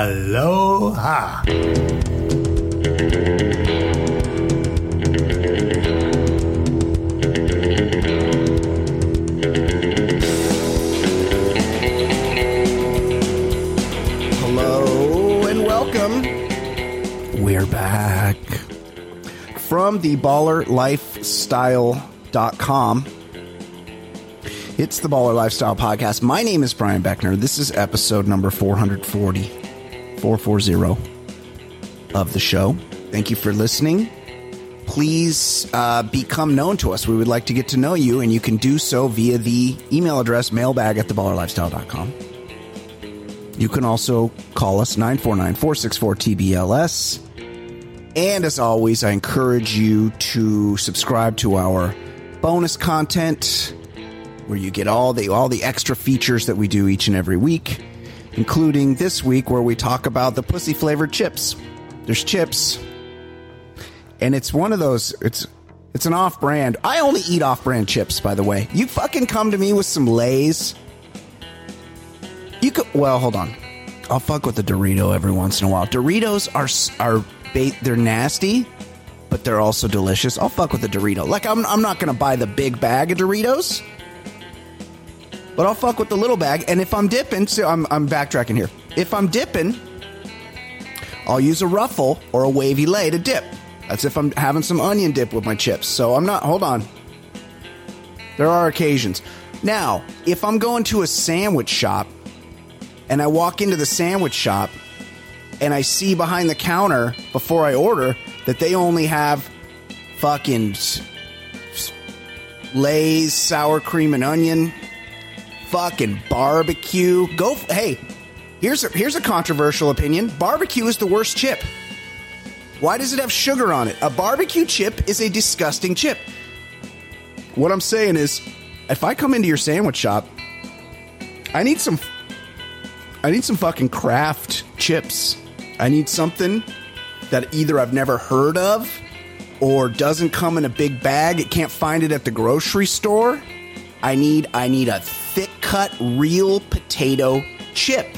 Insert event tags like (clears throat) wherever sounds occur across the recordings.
Aloha. Hello and welcome. We're back from the ballerlifestyle.com. It's the Baller Lifestyle Podcast. My name is Brian Beckner. This is episode number 440, 440 of the show. Thank you for listening. Please uh, become known to us. We would like to get to know you, and you can do so via the email address mailbag at theballerlifestyle.com. You can also call us 949 464 TBLS. And as always, I encourage you to subscribe to our bonus content where you get all the all the extra features that we do each and every week, including this week where we talk about the pussy flavored chips. There's chips. And it's one of those it's it's an off-brand. I only eat off-brand chips, by the way. You fucking come to me with some Lay's you could well, hold on. I'll fuck with the Dorito every once in a while. Doritos are are bait. They're nasty, but they're also delicious. I'll fuck with the Dorito. Like I'm I'm not gonna buy the big bag of Doritos, but I'll fuck with the little bag. And if I'm dipping, so I'm I'm backtracking here. If I'm dipping, I'll use a ruffle or a wavy lay to dip. That's if I'm having some onion dip with my chips. So I'm not. Hold on. There are occasions. Now, if I'm going to a sandwich shop and I walk into the sandwich shop and I see behind the counter before I order that they only have fucking Lay's sour cream and onion, fucking barbecue. Go, f- hey, here's a, here's a controversial opinion. Barbecue is the worst chip. Why does it have sugar on it? A barbecue chip is a disgusting chip. What I'm saying is, if I come into your sandwich shop, I need some I need some fucking craft chips. I need something that either I've never heard of or doesn't come in a big bag. It can't find it at the grocery store. I need I need a thick cut real potato chip.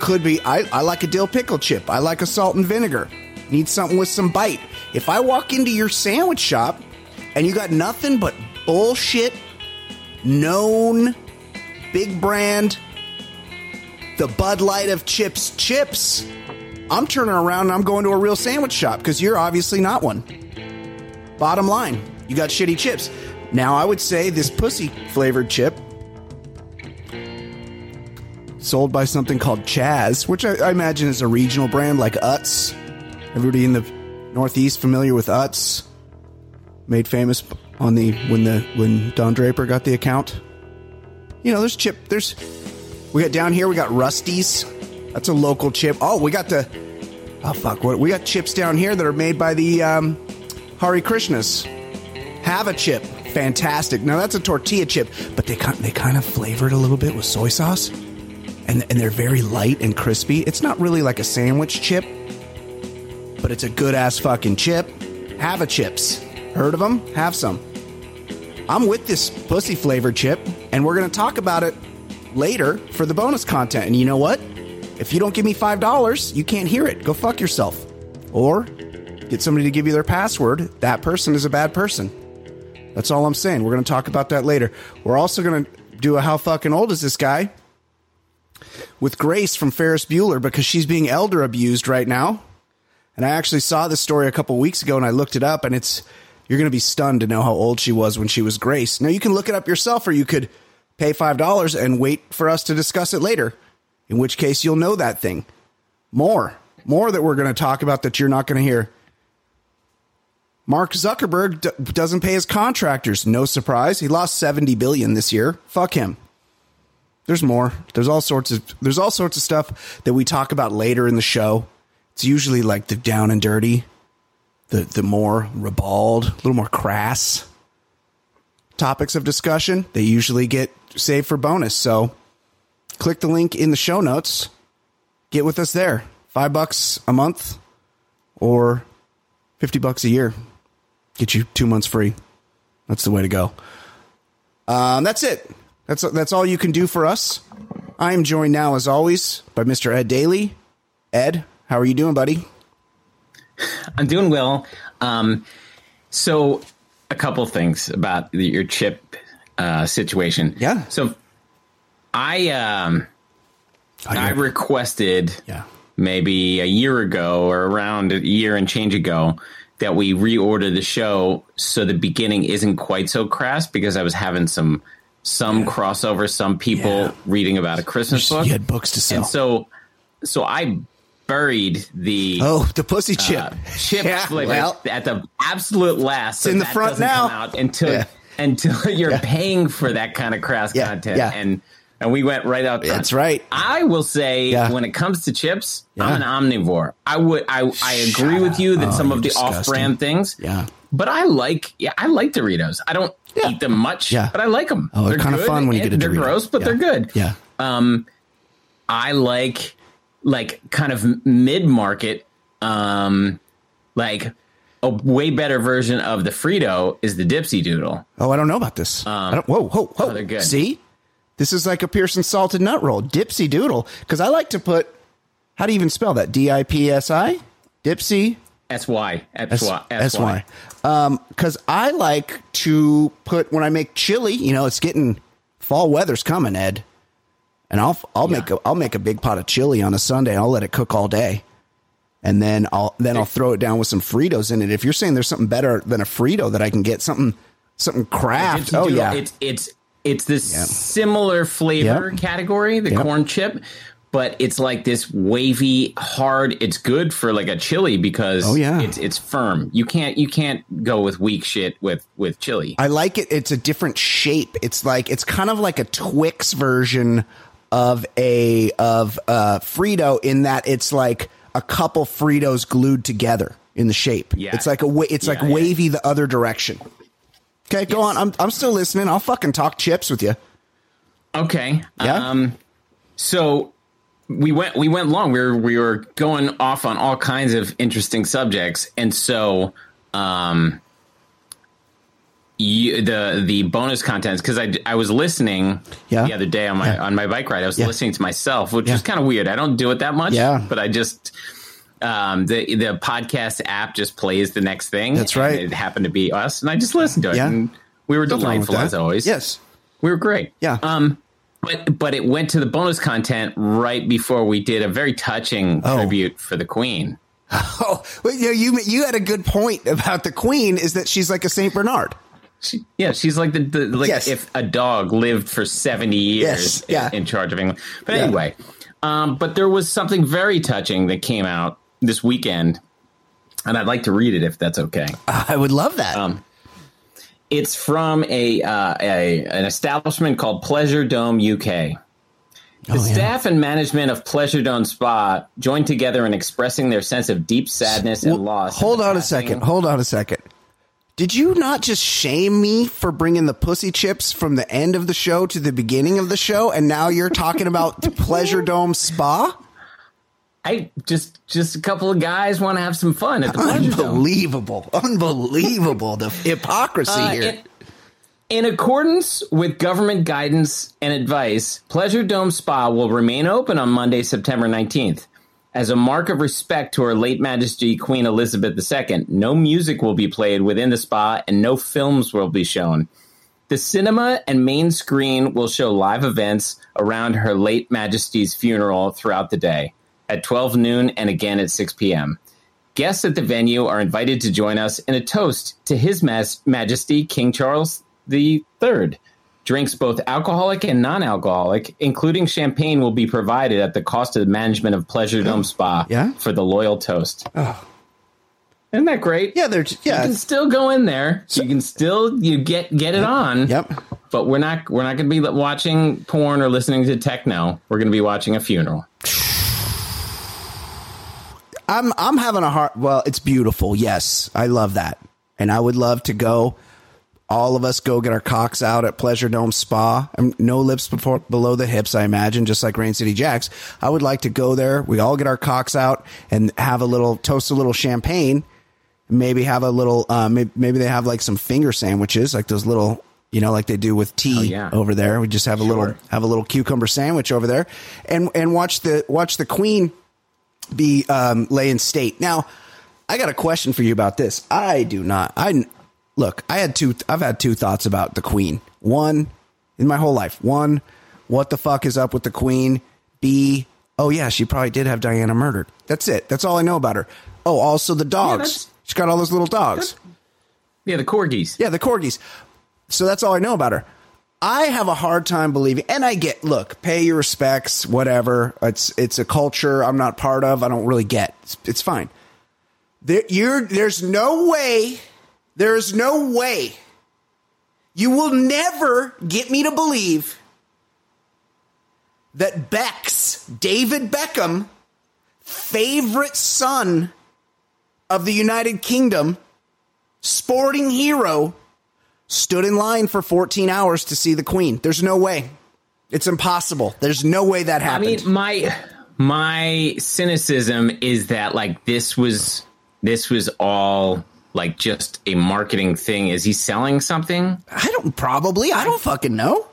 Could be I, I like a dill pickle chip. I like a salt and vinegar. Need something with some bite. If I walk into your sandwich shop and you got nothing but bullshit known big brand the Bud Light of chips chips, I'm turning around and I'm going to a real sandwich shop because you're obviously not one. Bottom line, you got shitty chips. Now, I would say this pussy flavored chip, sold by something called Chaz, which I, I imagine is a regional brand like Utz. Everybody in the Northeast familiar with Utz? Made famous on the when the when Don Draper got the account. You know, there's chip. There's we got down here. We got Rusty's. That's a local chip. Oh, we got the. Oh fuck! What we got chips down here that are made by the um, Hari Krishnas. Have a chip, fantastic. Now that's a tortilla chip, but they kind they kind of flavor it a little bit with soy sauce, and and they're very light and crispy. It's not really like a sandwich chip, but it's a good ass fucking chip. Have a chips. Heard of them? Have some. I'm with this pussy flavored chip, and we're gonna talk about it later for the bonus content. And you know what? If you don't give me $5, you can't hear it. Go fuck yourself. Or get somebody to give you their password. That person is a bad person. That's all I'm saying. We're going to talk about that later. We're also going to do a how fucking old is this guy with Grace from Ferris Bueller because she's being elder abused right now. And I actually saw this story a couple weeks ago and I looked it up and it's you're going to be stunned to know how old she was when she was Grace. Now you can look it up yourself or you could pay $5 and wait for us to discuss it later, in which case you'll know that thing. More, more that we're going to talk about that you're not going to hear. Mark Zuckerberg d- doesn't pay his contractors. No surprise. He lost 70 billion this year. Fuck him. There's more. There's all sorts of there's all sorts of stuff that we talk about later in the show. It's usually like the down and dirty, the the more ribald, a little more crass topics of discussion. They usually get saved for bonus. So click the link in the show notes. Get with us there. Five bucks a month or 50 bucks a year. Get you two months free. That's the way to go. Um, that's it. That's, that's all you can do for us. I am joined now, as always, by Mr. Ed Daly Ed, how are you doing, buddy? I'm doing well. Um, so, a couple things about the, your chip uh, situation. Yeah. So, I um, Oh, I requested yeah. maybe a year ago or around a year and change ago that we reorder the show so the beginning isn't quite so crass because I was having some some crossover, some people Yeah. reading about a Christmas book, You had books to sell. and so so I buried the oh, the pussy chip. uh, chip Yeah, flavor well. at the absolute last. so in the front now. out until Yeah. until (laughs) you're paying for that kind of crass Yeah, content. yeah. And and we went right out. That's right. I will say Yeah. when it comes to chips, Yeah. I'm an omnivore. I would I I agree Shut with you that up. some Oh, of the disgusting. off-brand things. Yeah. But I like yeah, I like Doritos. I don't Yeah. eat them much, Yeah. but I like them. Oh, they're kinda fun when you get a They're Dorito. gross, but Yeah. they're good. Yeah. Um, I like like kind of mid market, um, like a way better version of the Frito is the Dipsy Doodle. Oh, I don't know about this. I don't, whoa, whoa, whoa. Um, oh, they're good. See? This is like a Pearson salted nut roll. Dipsy doodle. Because I like to put, how do you even spell that? D I P S I? Dipsy? S Y S- S Y S Y. Um, because I like to put when I make chili. You know, it's getting fall weather's coming, Ed, and I'll I'll make a, I'll make a big pot of chili on a Sunday. I'll let it cook all day, and then I'll then I'll throw it down with some Fritos in it. If you're saying there's something better than a Frito that I can get something something craft, oh yeah, it's it's it's this similar flavor Yep. category, the Yep. corn chip, but it's like this wavy, hard. It's good for like a chili because Oh, yeah. it's it's firm. You can't you can't go with weak shit with with chili. I like it. It's a different shape. It's like it's kind of like a Twix version of a of uh Frito in that it's like a couple Fritos glued together in the shape. Yeah. It's like a wa- it's like Yeah, yeah. wavy the other direction. Okay, go on. I'm I'm still listening. I'll fucking talk chips with you. Okay. Yeah? Um, so we went we went long. We were we were going off on all kinds of interesting subjects, and so um, you, the the bonus contents because I I was listening Yeah. the other day on my Yeah. on my bike ride. I was Yeah. listening to myself, which is kind of weird. I don't do it that much. Yeah. but I just. Um, the the podcast app just plays the next thing. That's right. It happened to be us, and I just listened to it. Yeah. And we were Nothing delightful as always. Yes. We were great. Yeah. Um, but but it went to the bonus content right before we did a very touching Oh. tribute for the Queen. (laughs) Oh, well, you know, you you had a good point about the Queen. Is that she's like a Saint Bernard? She, yeah, she's like the, the like Yes. if a dog lived for seventy years Yes, yeah. in, in charge of England. But Yeah. anyway, um, but there was something very touching that came out this weekend, and I'd like to read it if that's okay. I would love that. Um, It's from a, uh, a an establishment called Pleasuredome UK. The Oh, yeah. staff and management of Pleasuredome Spa joined together in expressing their sense of deep sadness and Well, loss. Hold on a second. Hold on a second. Did you not just shame me for bringing the pussy chips from the end of the show to the beginning of the show, and now you're talking about the Pleasuredome Spa? I just just a couple of guys want to have some fun at the Pleasuredome. Unbelievable, unbelievable the hypocrisy Uh, here. in, in accordance with government guidance and advice, Pleasuredome Spa will remain open on Monday, September 19th. As a mark of respect to Her late Majesty Queen Elizabeth II, no music will be played within the spa and no films will be shown. The cinema and main screen will show live events around Her late Majesty's funeral throughout the day at 12 noon and again at 6 p.m. Guests at the venue are invited to join us in a toast to His Mas- Majesty King Charles III. Drinks both alcoholic and non alcoholic, including champagne, will be provided at the cost of the management of Pleasuredome (gasps) Spa Yeah? for the loyal toast. Oh. Isn't that great? yeah, they're just, You can still go in there. you can still you get get it on. Yep. But we're not we're not going to be watching porn or listening to techno. We're going to be watching a funeral. (sighs) (laughs) I'm I'm having a heart. Well, it's beautiful. Yes, I love that, and I would love to go. All of us go get our cocks out at Pleasuredome Spa. Um, No lips before below the hips, I imagine, just like Rain City Jacks. I would like to go there. We all get our cocks out and have a little toast, a little champagne. Maybe have a little. Uh, maybe, maybe they have like some finger sandwiches, like those little. You know, like they do with tea Oh, yeah. over there. We just have a little have a little cucumber sandwich over there, and and watch the watch the Queen be um, lay in state. Now, I got a question for you about this. I do not. I look. I had two. I've had two thoughts about the Queen. One, in my whole life. One, what the fuck is up with the Queen? B, oh yeah, she probably did have Diana murdered. That's it. That's all I know about her. Oh, also the dogs. that's- She's got all those little dogs. Yeah, the corgis. Yeah, the corgis. So that's all I know about her. I have a hard time believing, and I get. Look, pay your respects, whatever. It's it's a culture I'm not part of. I don't really get. It's, it's fine. There, you're, there's no way. There's no way. You will never get me to believe that Beck's David Beckham, favorite son of the United Kingdom, sporting hero stood in line for 14 hours to see the queen. There's no way. It's impossible. There's no way that happened. I mean, my my cynicism is that like this was this was all like just a marketing thing. Is he selling something? I don't probably. I don't fucking know.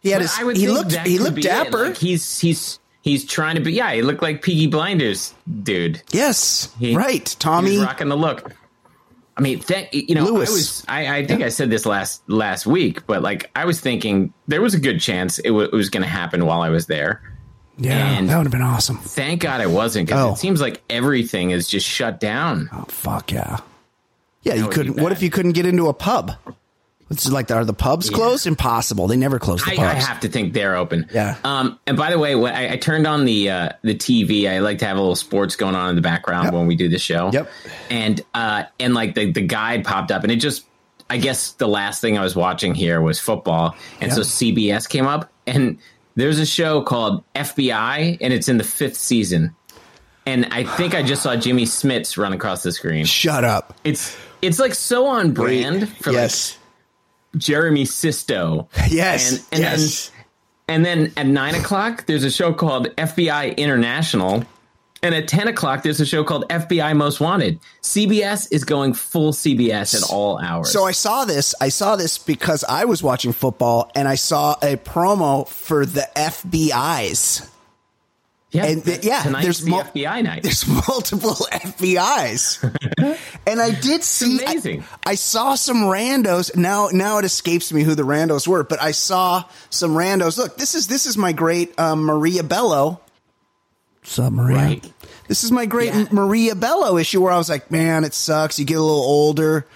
He had But his he looked he looked dapper. Like he's he's he's trying to be. Yeah, he looked like Peaky Blinders, dude. yes. He- right. Tommy rocking the look. I mean, thank you know, Lewis. I was. I, I think I said this last last week, but like I was thinking there was a good chance it, w- it was going to happen while I was there. Yeah, and- that would have been awesome. Thank God it wasn't because Oh. it seems like everything is just shut down. Oh fuck yeah. Yeah, you couldn't what if you couldn't get into a pub? It's like are the pubs closed? Impossible. They never close the I, pubs. I have to think they're open. Yeah. Um. And by the way, when I, I turned on the uh, the TV, I like to have a little sports going on in the background Yep. when we do the show. Yep. And uh and like the the guide popped up, and it just I guess the last thing I was watching here was football, and so CBS came up, and there's a show called FBI, and it's in the fifth season. And I think I just saw Jimmy Smits run across the screen. Shut up. It's it's like so on brand for yes. like Jeremy Sisto. yes. And, and yes. then and then at nine o'clock there's a show called FBI International. And at ten o'clock there's a show called FBI Most Wanted. CBS is going full CBS at all hours. So I saw this. I saw this because I was watching football and I saw a promo for the FBI's. Yeah, and th- yeah, tonight's there's the mul- FBI night. There's (laughs) multiple FBI's, (laughs) and I did see. I- amazing. I, saw some randos. Now, now it escapes me who the randos were, but I saw some randos. Look, this is this is my great um, Maria Bello. What's up, Maria? Right. This is my great Yeah. Maria Bello issue where I was like, man, it sucks. You get a little older.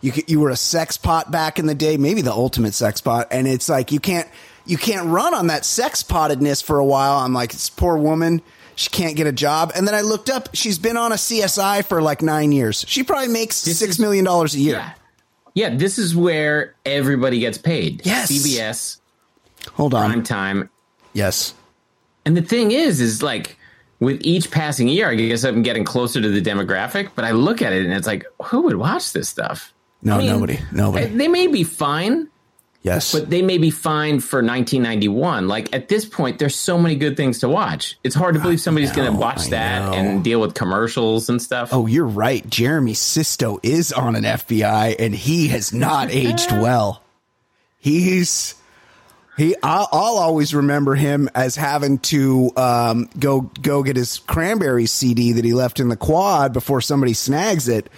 You you were a sex pot back in the day, maybe the ultimate sex pot, and it's like you can't you can't run on that sex pottedness for a while. I'm like, this poor woman, she can't get a job. And then I looked up, she's been on a CSI for like nine years. She probably makes This six is- million dollars a year. Yeah. Yeah, this is where everybody gets paid. Yes. CBS, Hold on. prime time. yes. And the thing is, is like with each passing year, I guess I'm getting closer to the demographic, but I look at it and it's like, who would watch this stuff? No, I mean, nobody. Nobody. They may be fine, yes. but they may be fine for 1991. Like at this point, there's so many good things to watch. It's hard to believe somebody's going to watch I that know. and deal with commercials and stuff. Oh, you're right. Jeremy Sisto is on an FBI, and he has not aged well. He's he. I'll, I'll always remember him as having to um, go go get his cranberry CD that he left in the quad before somebody snags it.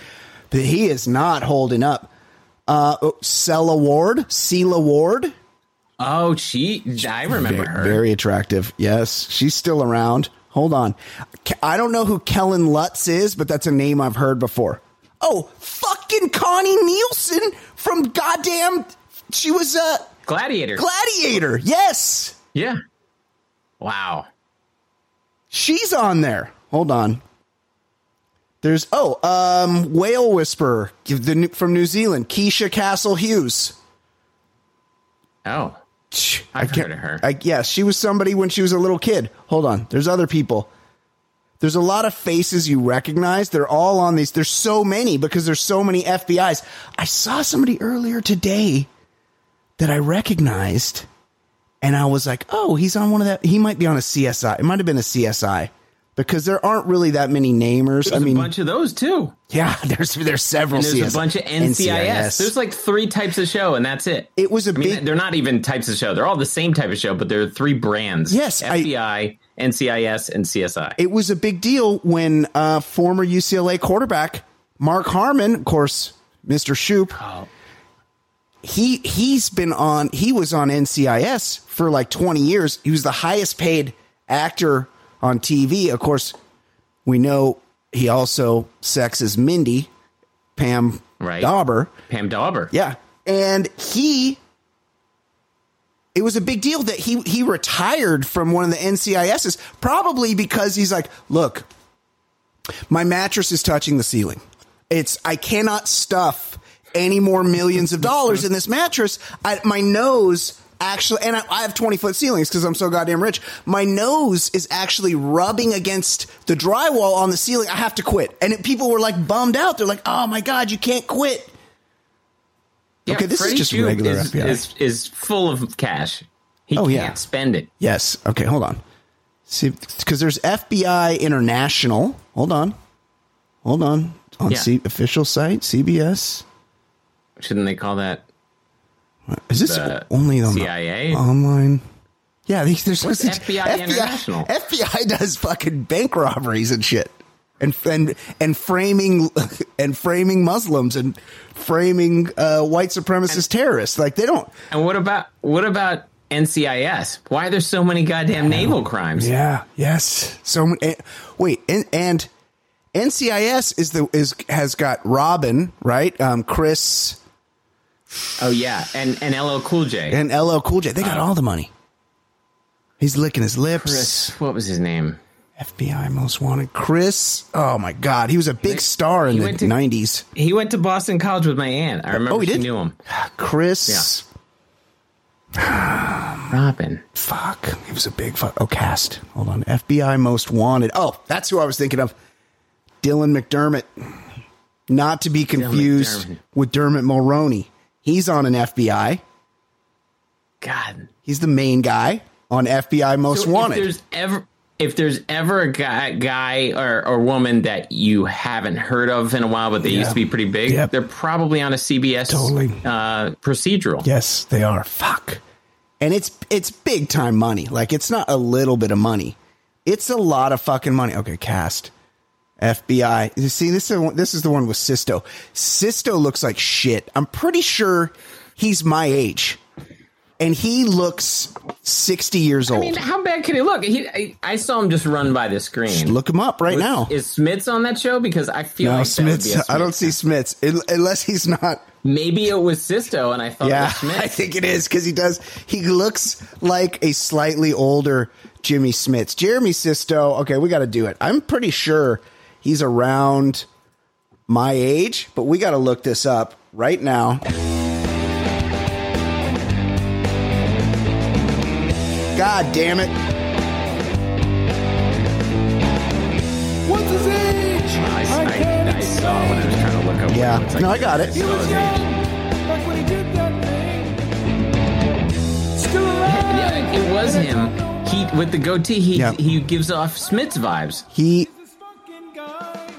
But he is not holding up. Uh, oh, Sela Ward, Sela Ward, Oh, she, I remember her. very attractive. Yes, she's still around. Hold on. I don't know who Kellen Lutz is, but that's a name I've heard before. Oh, fucking Connie Nielsen from goddamn. She was a Gladiator. gladiator. Yes, yeah. Wow. she's on there. Hold on. There's oh, um, Whale Whisperer the, from New Zealand, Keisha Castle Hughes. Oh. I've I can't- heard of her. I, yeah, she was somebody when she was a little kid. Hold on. There's other people. There's a lot of faces you recognize. They're all on these. There's so many because there's so many FBI's. I saw somebody earlier today that I recognized, and I was like, "Oh, he's on one of that. He might be on a CSI. It might have been a CSI, because there aren't really that many namers. There's I mean, a bunch of those too. yeah, (laughs) there's there's several. And there's CS a bunch of NCIS. There's like three types of show, and that's it. It was a I mean, big- they're not even types of show. They're all the same type of show, but there are three brands. Yes, I- FBI, NCIS, and CSI. it was a big deal when uh, former UCLA quarterback Mark Harmon, of course, Mr. Shoop, Oh. he he's been on he was on NCIS for like 20 years. He was the highest paid actor on TV. Of course, we know he also sexes Mindy, Pam Right. Dawber. Pam Dawber. Yeah. And he it was a big deal that he he retired from one of the NCISs probably because he's like, "Look, my mattress is touching the ceiling. It's I cannot stuff any more millions of dollars in this mattress. I, my nose actually, and I, I have 20 foot ceilings because I'm so goddamn rich. My nose is actually rubbing against the drywall on the ceiling. I have to quit. And it, people were like bummed out. They're like, oh my God, you can't quit. Yeah, Okay, this is just Shoop regular is, FBI. Is, is full of cash. He Oh, can't yeah. spend it. Yes. Okay, hold on. See, because there's FBI International. Hold on. Hold on. On Yeah. C- official site, CBS. Shouldn't they call that Is this only on CIA? online? Yeah, these- there's What's FBI International? FBI does fucking bank robberies and shit, and and and framing (laughs) and framing Muslims and framing uh, white supremacist terrorists. Like they don't. And what about what about NCIS? Why are there so many goddamn naval crimes? Yeah. Yes. So many- eh, wait, and, and NCIS is the is has got Robin right, um, Chris Oh yeah, and and LL Cool J. and LL Cool J. They got oh. all the money. He's licking his lips. Chris, what was his name? FBI most wanted. Chris. Oh my God, he was a big star in the to- nineties. He went to Boston College with my aunt. I remember Oh, he did? knew him. (sighs) Chris. (sighs) Robin. Fuck. He was a big fuck. Oh, cast. Hold on. FBI most wanted. Oh, that's who I was thinking of. Dylan McDermott. Not to be confused with Dermot Mulroney. He's on an FBI. God. He's the main guy on FBI most So wanted. If there's ever if there's ever a guy, guy or, or woman that you haven't heard of in a while, but they used to be pretty big, Yep. they're probably on a CBS Totally. uh, procedural. Yes, they are. Fuck. And it's it's big time money. Like it's not a little bit of money. It's a lot of fucking money. Okay, cast. FBI. You see, this is the one- this is the one with Sisto. Sisto looks like shit. I'm pretty sure he's my age, and he looks sixty years old. I mean, how bad can he look? He, I, I saw him just run by the screen. Look him up right Was- now. Is Smits on that show? Because I feel no, like that would be Smits. a I don't see Smits unless he's not. Maybe it was Sisto, and I thought Yeah, it was Smits. (laughs) I think it is because he does. He looks like a slightly older Jimmy Smits. Jeremy Sisto. Okay, we got to do it. I'm pretty sure he's around my age, but we got to look this up right now. God damn it! What's his age? I, I, I saw when I was trying to look up. Yeah, what it looks like. no, I got it. He was young, back when he did that thing. Still alive. Yeah, it was him. He with the goatee. He Yeah. he gives off Smits vibes. He This fucking guy.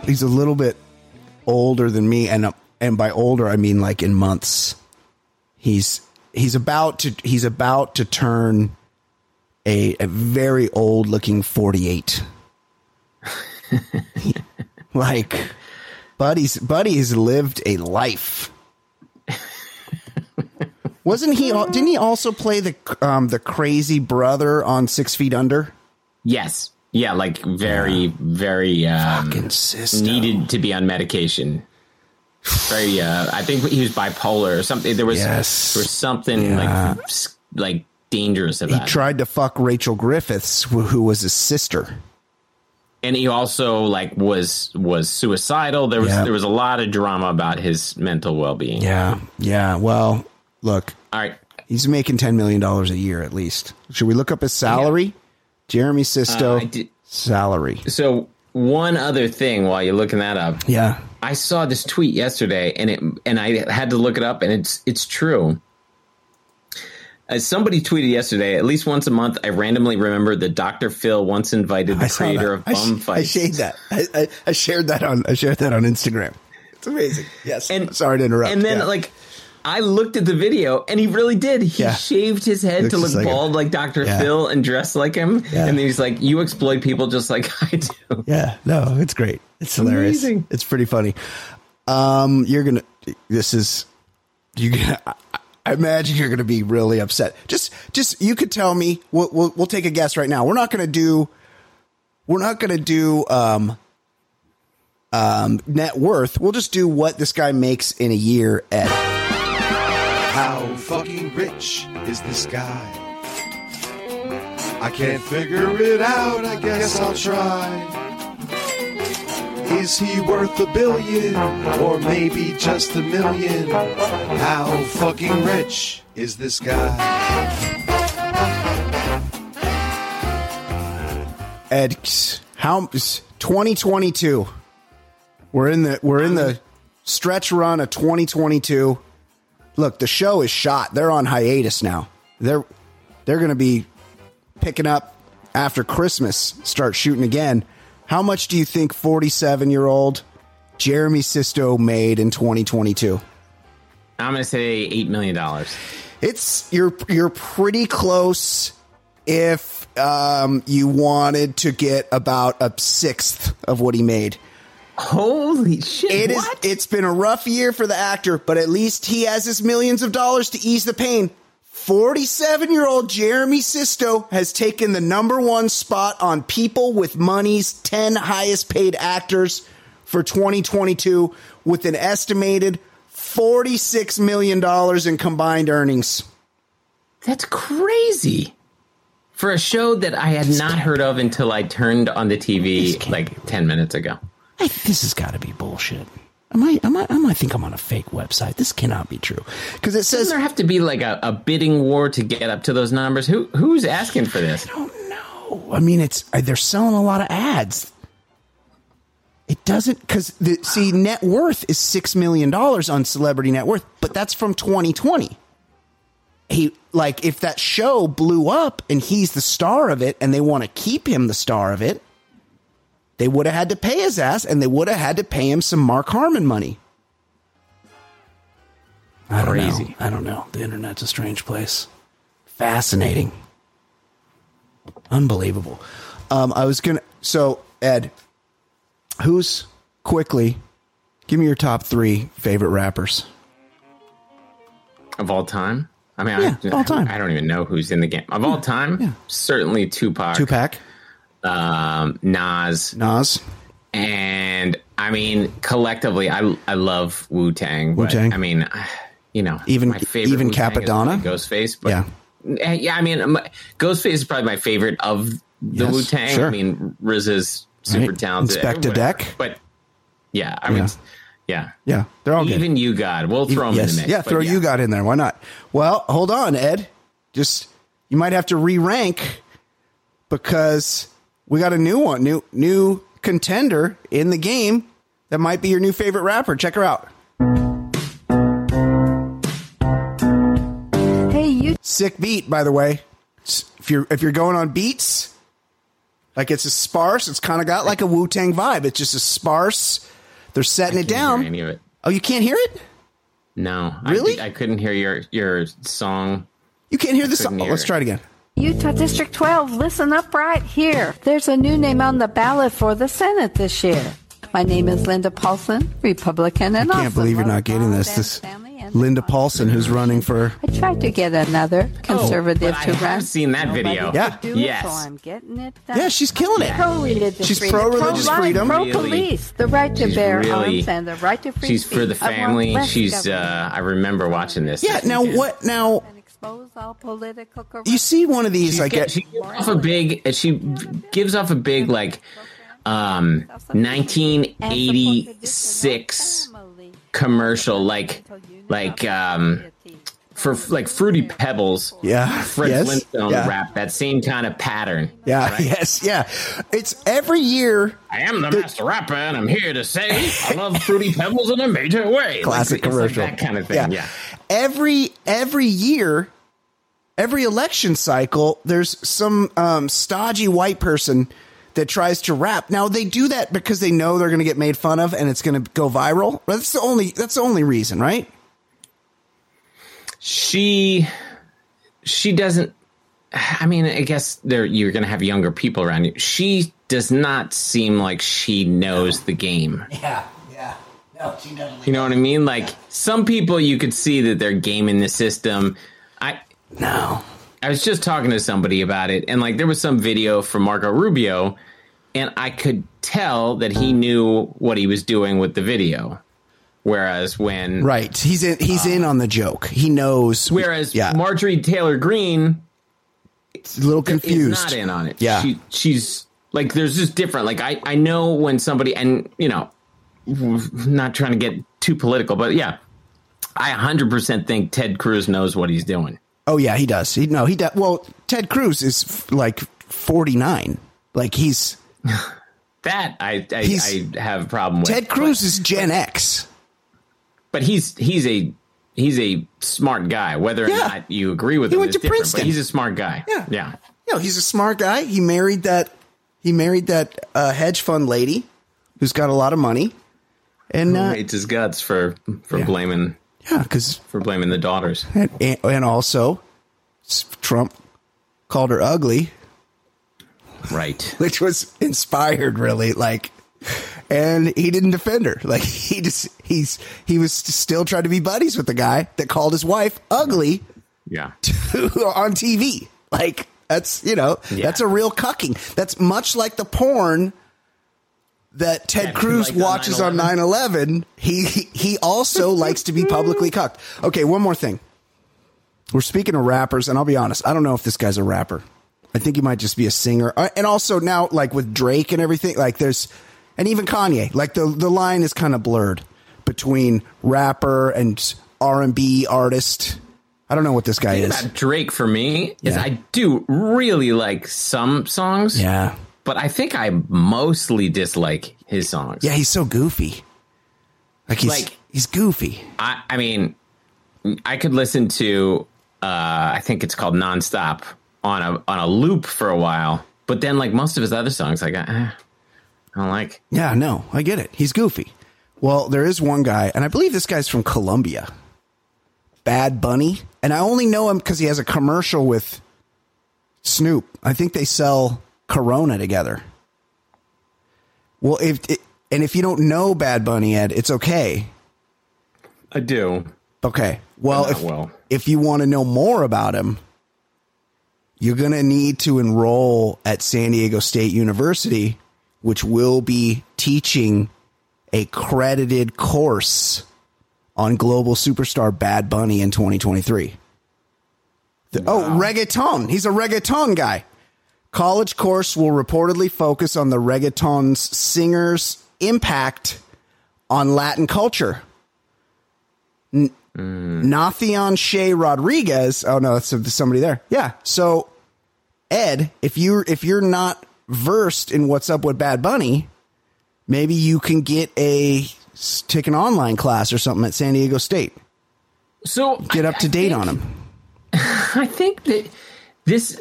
He's a little bit older than me, and and by older I mean like in months. He's he's about to he's about to turn a a very old looking forty eight. (laughs) like, Buddy's Buddy's lived a life. Wasn't he? Didn't he also play the um the crazy brother on Six Feet Under? Yes. Yeah, like very, very um, needed to be on medication. Very, uh, I think he was bipolar or something. There was, Yes. there was something like, like dangerous He about it. tried to fuck Rachel Griffiths, who who was his sister. and he also like was was suicidal. There was Yeah. there was a lot of drama about his mental well being. Yeah, yeah. Well, look, All right. he's making ten million dollars a year at least. Should we look up his salary? Jeremy Sisto Uh, did- salary. So one other thing while you're looking that up, Yeah, I saw this tweet yesterday, and it and I had to look it up, and it's it's true. As somebody tweeted yesterday, at least once a month, I randomly remember that Dr. Phil once invited the I creator of I, Bum sh- I shared that. I, I, I shared that on. I shared that on Instagram. It's amazing. Yes. And sorry to interrupt. And then Yeah. like I looked at the video and he really did. He Yeah. shaved his head to look like bald like Dr. Yeah. Phil and dressed like him. Yeah. And then he's like, You exploit people just like (laughs) I do. Yeah, no, it's great. It's hilarious. Amazing. It's pretty funny. Um, you're gonna. This is you. (laughs) I I imagine you're gonna be really upset. Just, just you could tell me. We'll, we'll, we'll take a guess right now. We're not gonna do. We're not gonna do um, um, net worth. We'll just do what this guy makes in a year. Ed. How fucking rich is this guy? I can't figure it out, I guess I'll try. Is he worth a billion or maybe just a million? How fucking rich is this guy? Ed, how 2022? We're in the we're in the stretch run of 2022. Look, the show is shot. They're on hiatus now. They're they're going to be picking up after Christmas. Start shooting again. How much do you think 47 year old Jeremy Sisto made in 2022? I'm gonna say eight million dollars. It's you're you're pretty close. If um, you wanted to get about a sixth of what he made. Holy shit. It is. what? It's been a rough year for the actor, but at least he has his millions of dollars to ease the pain. Forty-seven-year-old Jeremy Sisto has taken the number one spot on People with Money's ten highest-paid actors for 2022, with an estimated forty-six million dollars in combined earnings. That's crazy. For a show that I had not heard of until I turned on the TV like ten minutes ago. I, this has got to be bullshit. Am I, am I? Am I think I'm on a fake website? This cannot be true because it says Doesn't there have to be like a, a bidding war to get up to those numbers? Who who's asking for this? I don't know. I mean, it's uh, they're selling a lot of ads. It doesn't because see net worth is six million dollars on Celebrity Net Worth, but that's from 2020. He like if that show blew up and he's the star of it, and they want to keep him the star of it, they would have had to pay his ass, and they would have had to pay him some Mark Harmon money. I don't Crazy. know. I don't know. The internet's a strange place. Fascinating. Unbelievable. Um, I was gonna. So Ed, who's quickly? Give me your top three favorite rappers. Of all time? I mean, Yeah, I, all time. I don't even know who's in the game. Of all time, yeah. certainly Tupac, Tupac, um, Nas, Nas. and I mean, collectively, I I love Wu Tang. Wu-Tang. I mean, you know, Even- my favorite even Wu-Tang Cappadonna? Ghostface. But Yeah. yeah, yeah. I mean, my- Ghostface is probably my favorite of the Yes, Wu Tang. sure. I mean, RZA's super Right. talented. Inspectah. Deck. but yeah, I mean, Yeah. yeah, Yeah, they're all good. Even you, God, we'll throw them yes. in the mix. Yeah, throw you God in there. Why not? Well, hold on, Ed. Just you might have to re-rank because we got a new one, new new contender in the game that might be your new favorite rapper. Check her out. Hey, you Sick beat, by the way. If you're if you're going on beats, like it's a sparse, it's kind of got like a Wu Tang vibe. It's just a sparse. They're setting it Can't hear down. Any of it? Oh, you can't hear it? No, Really? I, I couldn't hear your your song. You can't hear the song. couldn't Oh, let's try it again. Utah District 12, listen up right here. There's a new name on the ballot for the Senate this year. My name is Linda Paulson, Republican, and I can't also believe you're not getting this. This Linda. Paulson, who's running for I tried to get another conservative Oh, run. I to have run. seen that video. could Yeah. do it, Yes. so I'm getting it done. Yeah, she's killing it. Pro-religious She's freedom, pro religious freedom. Pro police. the right to She's bear really- arms and the right to free She's for the speech. I family. She's. uh I remember watching this. Yeah, this now weekend. what now and expose all political you see one of these like She, get she gives off a big. She gives off a big like, um, 1986 commercial, like, like um, for like Fruity Pebbles. Yeah, Fred yes, Flintstone yeah. rap. That same kind of pattern. Yeah, (laughs) yes, yeah. It's every year I am the master rapper, and I'm here to say I love Fruity Pebbles in a major way. classic Like, it's like commercial. that kind of thing. Yeah. Every every year every election cycle, there's some um, stodgy white person that tries to rap. Now they do that because they know they're going to get made fun of and it's going to go viral. That's the only. That's the only reason, right? she she doesn't i mean i guess there you're gonna have younger people around you she does not seem like she knows the game Yeah, yeah. No, she doesn't. You know what i mean like some people you could see that they're gaming the system i No. i was just talking to somebody about it and like there was some video from marco rubio and i could tell that he knew what he was doing with the video whereas when Right. He's in. He's in on the joke. He knows. whereas yeah, marjorie taylor Greene, it's a little confused. not in on it. Yeah. she, she's like there's just different. Like I I know when somebody and you know, not trying to get too political, but yeah, I 100 percent think Ted Cruz knows what he's doing. Oh yeah, he does. He no, he does. Well, Ted Cruz is f- like forty nine. Like he's (laughs) That I I, He's- I have a problem with. Ted Cruz is Gen X. but he's he's a he's a smart guy. Whether or Yeah. not you agree with He him went to. Princeton. But he's a smart guy. Yeah. yeah. You know, he's a smart guy. He married that. He married that uh, hedge fund lady who's got a lot of money. And uh, Hates his guts for for Yeah. blaming yeah, because for blaming the daughters. and, and also Trump called her ugly, Right. (laughs) which was inspired really like and he didn't defend her like (laughs) he just he's he was still trying to be buddies with the guy that called his wife ugly Yeah. (laughs) on TV. Like that's you know Yeah. that's a real cucking. That's much like the porn that Ted Yeah, Cruz like watches on 9/11. 9/11. He he also (laughs) likes to be publicly cucked. Okay, one more thing. We're speaking of rappers, and I'll be honest, I don't know if this guy's a rapper. I think he might just be a singer. Uh, And also now, like with Drake and everything, like there's, and even Kanye, like the the line is kind of blurred between rapper and R and B artist. I don't know what this guy is. Drake for me is I do really like some songs. Yeah. But I think I mostly dislike his songs. Yeah, he's so goofy. Like he's Like- he's goofy. I, I mean, I could listen to uh, I think it's called Nonstop on a on a loop for a while, but then like most of his other songs, like eh, I don't like. Yeah, no, I get it. He's goofy. Well, there is one guy, and I believe this guy's from Colombia. Bad Bunny, and I only know him because he has a commercial with Snoop. I think they sell Corona together. Well, if it, and if you don't know Bad Bunny, Ed, it's okay. I do. Okay. Well, if well. if you want to know more about him, you're going to need to enroll at San Diego State University, which will be teaching a credited course on global superstar Bad Bunny in 2023. The- Oh, reggaeton. He's a reggaeton guy. College course will reportedly focus on the reggaeton's singer's impact on Latin culture. Nathian Shae Rodriguez. Oh no, that's somebody there. Yeah. So Ed, if you if you're not versed in what's up with Bad Bunny, maybe you can get a take an online class or something at San Diego State. So Get I- up to I date think- on him. (laughs) I think that this,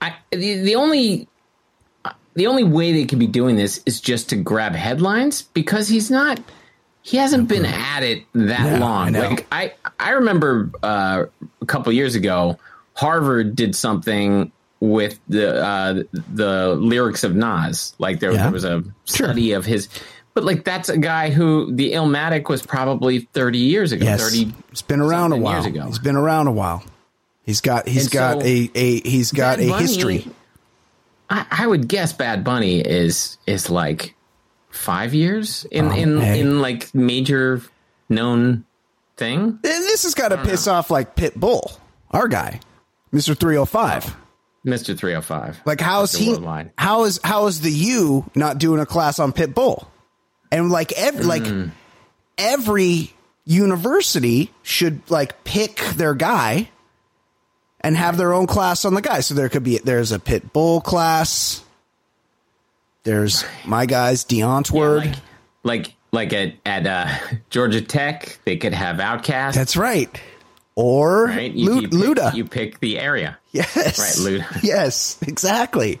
I the, the only the only way they can be doing this is just to grab headlines because he's not he hasn't been at it that Yeah, long. know. Like I I remember uh, a couple years ago, Harvard did something with the uh, the lyrics of Nas. Like there, Yeah. there was a study of his. But like that's a guy who the Illmatic was probably thirty years ago. Yes, Thirty. it's been around a while. years ago. He's been around a while. He's got he's And got so- a, a he's got Bad a Bunny- history. I, I would guess Bad Bunny is is like five years in Oh, in in like major known thing. And this has got to piss off like Pitbull, our guy, Mister Three Hundred Five. Hundred Five. Like how is he? Worldwide. How is how is the U not doing a class on Pitbull? And like every like Mm. every university should like pick their guy and have their own class on the guy. So there could be there's a pit bull class. There's my guys, Deontward. like like like at at uh, (laughs) Georgia Tech, they could have OutKast. That's right. or right? You, Lu- you pick, Luda. You pick the area. yes, Right, Luda. (laughs) yes, exactly.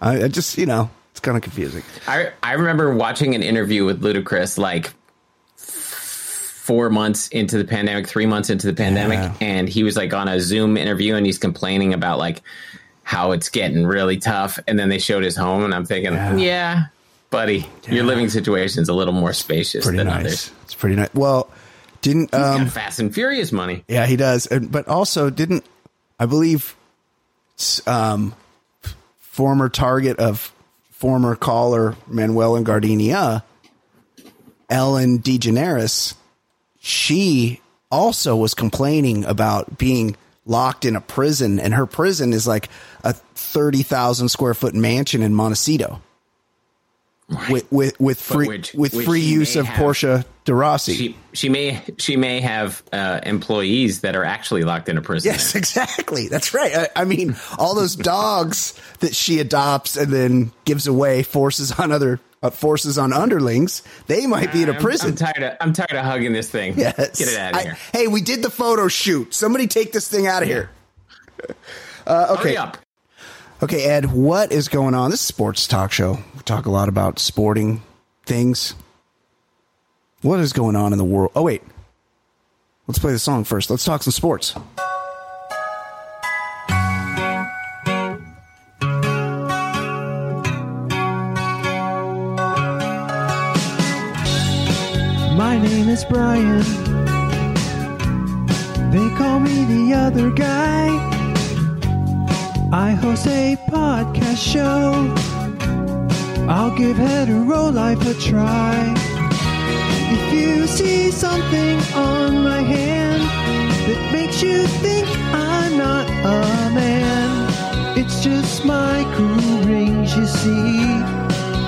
I, I just you know it's kind of confusing. I I remember watching an interview with Ludacris like four months into the pandemic, three months into the pandemic, Yeah. and he was like on a Zoom interview and he's complaining about like how it's getting really tough. And then they showed his home, and I'm thinking, Yeah. yeah, buddy, your living situation's a little more spacious Pretty than nice. others. It's pretty nice. Well, didn't um, Fast and Furious money. Yeah, he does. But also, didn't I believe um, former target of former caller Manuel and Gardenia, Ellen DeGeneres, she also was complaining about being locked in a prison, and her prison is like a thirty thousand square foot mansion in Montecito. With with with free which- with which free use of have- Portia de Rossi. She she may she may have uh, employees that are actually locked in a prison. Yes, (laughs) exactly. That's right. I, I mean, all those dogs that she adopts and then gives away, forces on other forces on underlings. They might be in a I'm- prison. I'm, tired of I'm tired of hugging this thing. yes. Get it out of I- here. hey, we did the photo shoot. Somebody take this thing out of here. (laughs) Uh, okay. Okay, Ed, what is going on? This is a sports talk show. We talk a lot about sporting things. What is going on in the world? Oh, wait. Let's play the song first. Let's talk some sports. Is Brian. They call me the other guy. I host a podcast show. I'll give hetero life a try. If you see something on my hand that makes you think I'm not a man, it's just my cool rings, you see.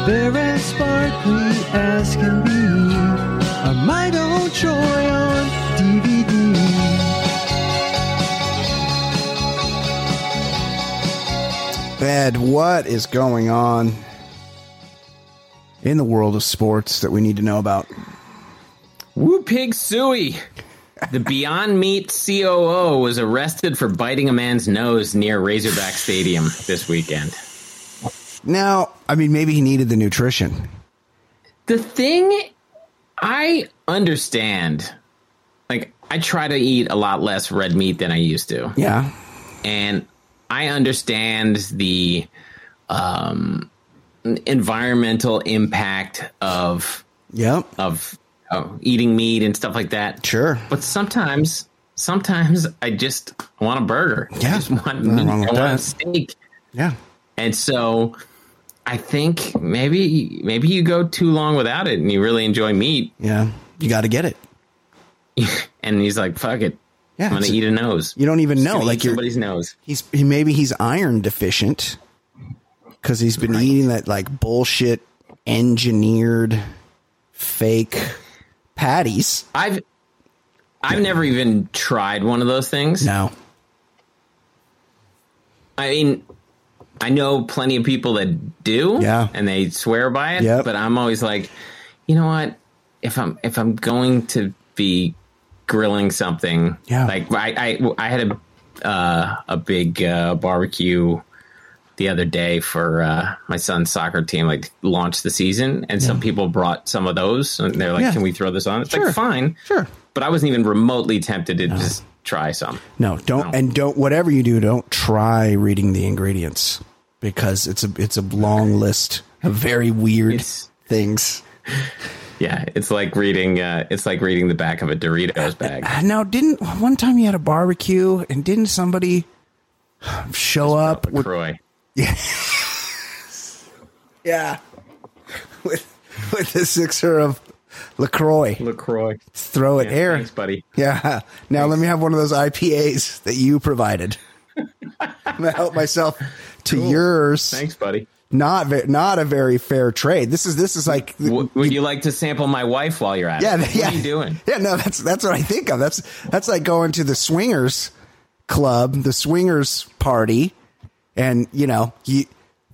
They're as sparkly as can be. I might own Troy on DVD. Ed, what is going on in the world of sports that we need to know about? Woo Pig Sooie. The Beyond Meat COO was arrested for biting a man's nose near Razorback Stadium this weekend. Now, I mean, maybe he needed the nutrition. The thing I understand, like, I try to eat a lot less red meat than I used to. Yeah. and I understand the um, environmental impact of Yep. of oh, eating meat and stuff like that. Sure. but sometimes, sometimes I just want a burger. Yeah, I just want meat. I want that. steak, Yeah. and so. I think maybe maybe you go too long without it and you really enjoy meat Yeah. You got to get it. (laughs) and he's like fuck it Yeah. I'm gonna eat a nose You don't even know. Like somebody's nose he's he, maybe he's iron deficient because he's been eating that like bullshit engineered fake patties. I've I've never even tried one of those things. No. I mean, I know plenty of people that do, Yeah. and they swear by it. Yep. But I'm always like, you know what? If I'm if I'm going to be grilling something, Yeah. like I I, I had a uh, a big uh, barbecue the other day for uh, my son's soccer team, like launched the season, and some people brought some of those, and they're like, Yeah. "Can we throw this on?" It's Sure. like fine, Sure. but I wasn't even remotely tempted to just try some. No, don't No. and don't whatever you do, don't try reading the ingredients because it's a it's a long list of very weird It's- things. (laughs) Yeah, it's like reading. Uh, it's like reading the back of a Doritos bag. Now, didn't one time you had a barbecue and didn't somebody show up with Croy. (laughs) yeah (laughs) with with the sixer of Lacroix? Lacroix. Throw it air. Thanks, buddy. Yeah. (laughs) Now let me have one of those IPAs that you provided. (laughs) I'm gonna help myself to yours. Thanks, buddy. Not not a very fair trade. This is this is like W- would you like to sample my wife while you're at yeah, it? What yeah. are you doing? Yeah, no, that's that's what I think of. That's that's like going to the swingers club, the swingers party, and you know, you,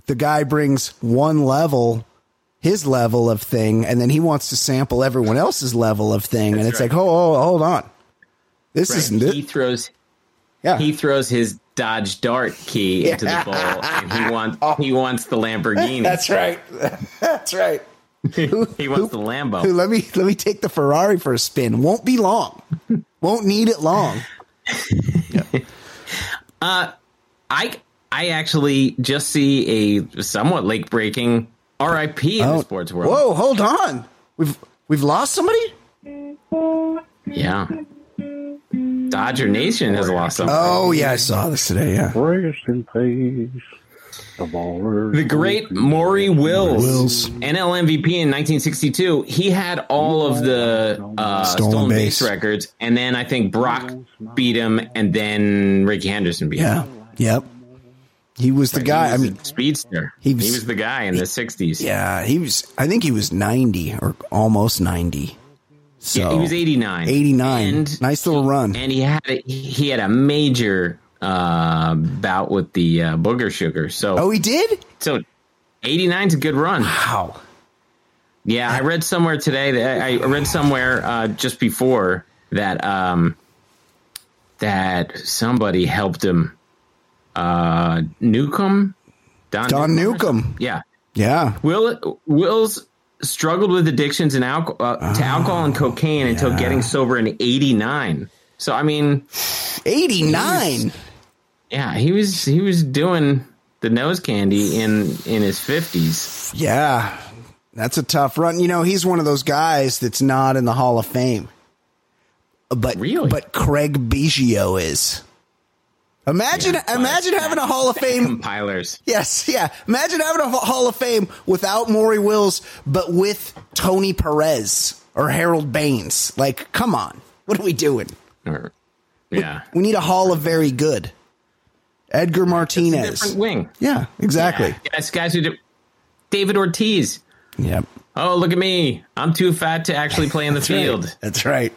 the guy brings one level, his level of thing, and then he wants to sample everyone else's level of thing, and it's right. like, oh, oh, hold on, This Right. isn't it. He throws Yeah. he throws his Dodge Dart key into the bowl, and he wants (laughs) oh. he wants the Lamborghini. (laughs) That's right. (laughs) That's right. he wants the Lambo. Who, let me let me take the Ferrari for a spin. Won't be long. Won't need it long. Yeah, uh, I I actually just see a somewhat lake breaking RIP in the sports world. Oh, Whoa, hold on. We've we've lost somebody? Yeah. Dodger Nation has lost something. Oh yeah, I saw this today, yeah. Rest in peace. The ballers. The great Maury Wills, Wills. NL MVP in 1962. He had all of the uh, Stolen stolen, base. base. records, and then I think Brock beat him, and then Rickey Henderson beat Yeah. him. Yep. He was the guy. He I mean, speedster. he He was- was, the guy in the 60s. yeah, he was I think he was 90 or almost 90. So Yeah, he was 89. 89. And nice little run. and he had a, he had a major uh, bout with the uh, booger sugar. So Oh, he did? so 89 is a good run. Wow. Yeah, I read somewhere today that I I read somewhere uh, just before that um, that somebody helped him uh, Newcombe Don, Don or Newcombe. Yeah, Yeah. Will Wills struggled with addictions and alcohol uh, to alcohol and cocaine until getting sober in '89. So I mean, 89. yeah, he was he was doing the nose candy in in his 50s. Yeah. That's a tough run. You know, he's one of those guys that's not in the Hall of Fame. But Really? but Craig Biggio is. Imagine Yeah, imagine having a Hall of Fame Compilers. Yes, yeah. Imagine having a Hall of Fame without Maury Wills, but with Tony Perez or Harold Baines. Like, come on. What are we doing? Or, yeah. We need a Hall of Very Good. Edgar Martinez, Different wing. Yeah, exactly. Yeah, guys, guys who do David Ortiz. Yep. Oh, look at me. I'm too fat to actually play in the field. That's right.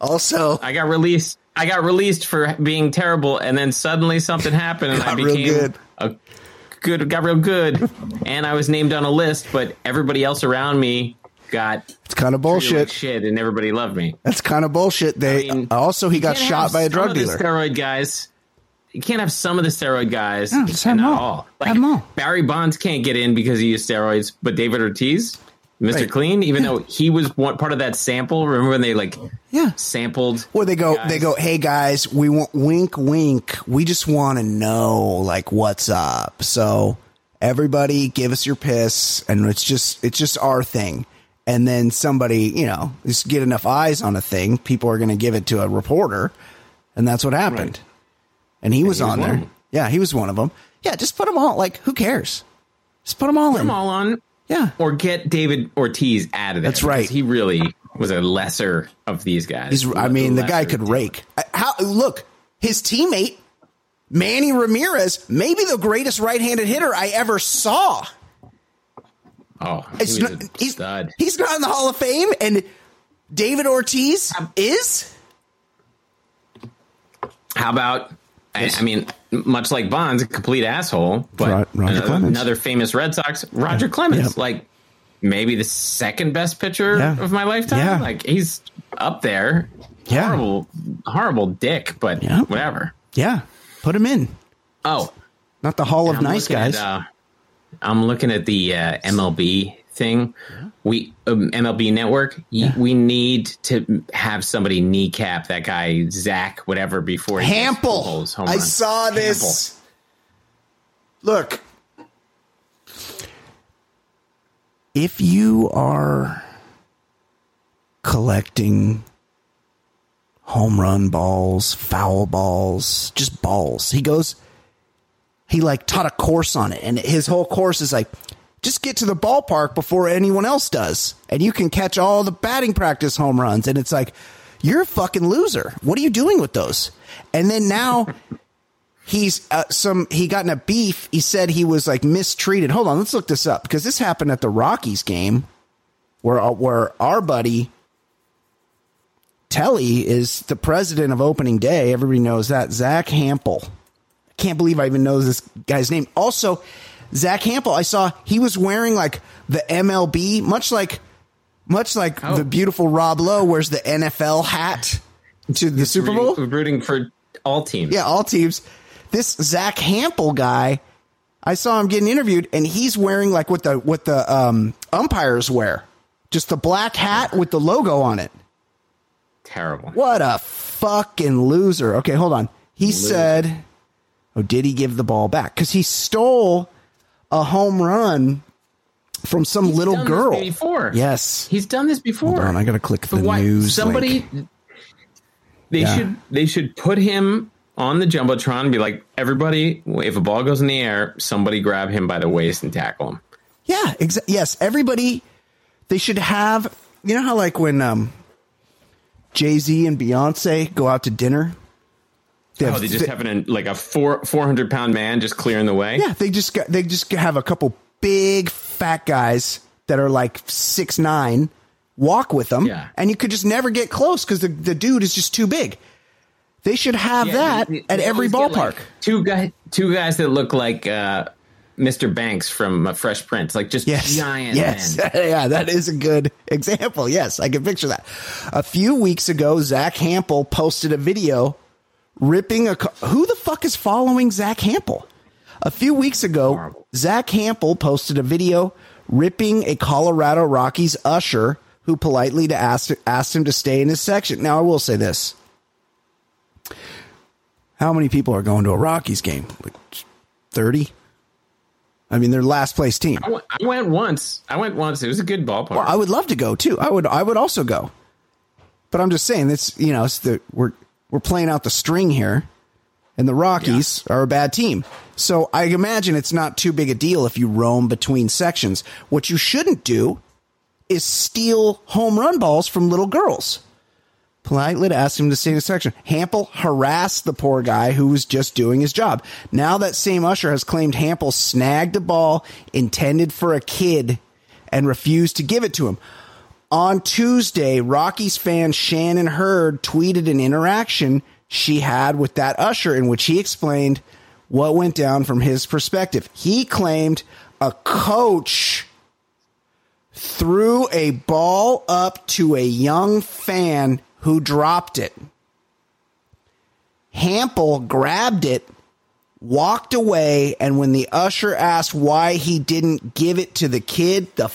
Also, I got released. I got released for being terrible, and then suddenly something happened, and I Got real became good. a good. Got real good, and I was named on a list, but everybody else around me got it's kind of treated like bullshit. shit, and everybody loved me. That's kind of bullshit. They I mean, also he got shot by a some drug of the dealer. Steroid guys. You can't have some of the steroid guys. No, just and have 'em not all. all. Like Have 'em all. Barry Bonds can't get in because he used steroids, but David Ortiz, Mr. Right. Clean, even though he was one part of that sample. Remember when they like Yeah. sampled? Or they go, guys? they go, hey guys, we want wink, wink. We just want to know like what's up. So everybody, give us your piss, and it's just it's just our thing. And then somebody, you know, just get enough eyes on a thing, people are going to give it to a reporter, and that's what happened. And he was he on one there. Yeah, he was one of them. Yeah, just put them all. Like, who cares? Just put them all Put in. them all on, Yeah, or get David Ortiz out of there. That's right. He really was a lesser of these guys. He's, I mean, the guy could rake. Uh, How look, his teammate Manny Ramirez, maybe the greatest right-handed hitter I ever saw. Oh, he It's was not, a he's, stud. he's not in the Hall of Fame, and David Ortiz is. How about? I, I mean, much like Bonds, a complete asshole, but Roger another, Clemens. another famous Red Sox, Roger Clemens, Yeah. like maybe the second best pitcher Yeah. of my lifetime. Yeah. Like he's up there. Yeah. Horrible, horrible dick, but whatever. Yeah, put him in. Oh, Not the Hall of I'm Nice Guys. At, uh, I'm looking at the uh, MLB thing. We um, MLB Network. y- We need to have somebody kneecap that guy Zach, whatever, before he Hample. I runs. saw this. Look, if you are collecting home run balls, foul balls, just balls, he goes, he like taught a course on it, and his whole course is like, just get to the ballpark before anyone else does, and you can catch all the batting practice home runs. And it's like, you're a fucking loser. What are you doing with those? And then now (laughs) he's uh, some he got in a beef. He said he was like mistreated. Hold on, let's look this up because this happened at the Rockies game where uh, where our buddy Telly is the president of opening day. Everybody knows that. Zach Hample. I can't believe I even know this guy's name. Also, Zach Hample, I saw he was wearing like the MLB, much like much like Oh. the beautiful Rob Lowe wears the NFL hat. to the Super Bowl. Rooting, rooting for all teams. Yeah, all teams. This Zach Hample guy, I saw him getting interviewed, and he's wearing like what the what the um, umpires wear, just the black hat with the logo on it. Terrible. What a fucking loser. Okay, hold on. He said, "Oh, did he give the ball back? Because he stole a home run from some He's little girl." before. Yes. He's done this before. Hold on, I gotta click the why- news. Somebody, link. they Yeah. should they should put him on the jumbotron and be like, everybody, if a ball goes in the air, somebody grab him by the waist and tackle him. Yeah, exa- yes. Everybody, they should have. You know how like when um, Jay Z and Beyonce go out to dinner. They Oh, they just have an like a four four hundred pound man just clearing the way. yeah, they just got, they just have a couple big fat guys that are like six nine walk with them, Yeah. and you could just never get close because the the dude is just too big. They should have Yeah, that they- at they every ballpark. like, two guy, two guys that look like uh, Mr. Banks from uh, Fresh Prince, like just Yes. giant yes. men. (laughs) yeah, that is a good example. Yes, I can picture that. A few weeks ago, Zach Hample posted a video ripping a. co- Who the fuck is following Zach Hample? A few weeks ago. Zach Hample posted a video ripping a Colorado Rockies usher who politely to ask, asked him to stay in his section. Now, I will say this. How many people are going to a Rockies game? Like 30? I mean, they're last place team. I went, I went once. I went once. It was a good ballpark. Well, I would love to go too. I would. I would also go. But I'm just saying that's you know it's the we're we're playing out the string here, and the Rockies are a bad team. So I imagine it's not too big a deal if you roam between sections. What you shouldn't do is steal home run balls from little girls. Politely ask him to stay in a section. Hample harassed the poor guy who was just doing his job. Now that same usher has claimed Hample snagged a ball intended for a kid and refused to give it to him. On Tuesday, Rockies fan Shannon Hurd tweeted an interaction she had with that usher in which he explained what went down from his perspective. He claimed a coach threw a ball up to a young fan who dropped it. Hample grabbed it, walked away, and when the usher asked why he didn't give it to the kid, the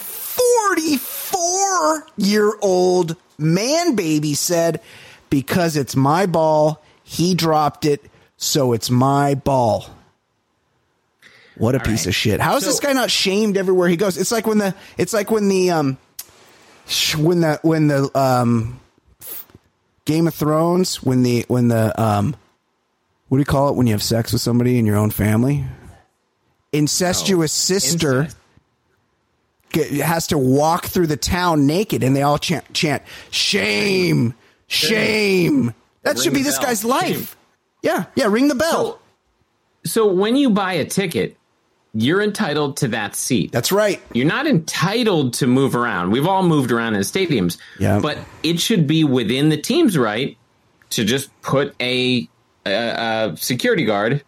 44 year old man baby said, Because it's my ball, he dropped it, so it's my ball. What a piece right. of shit. How is So- this guy not shamed everywhere he goes? It's like when the it's like when the um when the when the um Game of Thrones when the when the um what do you call it when you have sex with somebody in your own family? Incestuous sister Incest. Has to walk through the town naked and they all chant chant shame shame. That Ring should be this bell. guy's life. Shame. Yeah, yeah, ring the bell. So, so when you buy a ticket, you're entitled to that seat. That's right. You're not entitled to move around. We've all moved around in stadiums. Yeah. But it should be within the team's right to just put a, a, a security guard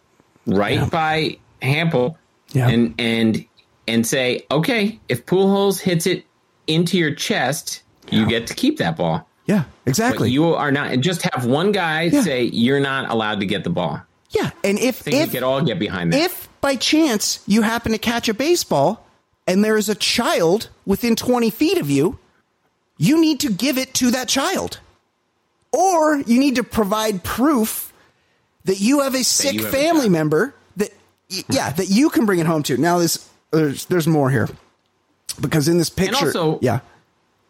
right Yeah. by Hample Yeah. and and and say, okay, if Pujols hits it into your chest, you get to keep that ball. Yeah, But exactly. you are not. and Just have one guy Yeah. say you're not allowed to get the ball. yeah, and if if we could all get behind that. if by chance you happen to catch a baseball and there is a child within 20 feet of you, you need to give it to that child. Or you need to provide proof that you have a sick have family child. member that, yeah, that you can bring it home to. Now, this, there's, there's more here. Because in this picture, also- yeah,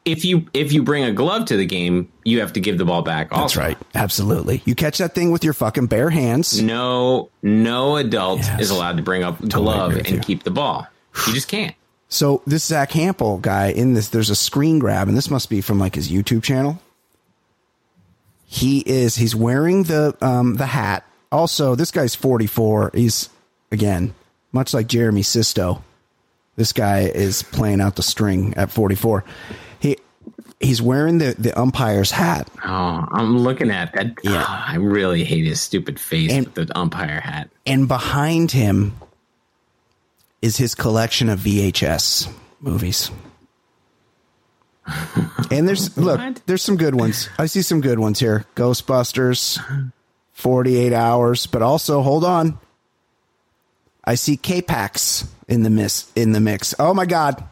if you if you bring a glove to the game, you have to give the ball back. that's right. Absolutely. You catch that thing with your fucking bare hands. No, no adult Yes. is allowed to bring up Totally glove with and you. keep the ball. You just can't. So this Zach Hample guy in this, there's a screen grab, and this must be from like his YouTube channel. He is he's wearing the um the hat. Also, this guy's 44. He's again much like Jeremy Sisto. This guy is playing out the string at 44. He he's wearing the the umpire's hat. Oh, I'm looking at that. Yeah. Oh, I really hate his stupid face And- with the umpire hat. and behind him is his collection of VHS movies. (laughs) And there's look, there's some good ones. I see some good ones here. Ghostbusters, 48 hours, but also hold on. I see K-Pax in the miss in the mix. Oh my god.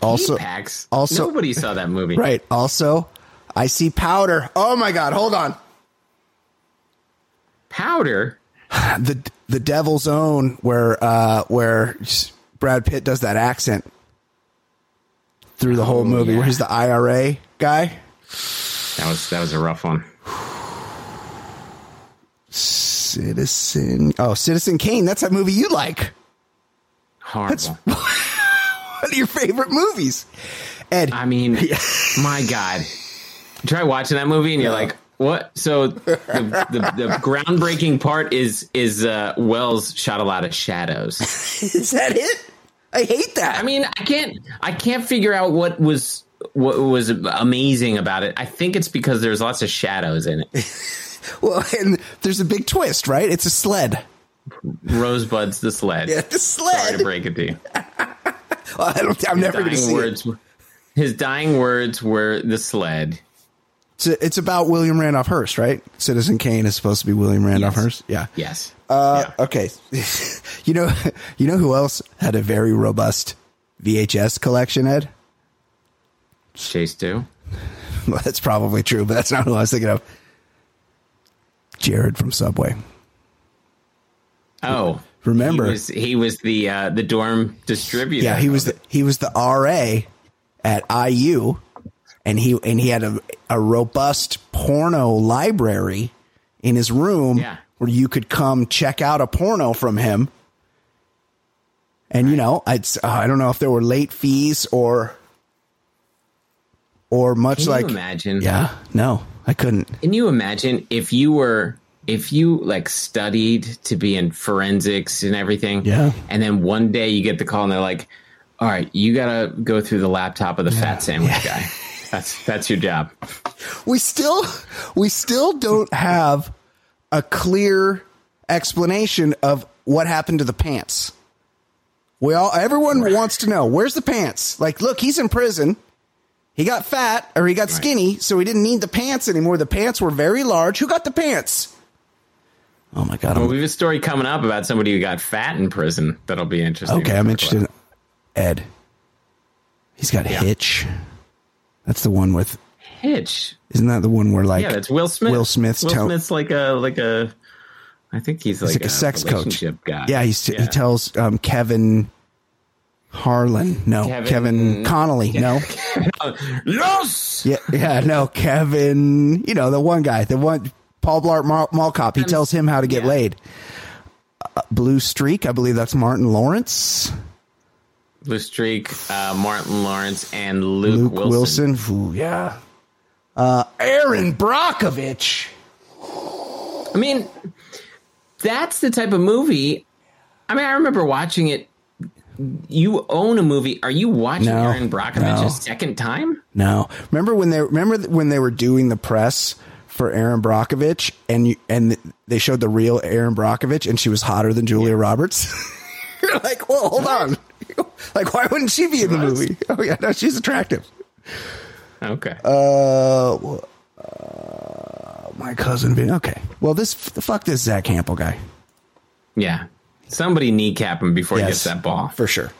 Also Packs. also- nobody saw that movie. (laughs) right, also I see Powder. Oh my god, hold on. Powder. (sighs) The the Devil's Own where uh where Brad Pitt does that accent through the whole movie yeah. where he's the IRA guy. That was that was a rough one. (sighs) Citizen Oh, Citizen Kane, that's that movie you like. Horrible. (laughs) One of your favorite movies. Ed, I mean, (laughs) my God. Try watching that movie and you're like, what? So the, the, the groundbreaking part is is uh, Welles shot a lot of shadows. (laughs) is that it? I hate that. I mean, I can't I can't figure out what was what was amazing about it. I think it's because there's lots of shadows in it. well, and there's a big twist, right? It's a sled. Rosebud's the sled. Yeah, the sled. Sorry to break it to you. (laughs) Well, I don't, I'm never going to see words. it. His dying words were the sled. It's, it's about William Randolph Hearst, right? Citizen Kane is supposed to be William Randolph Yes. Hearst. Yeah. Yes. Uh, Yeah. Okay. (laughs) you know, you know who else had a very robust VHS collection, Ed? Chase too. (laughs) Well, that's probably true, but that's not who I was thinking of. Jared from Subway. Oh, Remember- he was, he was the uh, the dorm distributor. Yeah, he was the he was the RA at IU, and he and he had a a robust porno library in his room Yeah. where you could come check out a porno from him. And you know, I'd uh, I don't know if there were late fees or or much Can like you imagine? yeah, no, I couldn't. Can you imagine if you were if you like studied to be in forensics and everything? Yeah. And then one day you get the call and they're like, "All right, you gotta go through the laptop of the fat sandwich guy. That's that's your job." we still we still don't have a clear explanation of what happened to the pants. We all everyone wants to know where's the pants? Like, look, he's in prison. He got fat or he got skinny, so he didn't need the pants anymore. The pants were very large. Who got the pants? Oh my god! Well, I'm, we have a story coming up about somebody who got fat in prison. That'll be interesting. okay, I'm interested. In. Ed, he's got Hitch. That's the one with. Hitch. Isn't that the one where like Yeah, that's Will Smith. Will Smith's Will tell- Smith's like a like a. I think he's like, He's like a sex coach. guy. Yeah, he's he tells um, Kevin Harlan, no, Kevin, Kevin- Connolly, no, (laughs) Yes. yeah, yeah, no, Kevin, you know the one guy, the one Paul Blart Mall, Mall Cop. He tells him how to get yeah. laid. Uh, Blue Streak, I believe that's Martin Lawrence, Blue Streak, uh, Martin Lawrence, and Luke, Luke Wilson. Wilson, Ooh, yeah, uh, Erin Brockovich. I mean, that's the type of movie. I mean, I remember watching it. You own a movie. Are you watching No, Erin Brockovich no. a second time? No, remember when they remember when they were doing the press for Erin Brockovich, and you, and they showed the real Erin Brockovich, and she was hotter than Julia Roberts. (laughs) You're like, well, hold on, (laughs) like why wouldn't she be in the movie? (laughs) Oh yeah, no, she's attractive. Okay. Uh, uh my cousin. Vin- Okay, well, this fuck this Zach Campbell guy yeah. Somebody kneecap him before he gets that ball. for sure.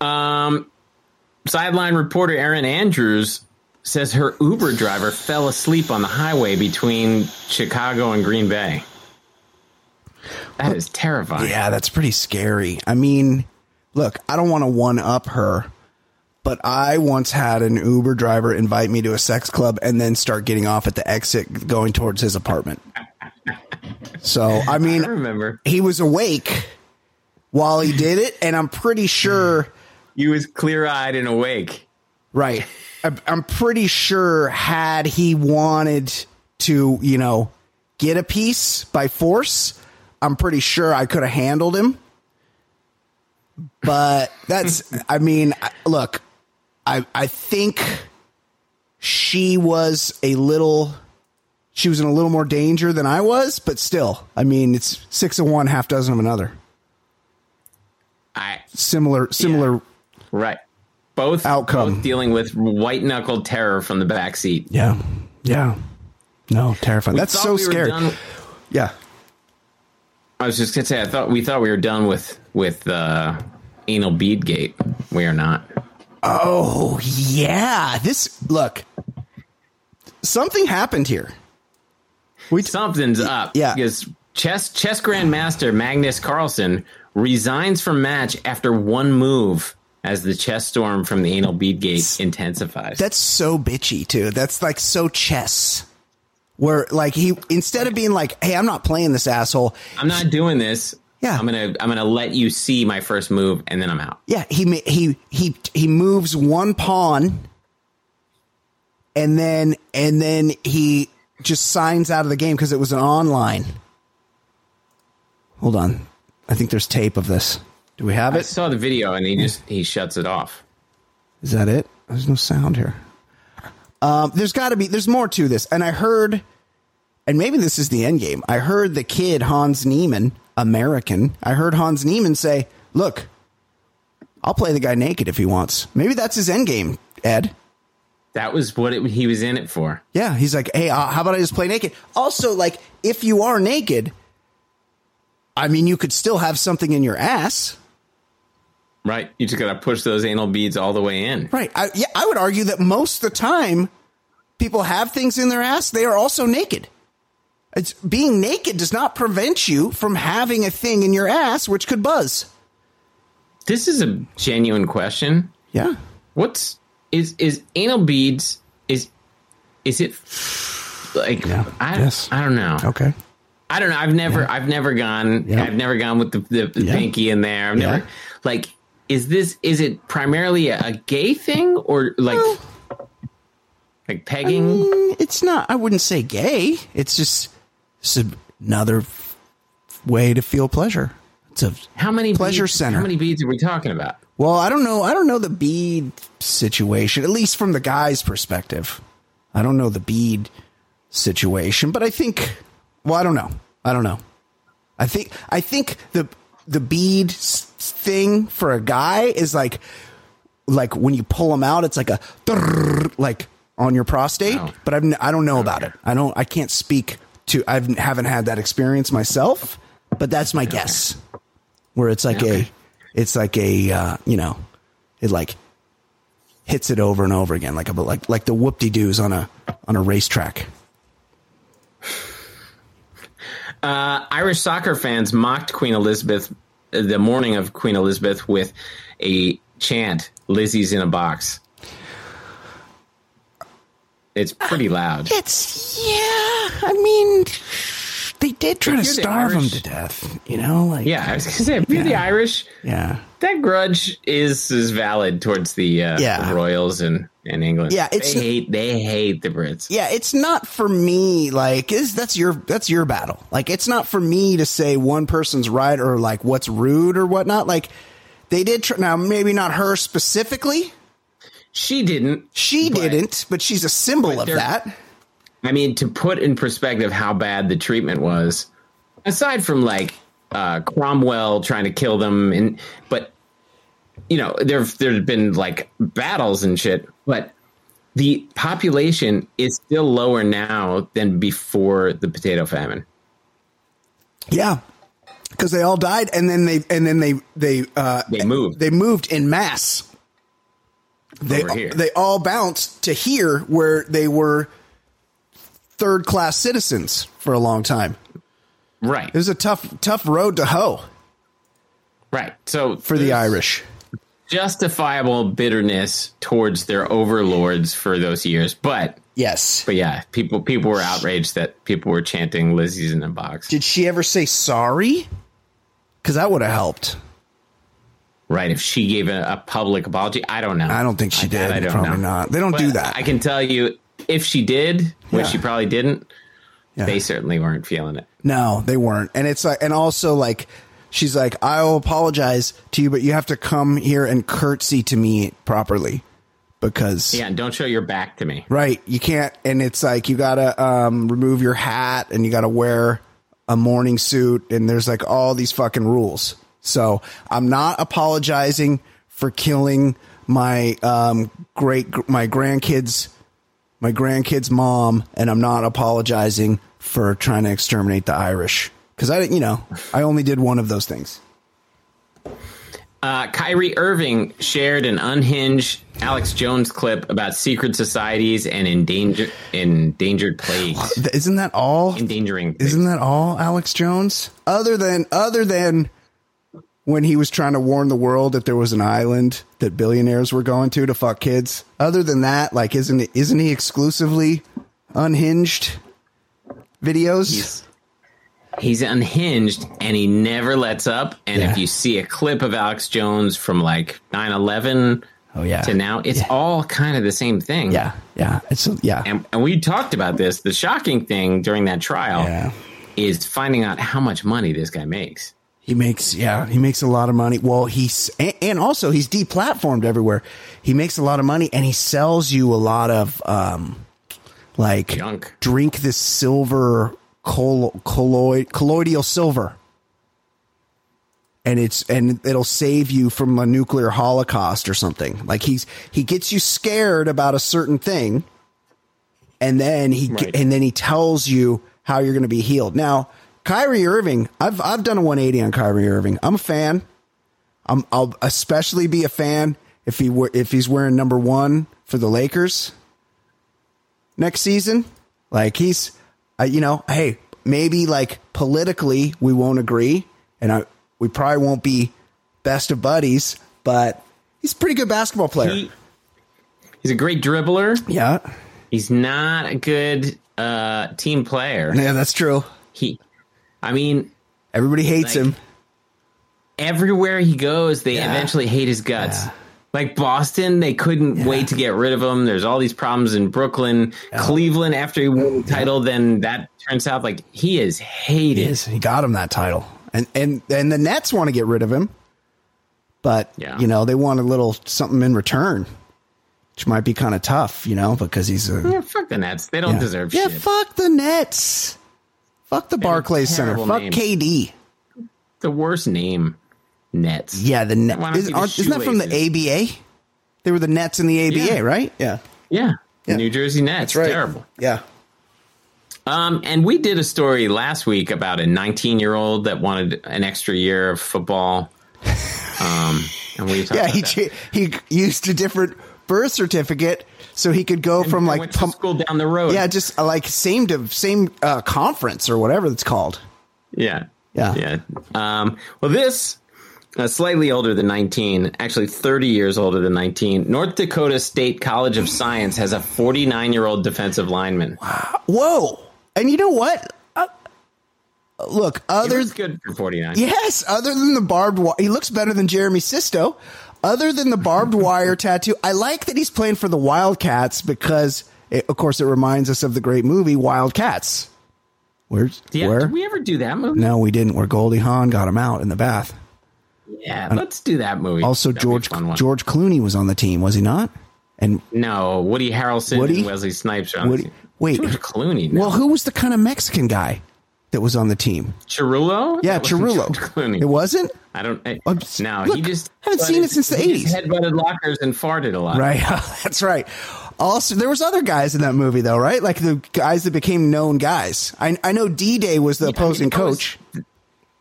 Um, sideline reporter Erin Andrews says her Uber driver fell asleep on the highway between Chicago and Green Bay. That is terrifying. Yeah, that's pretty scary. I mean, look, I don't want to one up her, but I once had an Uber driver invite me to a sex club and then start getting off at the exit going towards his apartment. So, I mean, I remember. he was awake while he did it, and I'm pretty sure, He was clear eyed and awake. Right? I'm- pretty sure had he wanted to, you know, get a piece by force, I'm pretty sure I could have handled him. But (laughs) that's, I mean, look, I I think she was a little, she was in a little more danger than I was, but still, I mean, it's six of one, half dozen of another. I Similar, similar. right. Both Outcome. both dealing with white knuckled terror from the back seat. Yeah. Yeah. No, terrifying. We That's so we scary. Yeah. I was just gonna say, I thought we thought we were done with with uh, anal bead gate. We are not. Oh, yeah. This look. Something happened here. We Something's up. Yeah. because chess chess grandmaster Magnus Carlsen resigns from match after one move as the chess storm from the anal bead gate intensifies. That's so bitchy too. That's like so chess. Where like he instead of being like, "Hey, I'm not playing this asshole," I'm not doing this. Yeah. I'm gonna I'm gonna let you see my first move and then I'm out. Yeah, he he he he moves one pawn, and then and then he just signs out of the game because it was an online. Hold on, I think there's tape of this. Do we have it? I saw the video and he just he shuts it off. Is that it? There's no sound here. Um, there's got to be. There's more to this, and I heard, and maybe this is the end game. I heard the kid Hans Niemann, American. I heard Hans Niemann say, "Look, I'll play the guy naked if he wants. Maybe that's his end game." Ed. That was what it, he was in it for. Yeah, he's like, "Hey, uh, how about I just play naked?" Also, like, if you are naked, I mean, you could still have something in your ass. Right. You just gotta push those anal beads all the way in. Right. I, yeah, I would argue that most of the time people have things in their ass, they are also naked. It's being naked does not prevent you from having a thing in your ass which could buzz. This is a genuine question. Yeah. What's is is anal beads is is it like Yeah. I Yes. I don't know. Okay. I don't know. I've never I've never gone Yeah. I've never gone with the, the, the Yeah. pinky in there. I've never like is this is it primarily a, a gay thing or like like pegging? Mm, It's not I wouldn't say gay. It's just it's another f- way to feel pleasure. It's a how many pleasure beads, center. How many beads are we talking about? Well, I don't know. I don't know the bead situation, at least from the guy's perspective. I don't know the bead situation, but I think. Well, I don't know. I don't know. I think. I think the the bead thing for a guy is like, like when you pull them out, it's like a like on your prostate. Oh. But I've I don't know about it. I don't. I can't speak to. I haven't had that experience myself, but that's my guess where it's like Okay. a it's like a uh, you know it like hits it over and over again like a like like the whoop de doos on a on a racetrack Uh, Irish soccer fans mocked Queen Elizabeth uh, the morning of Queen Elizabeth with a chant, Lizzie's in a box. It's pretty loud. it's yeah i mean they did try to If you're starve him Irish- to death you know like Yeah, I was going to say, if you're the Irish, yeah that grudge is is valid towards the, uh, Yeah. the royals in, in England. Yeah, it's- they hate they hate the Brits. yeah it's not for me like is that's your that's your battle like it's not for me to say one person's right or like what's rude or whatnot like they did try now maybe not her specifically She didn't. she but- didn't but she's a symbol of that I mean, to put in perspective how bad the treatment was, aside from like uh, Cromwell trying to kill them, and but you know there there's been like battles and shit, but the population is still lower now than before the potato famine. Yeah, because they all died, and then they and then they they uh, They moved. They moved in mass. They they all bounced to here where they were third class citizens for a long time. Right, It was a tough tough road to hoe right. So for the Irish. Justifiable bitterness towards their overlords for those years, but Yes. but yeah, people people were outraged that people were chanting "Lizzie's in a box." Did she ever say sorry? Because that would have helped. Right. If she gave a, a public apology, I don't know. I don't think she I- did. I don't Probably know. not. They don't But do that. I can tell you, if she did, which Yeah. she probably didn't, Yeah. they certainly weren't feeling it. No, they weren't. And it's like, and also like, she's like, I'll apologize to you, but you have to come here and curtsy to me properly because, Yeah, and don't show your back to me. right, you can't. And it's like, you gotta um, remove your hat and you gotta wear a morning suit, and there's like all these fucking rules. So I'm not apologizing for killing my um, great my grandkids my grandkids' mom, and I'm not apologizing for trying to exterminate the Irish because I you know I only did one of those things. Uh, Kyrie Irving shared an unhinged Alex Jones clip about secret societies and endanger, endangered plagues. Isn't that all? Endangering. Isn't that all, Alex Jones? Other than other than when he was trying to warn the world that there was an island that billionaires were going to to fuck kids. Other than that, like isn't it, isn't he exclusively unhinged videos? He's, he's unhinged and he never lets up. And Yeah. if you see a clip of Alex Jones from like 9 11 oh yeah. to now, it's all kind of the same thing. Yeah, yeah. It's yeah. And, and we talked about this. The shocking thing during that trial Yeah. is finding out how much money this guy makes. He makes yeah, he makes a lot of money. Well, he's and, and also he's deplatformed everywhere. He makes a lot of money and he sells you a lot of um like Junk. drink this silver col- colloid colloidal silver. And it's and it'll save you from a nuclear holocaust or something. Like he's he gets you scared about a certain thing and then he Right. and then he tells you how you're going to be healed. Now, Kyrie Irving, I've I've done a 180 on Kyrie Irving. I'm a fan. I'm I'll especially be a fan if he were if he's wearing number 1 for the Lakers next season. Like he's uh, you know, hey, maybe like politically we won't agree and I we probably won't be best of buddies, but he's a pretty good basketball player. He, he's a great dribbler. yeah. He's not a good uh, team player. Yeah, that's true. He, I mean, Everybody hates Like- him. everywhere he goes, they Yeah. eventually hate his guts. Yeah. Like Boston, they couldn't wait to get rid of him. There's all these problems in Brooklyn, Cleveland. After he won the title, then that turns out like he is hated. is. He got him that title, and and and the Nets want to get rid of him, but Yeah. you know they want a little something in return, which might be kind of tough, you know, because he's a Yeah, fuck the Nets. They don't yeah. deserve yeah. shit. Fuck the Nets. Fuck the Barclays Center. Fuck name. KD. the worst name, Nets. Yeah, the Nets. Is, be the aren't- isn't that from the? ABA? They were the Nets in the ABA, Yeah. right? Yeah. Yeah. Yeah. New Jersey Nets. Right. Terrible. Yeah. Um, and we did a story last week about a 19 year old that wanted an extra year of football. Um, and we talked Yeah, he that. he used a different birth certificate so he could go from like pump, school down the road. Yeah, just uh, like same to same uh, conference or whatever it's called. Yeah. Yeah. Yeah. Um, well, this, uh, slightly older than 19, actually 30 years older than 19, North Dakota State College of Science has a 49 year old defensive lineman. Wow. Whoa! And you know what? Uh, look, He other looks good for 49. yes, other than the barbed wire, he looks better than Jeremy Sisto. Other than the barbed wire (laughs) tattoo, I like that he's playing for the Wildcats because, it, of course, it reminds us of the great movie Wildcats. Where's Yeah, where? Did we ever do that movie? no, we didn't. Where Goldie Hawn got him out in the bath. Yeah, let's do that movie. Also, That'd George. George Clooney was on the team, was he not? And No, Woody Harrelson Woody? and Wesley Snipes are on Woody- the wait. George Clooney. No. well, who was the kind of Mexican guy that was on the team? Chirulo? Yeah, That Chirulo. Clooney. It wasn't. I don't. I, no, look, he just haven't seen it since the 80s. Headbutted lockers and farted a lot. Right. (laughs) That's right. Also, there was other guys in that movie though, right? Like the guys that became known guys. I I know D Day was the opposing that was- coach.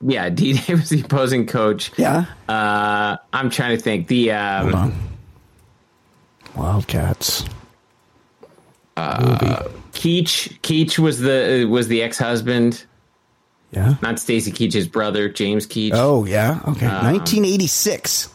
Yeah, (laughs) D Day was the opposing coach. Yeah. Uh, I'm trying to think. The um, Hold on. Wildcats. Keach Keach was the was the ex husband, Yeah. not Stacy Keach's brother, James Keach. Oh yeah. Okay. 1986.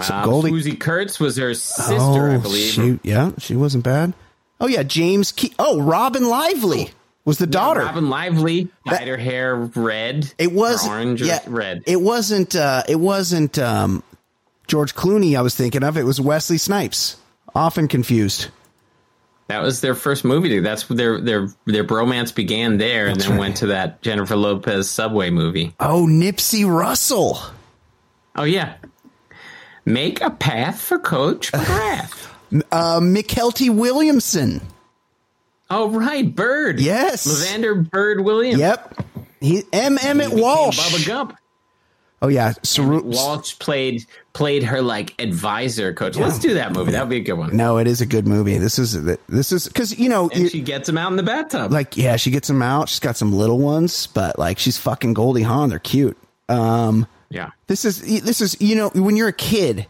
So um, Goldie. Swoosie Kurtz was her sister, I oh, believe. she, yeah, she wasn't bad. Oh yeah, James. Ke- oh, Robin Lively was the daughter. Robin Lively dyed her hair red. It was or orange yeah, or red. It wasn't. Uh, it wasn't um, George Clooney. I was thinking of. It was Wesley Snipes. Often confused. That was their first movie. That's their their their bromance began there, and then right. went to that Jennifer Lopez Subway movie. Oh, Nipsey Russell. Oh yeah, make a path for Coach (laughs) McGrath. Uh, Mykelti Williamson. Oh right, Bird. Yes. Levander Bird Williams. Yep. He M. Emmett He Walsh. Bubba Gump. Oh yeah, Saru- Walsh played played her like advisor coach. Let's do that movie. That would be a good one. No, it is a good movie. This is this is because you know you- she gets him out in the bathtub. like yeah, she gets him out. She's got some little ones, but like she's fucking Goldie Hawn. They're cute. Um, yeah. this is this is you know when you're a kid,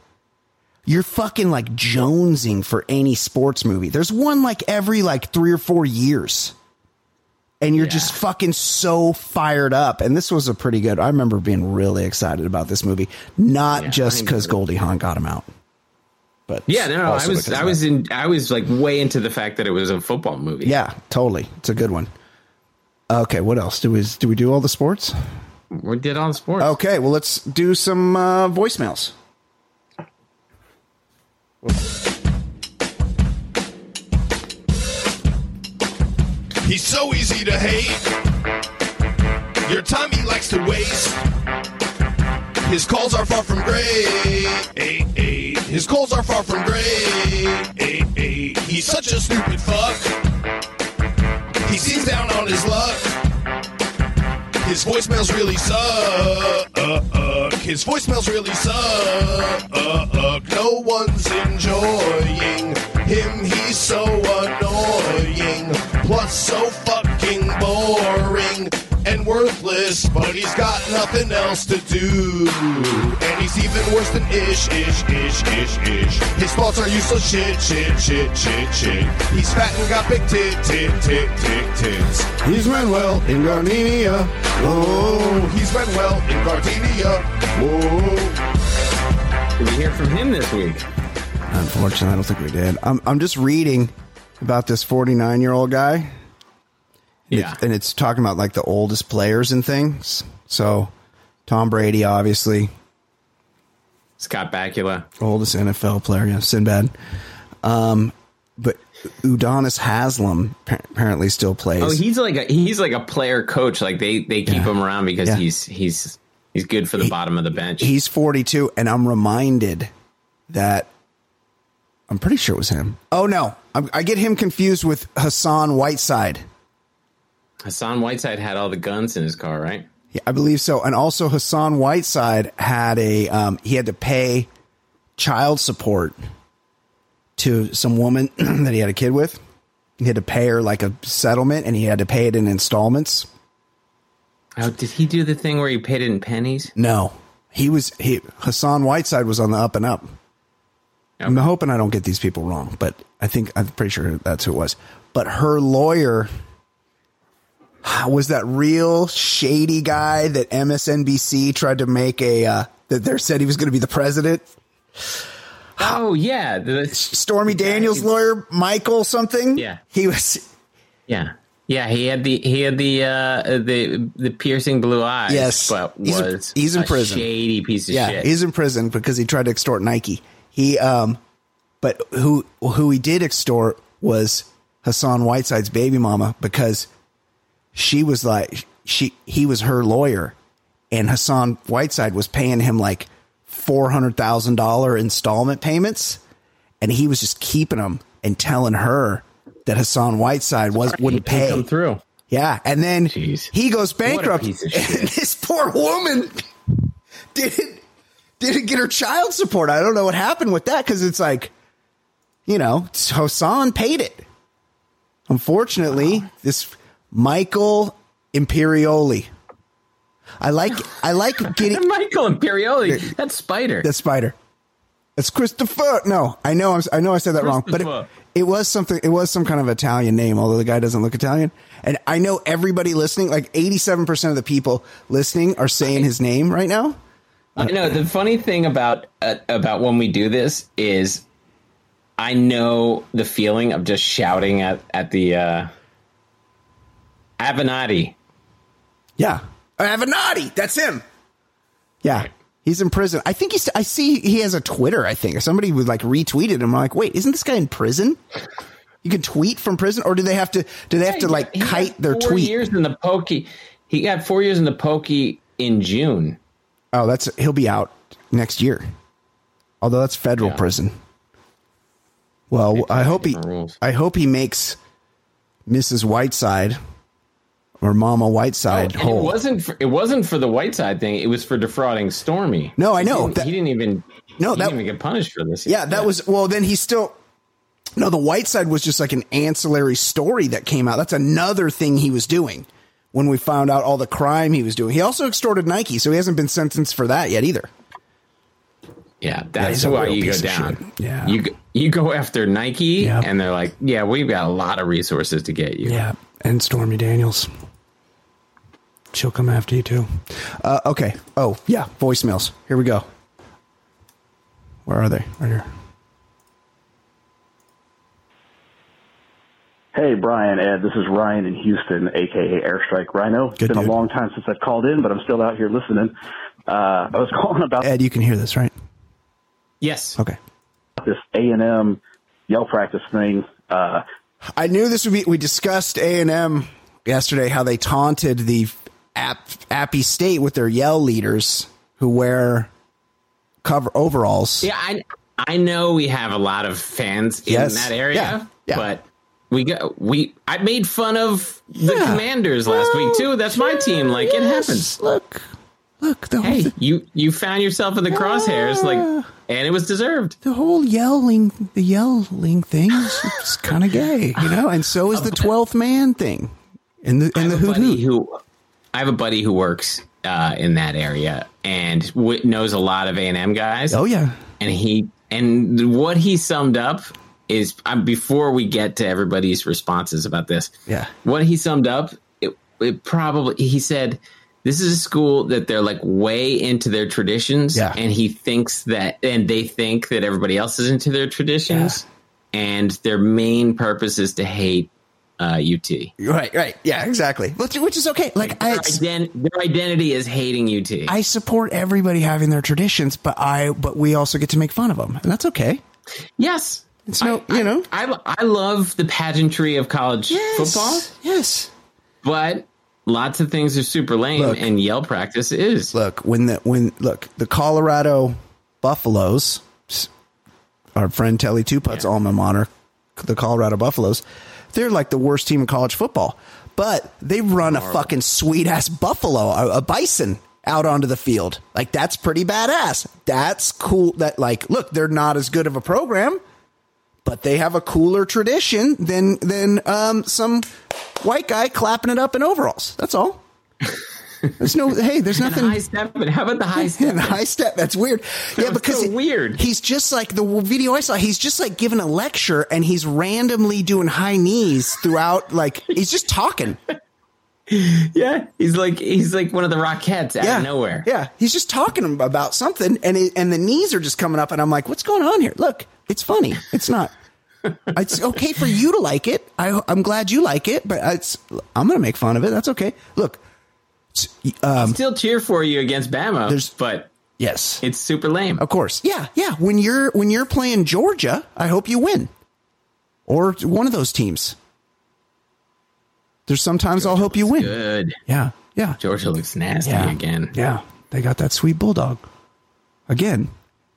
you're fucking like jonesing for any sports movie. There's one like every like three or four years. And you're Yeah. just fucking so fired up. And this was a pretty good. I remember being really excited about this movie, not Yeah, just because. Goldie Hawn got him out, but Yeah, no. I was I was in I was like way into the fact that it was a football movie. Yeah, totally. It's a good one. Okay, what else? Do we do we do all the sports? We did all the sports. Okay, well let's do some uh, voicemails. He's so easy to hate. Your time he likes to waste. His calls are far from great. His calls are far from great. He's such a stupid fuck. He seems down on his luck. His voicemails really suck. Uh, uh, his voicemails really suck. Uh, no one's enjoying him. He's so annoying. Plus, so fucking boring and worthless. But he's got nothing else to do. And he's even worse than ish, ish, ish, ish, ish. His thoughts are useless shit, shit, shit, shit, shit. He's fat and got big tit, tit, tit, tit, tits. He's Manuel in Gardena. Whoa. He's Manuel in Gardena. Whoa. Did we hear from him this week? Unfortunately, I don't think we did. I'm I'm just reading about this 49 year old guy. Yeah. and it's talking about like the oldest players and things. So, Tom Brady, obviously, Scott Bakula. oldest NFL player, yeah, Sinbad. Um, but Udonis Haslem apparently still plays. Oh, he's like a he's like a player coach. Like they they keep Yeah. him around because Yeah. he's he's he's good for the bottom of the bench. He's 42, and I'm reminded that I'm pretty sure it was him. Oh no, I'm, I get him confused with Hassan Whiteside. Hassan Whiteside had all the guns in his car, right? Yeah, I believe so. And also Hassan Whiteside had a um, he had to pay child support to some woman (clears throat) that he had a kid with. He had to pay her like a settlement, and he had to pay it in installments. Oh, did he do the thing where he paid it in pennies? No, he was he Hassan Whiteside was on the up and up. I'm hoping I don't get these people wrong, but I think I'm pretty sure that's who it was. But her lawyer (sighs) was that real shady guy that MSNBC tried to make a uh, that they said he was going to be the president. (sighs) Oh yeah, the, Stormy Daniels' lawyer, Michael something. Yeah. he was. (laughs) yeah, yeah. He had the he had the uh, the the piercing blue eyes. Yes. but He's- was he's in a prison. Shady piece of Yeah, shit. he's in prison because he tried to extort Nike. He um, but who who he did extort was Hassan Whiteside's baby mama because she was like she he was her lawyer, and Hassan Whiteside was paying him like four hundred thousand dollar installment payments, and he was just keeping them and telling her that Hassan Whiteside was wouldn't pay. come through. Yeah, and then Jeez. he goes bankrupt. (laughs) And this poor woman didn't didn't get her child support. I don't know what happened with that because it's like, you know, Hassan paid it. Unfortunately, this Michael Imperioli. I like I like (laughs) getting Michael Imperioli. That's Spider. that spider. It's Christopher. No, I know. I'm, I know. I said that wrong, but it, it was something. It was some kind of Italian name, although the guy doesn't look Italian. And I know everybody listening, like 87 percent of the people listening, are saying his name right now. I know the funny thing about uh, about when we do this is I know the feeling of just shouting at at the uh Avenatti. Yeah, Avenatti. That's him. Yeah, he's in prison. I think he's. I see he has a Twitter. I think somebody would like retweeted him. I'm like, wait, isn't this guy in prison? You can tweet from prison, or do they have to? Do they have to like kite their four tweet? years in the pokey. He got four years in the pokey in June. Oh, that's he'll be out next year. Although that's federal Yeah. prison. Well, I hope he rules. I hope he makes Mrs. Whiteside or Mama Whiteside hole. it wasn't. For, it wasn't for the Whiteside thing. It was for defrauding Stormy. No, I He know. didn't- That- he didn't even. No, he that- didn't even get punished for this. Yeah, that was well. Then he still. No, the Whiteside was just like an ancillary story that came out. That's another thing he was doing when we found out all the crime he was doing. He also extorted Nike, so he hasn't been sentenced for that yet either. Yeah, that's a why you go down. Yeah. you go- you go after Nike, Yep. and they're like, "Yeah, we've got a lot of resources to get you." Yeah, and Stormy Daniels. She'll come after you too. Uh, okay. Oh yeah, voicemails. Here we go. Where are they? Right here. Hey, Brian, Ed, this is Ryan in Houston, aka Airstrike Rhino. It's Good been dude. a long time since I've called in, but I'm still out here listening. Uh, I was (laughs) calling about Ed, you can hear this, right? Yes. Okay. this A&M yell practice thing. Uh, I knew this would be. We discussed A and M yesterday how they taunted the App, Appy State with their yell leaders who wear cover overalls. Yeah, I I know we have a lot of fans in Yes. that area, Yeah. Yeah. but we got we I made fun of the Yeah. Commanders last week too. That's my team. Like it happens. Look, look. The Hey, you you found yourself in the crosshairs, like, and it was deserved. the whole yelling, the yelling thing is kind of gay, you know. And so is the twelfth man thing. and the in the hoot hoot. who I have a buddy who works uh, in that area and w- knows a lot of A and M guys. Oh yeah. and he and what he summed up is um, before we get to everybody's responses about this Yeah. what he summed up it, it probably he said this is a school that they're like way into their traditions Yeah. and he thinks that and they think that everybody else is into their traditions and their main purpose is to hate uh, UT. Right. Right. Yeah. Exactly. Which, which is okay. Like I. Their, ident- their identity is hating UT. I support everybody having their traditions, but I but we also get to make fun of them, and that's okay. yes. It's no, I- you know, I, I love the pageantry of college football. Yes. but lots of things are super lame Look. and yell practice is Look when the when look the Colorado Buffaloes, our friend Telly Tuput's Yeah. alma mater, the Colorado Buffaloes, they're like the worst team in college football, but they run a fucking sweet ass buffalo, a, a bison out onto the field. Like that's pretty badass. That's cool. That like, look, they're not as good of a program, but they have a cooler tradition than than um, some white guy clapping it up in overalls. That's all. (laughs) There's no hey. There's nothing. high step and how about the high (laughs) step the high step. That's weird. (laughs) Yeah, because so weird. He's just like the video I saw. He's just like giving a lecture, and he's randomly doing high knees throughout. Like he's just talking. (laughs) yeah he's like he's like one of the rockettes out Yeah, of nowhere Yeah, he's just talking about something, and it, and the knees are just coming up, and I'm like, what's going on here? Look, it's funny. It's not. It's okay for you to like it. I, I'm glad you like it, but it's. I'm gonna make fun of it. That's okay. Look. Um, still cheer for you against bama There's- but yes. it's super lame Of course. Yeah, yeah. When you're when you're playing Georgia, I hope you win. Or one of those teams. There's sometimes I'll hope you win. good Yeah. Yeah. georgia looks nasty Yeah. again Yeah. They got that sweet bulldog. Again,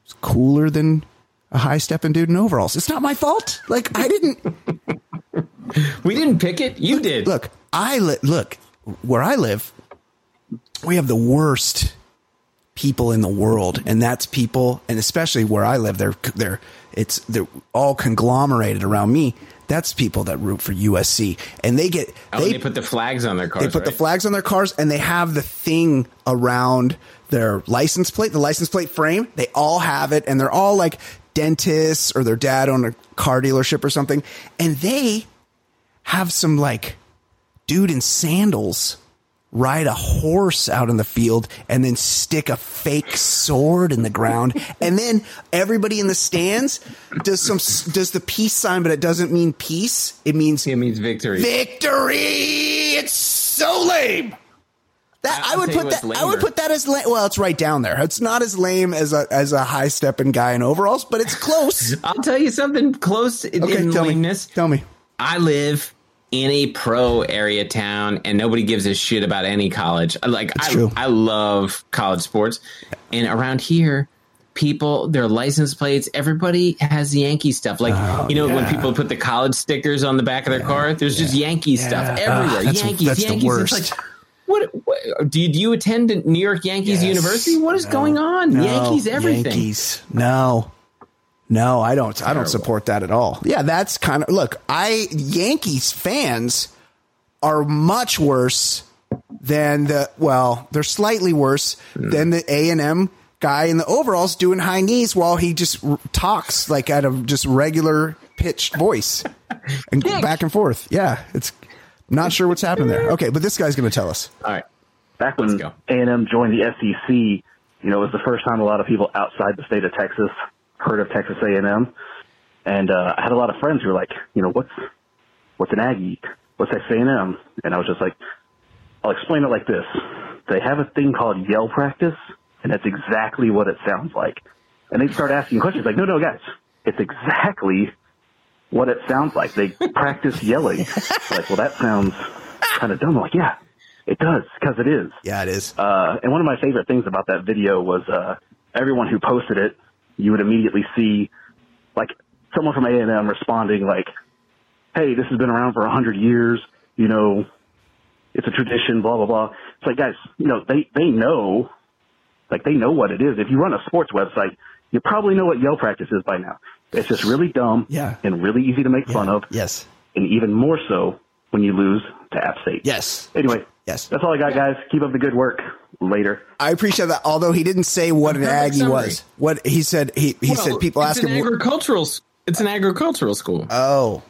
it's cooler than a high stepping dude in overalls. It's not my fault. Like I didn't (laughs) we didn't pick it you did look, I li- look where I live. We have the worst people in the world, and that's people, and especially where I live, they're they're it's they're all conglomerated around me. That's people that root for USC, and they get oh, they they, put the flags on their cars they put the flags on their cars, and they have the thing around their license plate, the license plate frame. They all have it, and they're all like dentists or their dad owned a car dealership or something, and they have some like dude in sandals ride a horse out in the field and then stick a fake sword in the ground. (laughs) And then everybody in the stands does some does the peace sign but it doesn't mean peace. It means it means victory. Victory! It's so lame! That I'll I would put that what's I would put that as la- well it's right down there. It's not as lame as a as a high stepping guy in overalls but it's close. I'll tell you something close in, okay in tell me. tell me. I live in a pro area town and nobody gives a shit about any college. Like I, true. I love college sports. And around here, people, their license plates, everybody has Yankee stuff. Like you know when people put the college stickers on the back of their car, there's just Yankee stuff everywhere. Ah, that's- Yankees, that's the Yankees. worst. It's like what, what do, you, do you attend New York Yankees Yes. University? What is No. going on? No, Yankees everything. Yankees. No. No, I don't. I don't support that at all. Yeah, that's kind of look. I Yankees fans are much worse than the. Well, they're slightly worse hmm. than the A and M guy in the overalls doing high knees while he just r- talks like at a just regular pitched voice (laughs) and back and forth. Yeah, it's not sure what's happening there. Okay, but this guy's going to tell us. All right. Back when. A&M joined the SEC, you know, it was the first time a lot of people outside the state of Texas heard of Texas A&M. And uh, I had a lot of friends who were like, you know, what's what's an Aggie? What's Texas A&M? And I was just like, I'll explain it like this: they have a thing called yell practice, and that's exactly what it sounds like. And they start asking questions like, no, no, guys, it's exactly what it sounds like. They (laughs) practice yelling. like, well, that sounds kind of dumb. I'm like, yeah, it does because it is. Yeah, it is. Uh, and one of my favorite things about that video was uh, everyone who posted it, you would immediately see like someone from A&M responding like, "Hey, this has been around for a hundred years. You know, it's a tradition. Blah blah blah." It's like, guys, you know, they they know, like they know what it is. If you run a sports website, you probably know what yell practice is by now. It's just really dumb Yeah. and really easy to make fun of, Yes. and even more so when you lose to App State. Yes. Anyway, Yes. that's all I got, guys. Keep up the good work. Later. I appreciate that. Although he didn't say what an Perfect Aggie summary. was. What he said, he he said people it's ask an him. agricultural. s- It's an agricultural school. oh,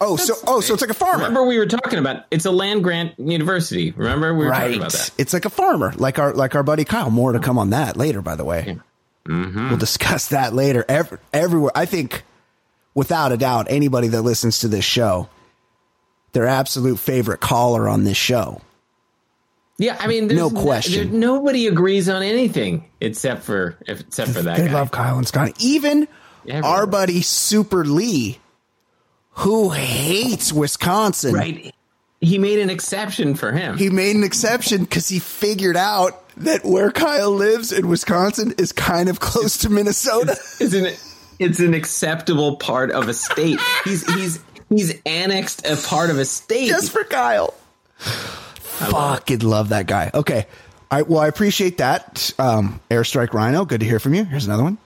oh, so oh, so it's like a farmer, Remember we were talking about it's a land grant university. Remember we were talking about that. It's like a farmer, like our like our buddy Kyle. More to come on that later, by the way. Mm-hmm. We'll discuss that later. Every, everywhere, I think, without a doubt, anybody that listens to this show, their absolute favorite caller on this show. Yeah, I mean, there's No question. there- nobody agrees on anything except for except for that They guy. love Kyle and Scott. Even Everyone. our buddy Super Lee, who hates Wisconsin. right? He made an exception for him. he made an exception because he figured out that where Kyle lives in Wisconsin is kind of close to Minnesota. it's an it's an acceptable part of a state. He's he's he's annexed a part of a state. Just for Kyle. Fucking love that guy. Okay. All right. Well, I appreciate that. Um, Airstrike Rhino. Good to hear from you. Here's another one.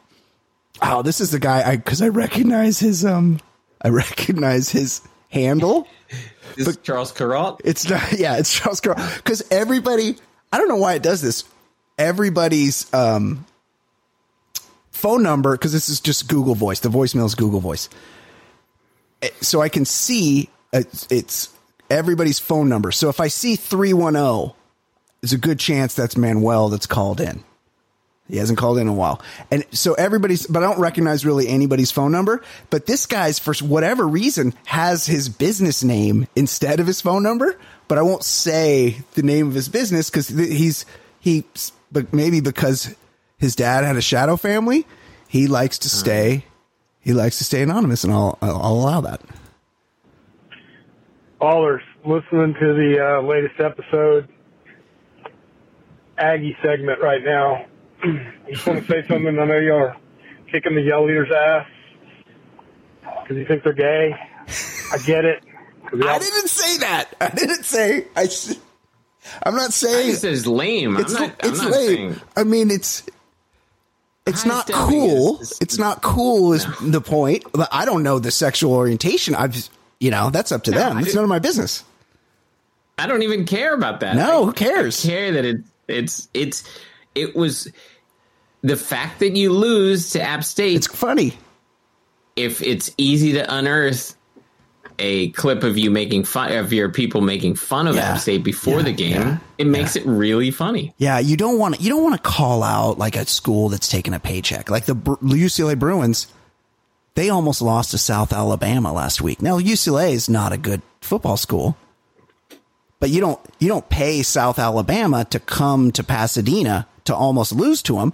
Oh, this is the guy I because I recognize his um I (laughs) recognize his handle. (laughs) This is Charles Carrault. It's not. (laughs) Yeah, it's Charles Carl. Because everybody, I don't know why it does this. Everybody's um, phone number, because this is just Google Voice. The voicemail is Google Voice. Eh, So I can see it's, it's everybody's phone number. So if I see three one zero, there's a good chance that's Manuel that's called in. He hasn't called in a while. And so everybody's, but I don't recognize really anybody's phone number. But this guy's, for whatever reason, has his business name instead of his phone number. But I won't say the name of his business because he's, he, but maybe because his dad had a shadow family, he likes to hmm. stay, he likes to stay anonymous and I'll, I'll allow that. Ballers, listening to the uh, latest episode, Aggie segment right now. (clears throat) I just want to say something. I know y'all are kicking the yell eaters' ass because you think they're gay. I get it. (laughs) I didn't say that. I didn't say, I. I'm not saying just said it's lame. it's, I'm not, I'm it's not lame. saying I mean, it's it's not stepping cool. is- is- it's not cool is the point. But I don't know the sexual orientation. I've you know that's up to them. I It's none of my business. I don't even care about that. No, I- who cares? I care that it it's it's it was the fact that you lose to App State. It's funny. if it's easy to unearth a clip of you making fun of your people making fun of Yeah. App State before Yeah, the game, yeah, it makes it really funny. Yeah, you don't want to. You don't want to call out like a school that's taking a paycheck, like the UCLA Bruins. They almost lost to South Alabama last week. Now UCLA is not a good football school, but you don't you don't pay South Alabama to come to Pasadena to almost lose to them.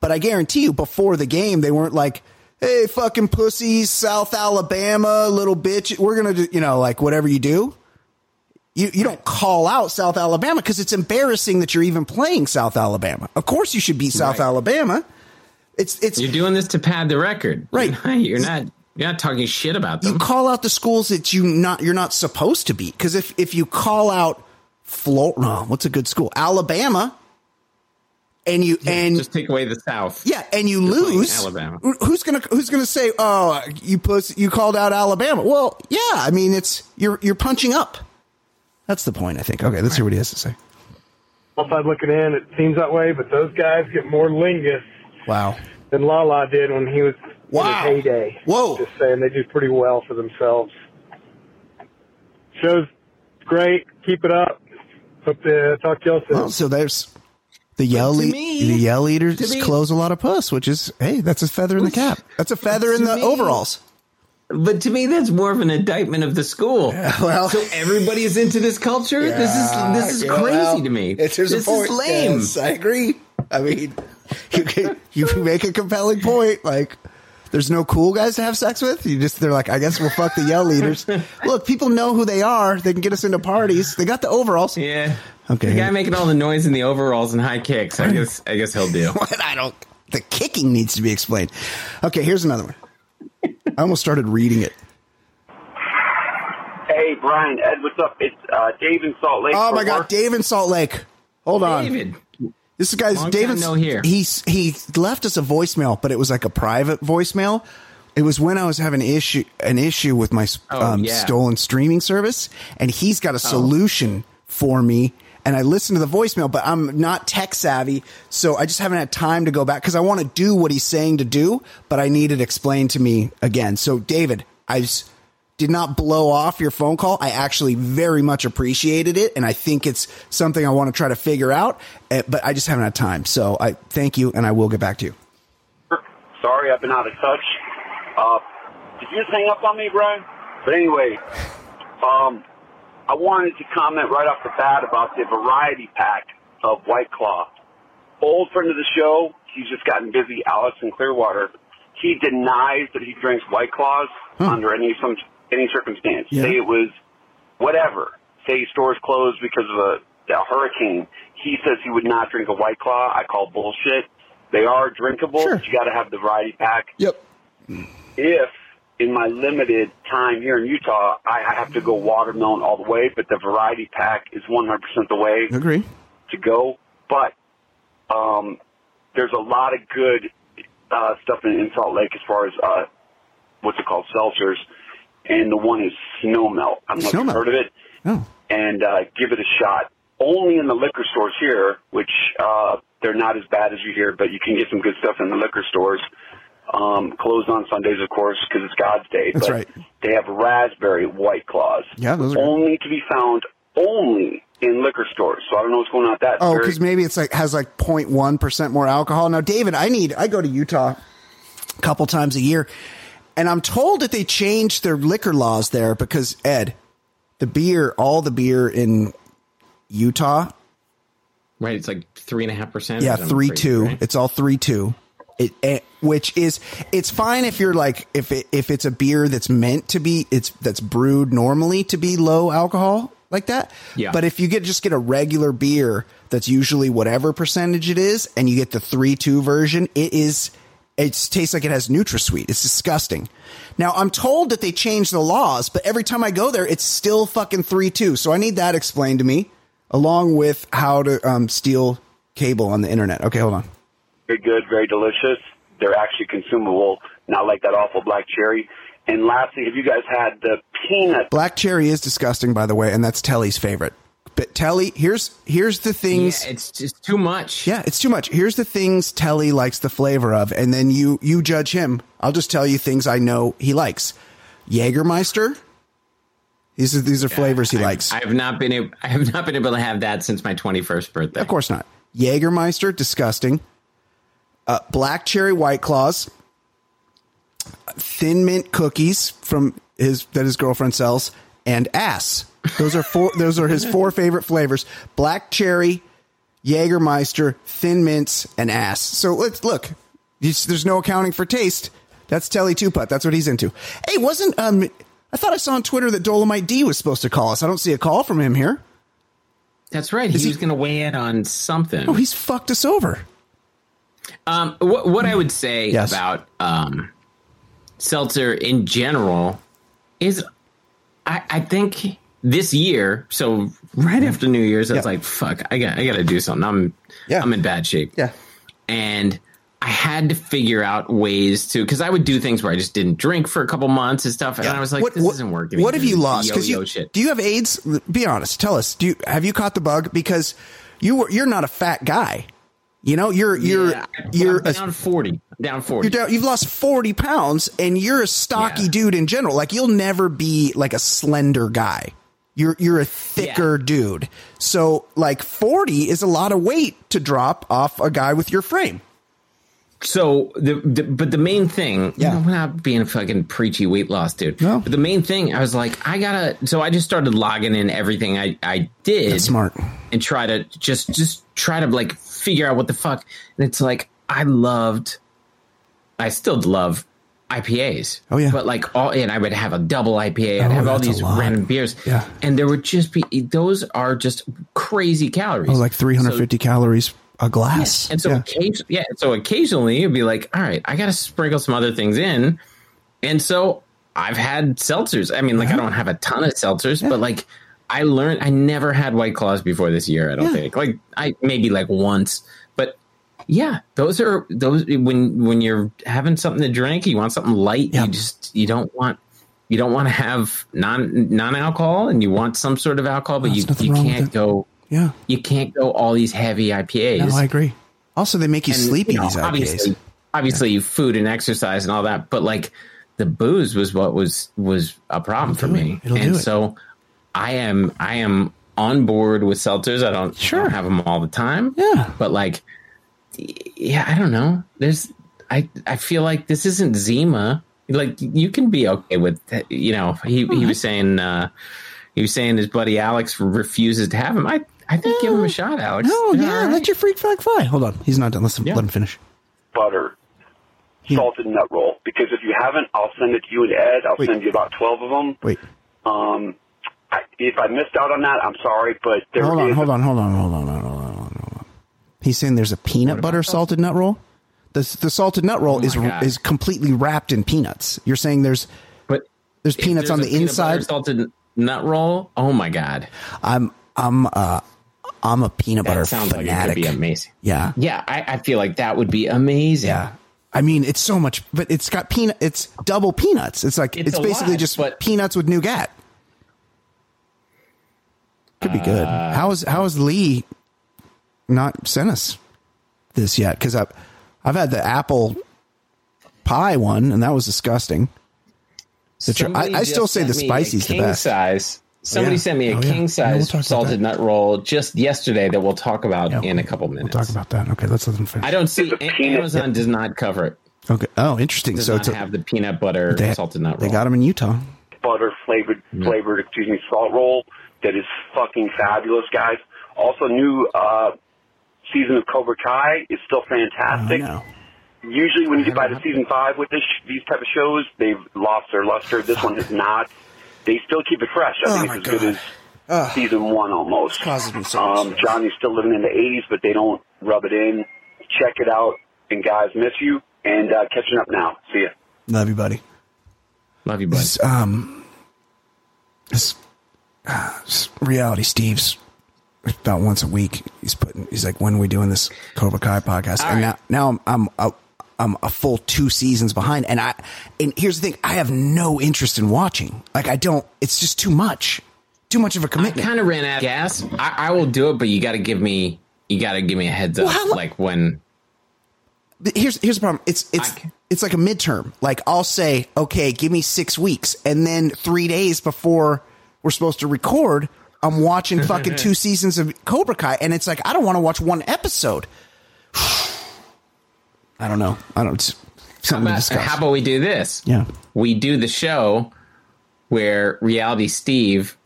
But I guarantee you, before the game, they weren't like, "Hey, fucking pussies, South Alabama, little bitch, we're gonna do," you know, like whatever you do you, you don't call out South Alabama because it's embarrassing that you're even playing South Alabama. Of course, you should beat South Right. Alabama. It's it's You're doing this to pad the record, Right. You're (laughs) not. You're not, you're not talking shit about them. you call out the schools that you not you're not supposed to beat because if if you call out Florida, what's a good school? Alabama, and you and Just take away the South. yeah, and you You're playing lose. Alabama. Who's gonna Who's gonna say, "Oh, you puss, you called out Alabama"? Well, yeah. I mean, it's you're you're punching up. That's the point. I think. Okay, let's hear what he has to say. Outside looking in, it seems that way, but those guys get more lingus Wow. than Lala did when he was Wow. in his heyday. Whoa. Just saying, they do pretty well for themselves. Show's great. Keep it up. Hope to talk to y'all soon. Well, so there's the yell. to me- the yell eaters me- close a lot of puss, which is hey, that's a feather in the cap. That's a feather in the me- overalls. But to me, that's more of an indictment of the school. well- so everybody is into this culture. this is this is Yeah, crazy well, to me. It's, here's this a point. is lame. Yes, I agree. I mean, (laughs) you can, you make a compelling point. Like, there's no cool guys to have sex with. You just they're like, I guess we'll fuck the yell leaders. (laughs) Look, people know who they are. They can get us into parties. They got the overalls. Yeah. Okay. The guy making all the noise in the overalls and high kicks. I guess. I guess he'll do. (laughs) What I don't. The kicking needs to be explained. Okay, here's another one. I almost started reading it. Hey, Brian, Ed, what's up? It's uh, Dave in Salt Lake. Oh my God, work. Dave in Salt Lake. Hold on. This guy's Long David. no hear. He's he left us a voicemail, but it was like a private voicemail. It was when I was having an issue an issue with my Oh, um, yeah. Oh. stolen streaming service, and he's got a solution for me. And I listened to the voicemail, but I'm not tech savvy, so I just haven't had time to go back because I want to do what he's saying to do, but I need it explained to me again. So, David, I did not blow off your phone call. I actually very much appreciated it, and I think it's something I want to try to figure out, eh, but I just haven't had time. So, I thank you, and I will get back to you. Sorry, I've been out of touch. Uh, did you just hang up on me, Brian? But anyway, um, I wanted to comment right off the bat about the variety pack of White Claw. Old friend of the show, he's just gotten busy. Alex in Clearwater. He denies that he drinks White Claws under any some any circumstance. Yeah. Say it was whatever. Say stores closed because of a, a hurricane. He says he would not drink a White Claw. I call bullshit. They are drinkable, Sure. but you got to have the variety pack Yep. if in my limited time here in Utah, I have to go watermelon all the way, but the variety pack is 100% the way Agree. to go. But um, there's a lot of good uh, stuff in, in Salt Lake as far as uh, what's it called, seltzers, and the one is Snowmelt. I'm not Snow sure Melt. heard of it, Oh. and uh, give it a shot. Only in the liquor stores here, which uh, they're not as bad as you hear, but you can get some good stuff in the liquor stores. Um, closed on Sundays, of course, because it's God's Day. That's but right. They have raspberry white claws. Yeah, those are good. only to be found only in liquor stores. So I don't know what's going on with that. Oh, because maybe it's like has like 0.1 percent more alcohol. Now, David, I need I go to Utah a couple times a year, and I'm told that they changed their liquor laws there because Ed, the beer, all the beer in Utah, Right. It's like three and a half percent. yeah, three two. It's all three two. It, it which is it's fine if you're like if it, if it's a beer that's meant to be it's that's brewed normally to be low alcohol like that. Yeah. But if you get just get a regular beer that's usually whatever percentage it is, and you get the three two version, it is it tastes like it has NutraSweet. It's disgusting. Now I'm told that they changed the laws, but every time I go there, it's still fucking three two. So I need that explained to me, along with how to um, steal cable on the internet. Okay, hold on. very good, very delicious. They're actually consumable, not like that awful black cherry. And lastly, have you guys had the peanut? Black cherry is disgusting, by the way, and that's Telly's favorite. But Telly, here's here's the things. Yeah, it's just too much. Yeah, it's too much. Here's the things Telly likes the flavor of, and then you you judge him. I'll just tell you things I know he likes. Jägermeister. These are these are flavors he I've- likes. I have not been. Able, I have not been able to have that since my twenty first birthday. Of course not. Jägermeister, disgusting. Uh, black cherry white claws. Thin mint cookies from his that his girlfriend sells, and ass. Those are four. those are his four favorite flavors: black cherry, Jägermeister, thin mints, and ass. So let's look. There's no accounting for taste. That's Telly Tuput. That's what he's into. Hey, wasn't um? I thought I saw on Twitter that Dolomite D was supposed to call us. I don't see a call from him here. That's right. He, he- was going to weigh in on something. Oh, he's fucked us over. Um, what, what I would say Yes. about um, seltzer in general is, I, I think this year. So right after New Year's, I was Yeah. like, "Fuck, I got, I got to do something." I'm, Yeah. I'm in bad shape. Yeah. and I had to figure out ways to because I would do things where I just didn't drink for a couple months and stuff, and I was like, what, "This what, isn't working." What have you lost? Because you shit. do you have AIDS? Be honest. Tell us. Do you have you caught the bug? Because you were you're not a fat guy. You know you're you're Yeah, you're a, down forty. Down forty. you're down, you've lost forty pounds and you're a stocky Yeah. dude in general. Like you'll never be like a slender guy. You're you're a thicker dude. So like forty is a lot of weight to drop off a guy with your frame. So the, the but the main thing, Yeah. yeah, I'm not being a fucking preachy weight loss dude. No. But the main thing, I was like, I gotta. So I just started logging in everything I I did, That's smart. and try to just just try to like figure out what the fuck. And it's like I loved, I still love IPAs. Oh, yeah. but like all, and I would have a double IPA. I'd Oh, have all these random beers. Yeah. and there would just be those are just crazy calories. Oh, like 350 calories a glass. And so, yeah. occasion- yeah, so occasionally it'd be like, all right, I got to sprinkle some other things in. And so I've had seltzers. I mean, like, I don't have a ton of seltzers, but like, I learned I never had White Claws before this year. I don't think like I maybe like once, yeah, those are those when when you're having something to drink, you want something light. Yeah. You just you don't want you don't want to have non non alcohol, and you want some sort of alcohol, but There's you you can't go yeah. you can't go all these heavy IPAs. No, I agree. Also, they make you And, sleepy. you know, these IPAs. obviously, obviously, food and exercise and all that, but like the booze was what was was a problem for me, It'll and it. so I am I am on board with seltzers. I don't, I Sure. don't have them all the time, Yeah. but like, yeah, I don't know. There's I I feel like this isn't Zima. Like you can be okay with you know he he was saying uh he was saying his buddy Alex refuses to have him. I I think give him a shot, Alex. No, They're yeah, all right. let your freak flag fly. Hold on, he's not done. Let's Yeah. let him finish. butter, salted nut roll. Because if you haven't, I'll send it to you and Ed. I'll Wait. send you about 12 of them. Wait, Um, I, if I missed out on that, I'm sorry, but there hold on, is hold on, hold on, hold on, hold on, hold on, hold on. He's saying there's a peanut butter salted nut roll. The the salted nut roll Oh is God. is completely wrapped in peanuts. You're saying there's But There's peanuts on a the peanut butter inside. salted nut roll. Oh my god, I'm I'm uh I'm a peanut butter that sounds like it fanatic. could be amazing. yeah, Yeah, I, I feel like that would be amazing. yeah. I mean, it's so much, but it's got peanut. It's double peanuts. It's like it's, It's basically lot, just but- peanuts with nougat. Could be good. Uh, how is how is Lee not sent us this yet? Because I've I've had the apple pie one, and that was disgusting. The tr- I, I still say the sent spicy's the king best. size. Somebody yeah. sent me a Oh, yeah. king Yeah, we'll size salted nut roll just yesterday that we'll talk about Yeah, in a couple minutes. We'll talk about that. Okay, let's let them finish. I don't see It's a Amazon does not cover it. Okay. Oh, interesting. Does so not it's a, have the peanut butter they, salted nut roll. they got them in Utah. butter flavored, flavored, excuse me, salt roll that is fucking fabulous, guys. Also, new uh, season of Cobra Kai is still Oh, I fantastic. know. Usually, when you get by to season five with this these type of shows, they've lost their luster. This one has not. They still keep it fresh. I Oh, think it's as good God. as season one almost. causes me so um. Johnny's still living in the '80s, but they don't rub it in. Check it out, and guys, miss you. And uh, catching up now. See ya. Love you, buddy. Love you, buddy. This, um, this, uh, this reality Steve's about once a week. He's putting. He's like, when are we doing this Cobra Kai podcast? and right. now, now I'm I'm a, I'm a full two seasons behind. And I and here's the thing: I have no interest in watching. Like, I don't. It's just too much. Too much of a commitment. kind of ran out of gas. I, I will do it, but you got to give me you got to give me a heads up, Well, like when here's here's the problem. It's it's it's like a midterm. Like I'll say, okay, give me six weeks, and then three days before we're supposed to record, I'm watching (laughs) fucking two seasons of Cobra Kai, and it's like I don't want to watch one episode. (sighs) I don't know. I don't. It's something to But discuss. how about we do this? yeah. We do the show where Reality Steve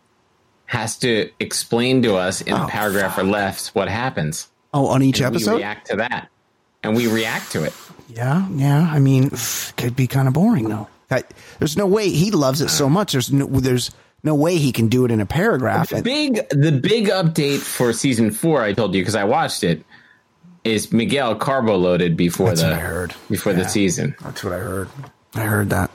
has to explain to us in Oh, a paragraph or less what happens. Oh, on each And We episode. react to that, and we react to it. Yeah, yeah. I mean, (sighs) could be kind of boring though. I, there's no way he loves it so uh. much. There's no there's no way he can do it in a paragraph. The big the big update for season four, I told you because I watched it, is Miguel carbo loaded before That's the what I heard. before the season. That's what I heard. I heard that.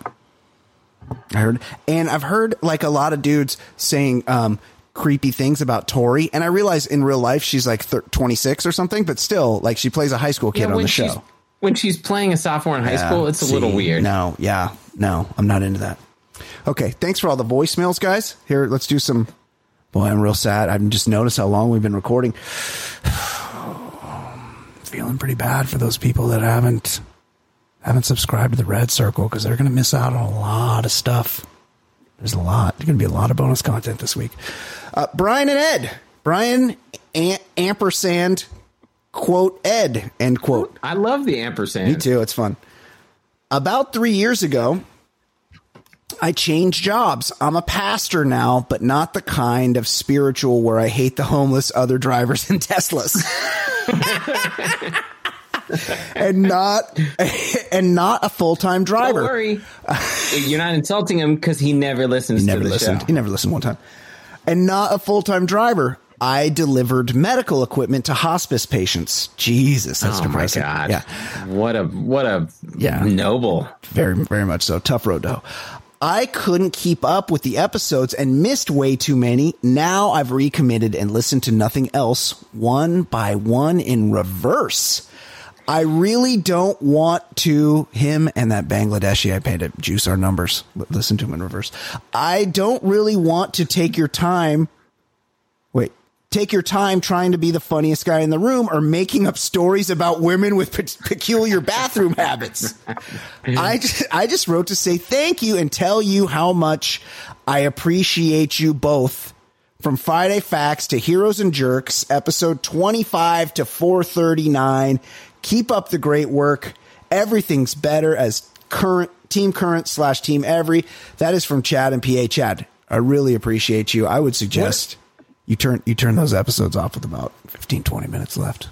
I heard, and I've heard like a lot of dudes saying um, creepy things about Tori, and I realize in real life she's like thir- 26 or something, but still, like she plays a high school kid Yeah, on the show. when she's playing a sophomore in high Yeah, school, it's a little weird. No, yeah, no, I'm not into that. Okay, thanks for all the voicemails, guys. Here, let's do some. Boy, I'm real sad. I've just noticed how long we've been recording. (sighs) Feeling pretty bad for those people that haven't haven't subscribed to the Red Circle because they're going to miss out on a lot of stuff. There's a lot. There's going to be a lot of bonus content this week. Uh, Brian and Ed. Brian a- ampersand quote Ed end quote. I love the ampersand. Me too. It's fun. About three years ago, I changed jobs. I'm a pastor now, but not the kind of spiritual where I hate the homeless, other drivers, and Teslas. (laughs) and not (laughs) and not a full time Don't driver. worry, (laughs) you're not insulting him because he never listens He never to the listened. show. He never listened one time. And not a full time driver. I delivered medical equipment to hospice patients. Jesus, that's oh my depressing. god! Yeah. what a what a Yeah. noble. Very, very much so. Tough road though. I couldn't keep up with the episodes and missed way too many. Now I've recommitted and listened to nothing else one by one in reverse. I really don't want to him and that Bangladeshi I paid to juice our numbers. Listen to him in reverse. I don't really want to take your time. Wait, take your time trying to be the funniest guy in the room or making up stories about women with pe- peculiar (laughs) bathroom habits. I just, I just wrote to say thank you and tell you how much I appreciate you both. From Friday Facts to Heroes and Jerks, episode 25 to 439. Keep up the great work. Everything's better as current team current slash team every. That is from Chad and PA Chad. I really appreciate you. I would suggest you turn you turn those episodes off with about 15, 20 minutes left.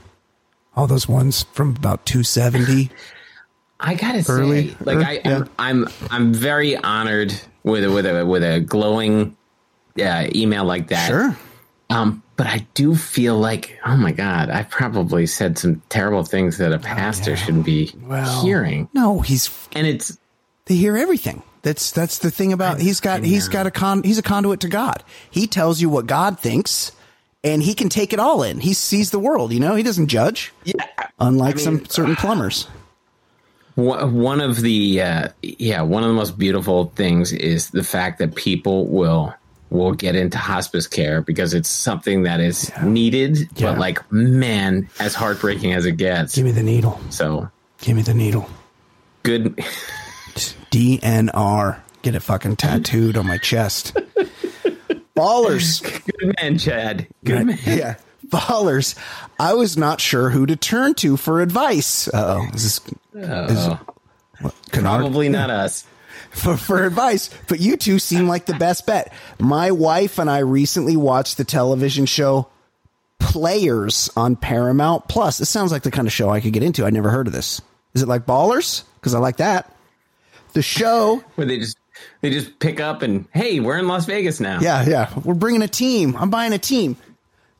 All those ones from about 270. (sighs) I gotta Early, say, like er, I, yeah. I'm, I'm, I'm very honored with a, with a with a glowing uh, email like that. Sure. Um, but I do feel like, oh my god, I probably said some terrible things that a pastor shouldn't be Oh, Well, hearing, No, he's and it's they hear everything. That's that's the thing about he's got he's got a con he's a conduit to God. He tells you what God thinks and he can take it all in. He sees the world, you know? He doesn't judge. yeah. Unlike some certain plumbers. One one of the uh, yeah, one of the most beautiful things is the fact that people will will get into hospice care because it's something that is needed, Yeah. but like man, as heartbreaking as it gets. Give me the needle. So Give me the needle. good. DNR. Get it fucking tattooed on my chest. Ballers. Good man, Chad. Good man. yeah. Ballers. I was not sure who to turn to for advice. Uh oh. Is this is, what? Probably not us. for, for advice, but you two seem like the best bet. My wife and I recently watched the television show Players on Paramount Plus. It sounds like the kind of show I could get into. I never heard of this. Is it like Ballers? Because I like that. The show, Where they just they just pick up and hey, we're in Las Vegas now. yeah, yeah, we're bringing a team. I'm buying a team.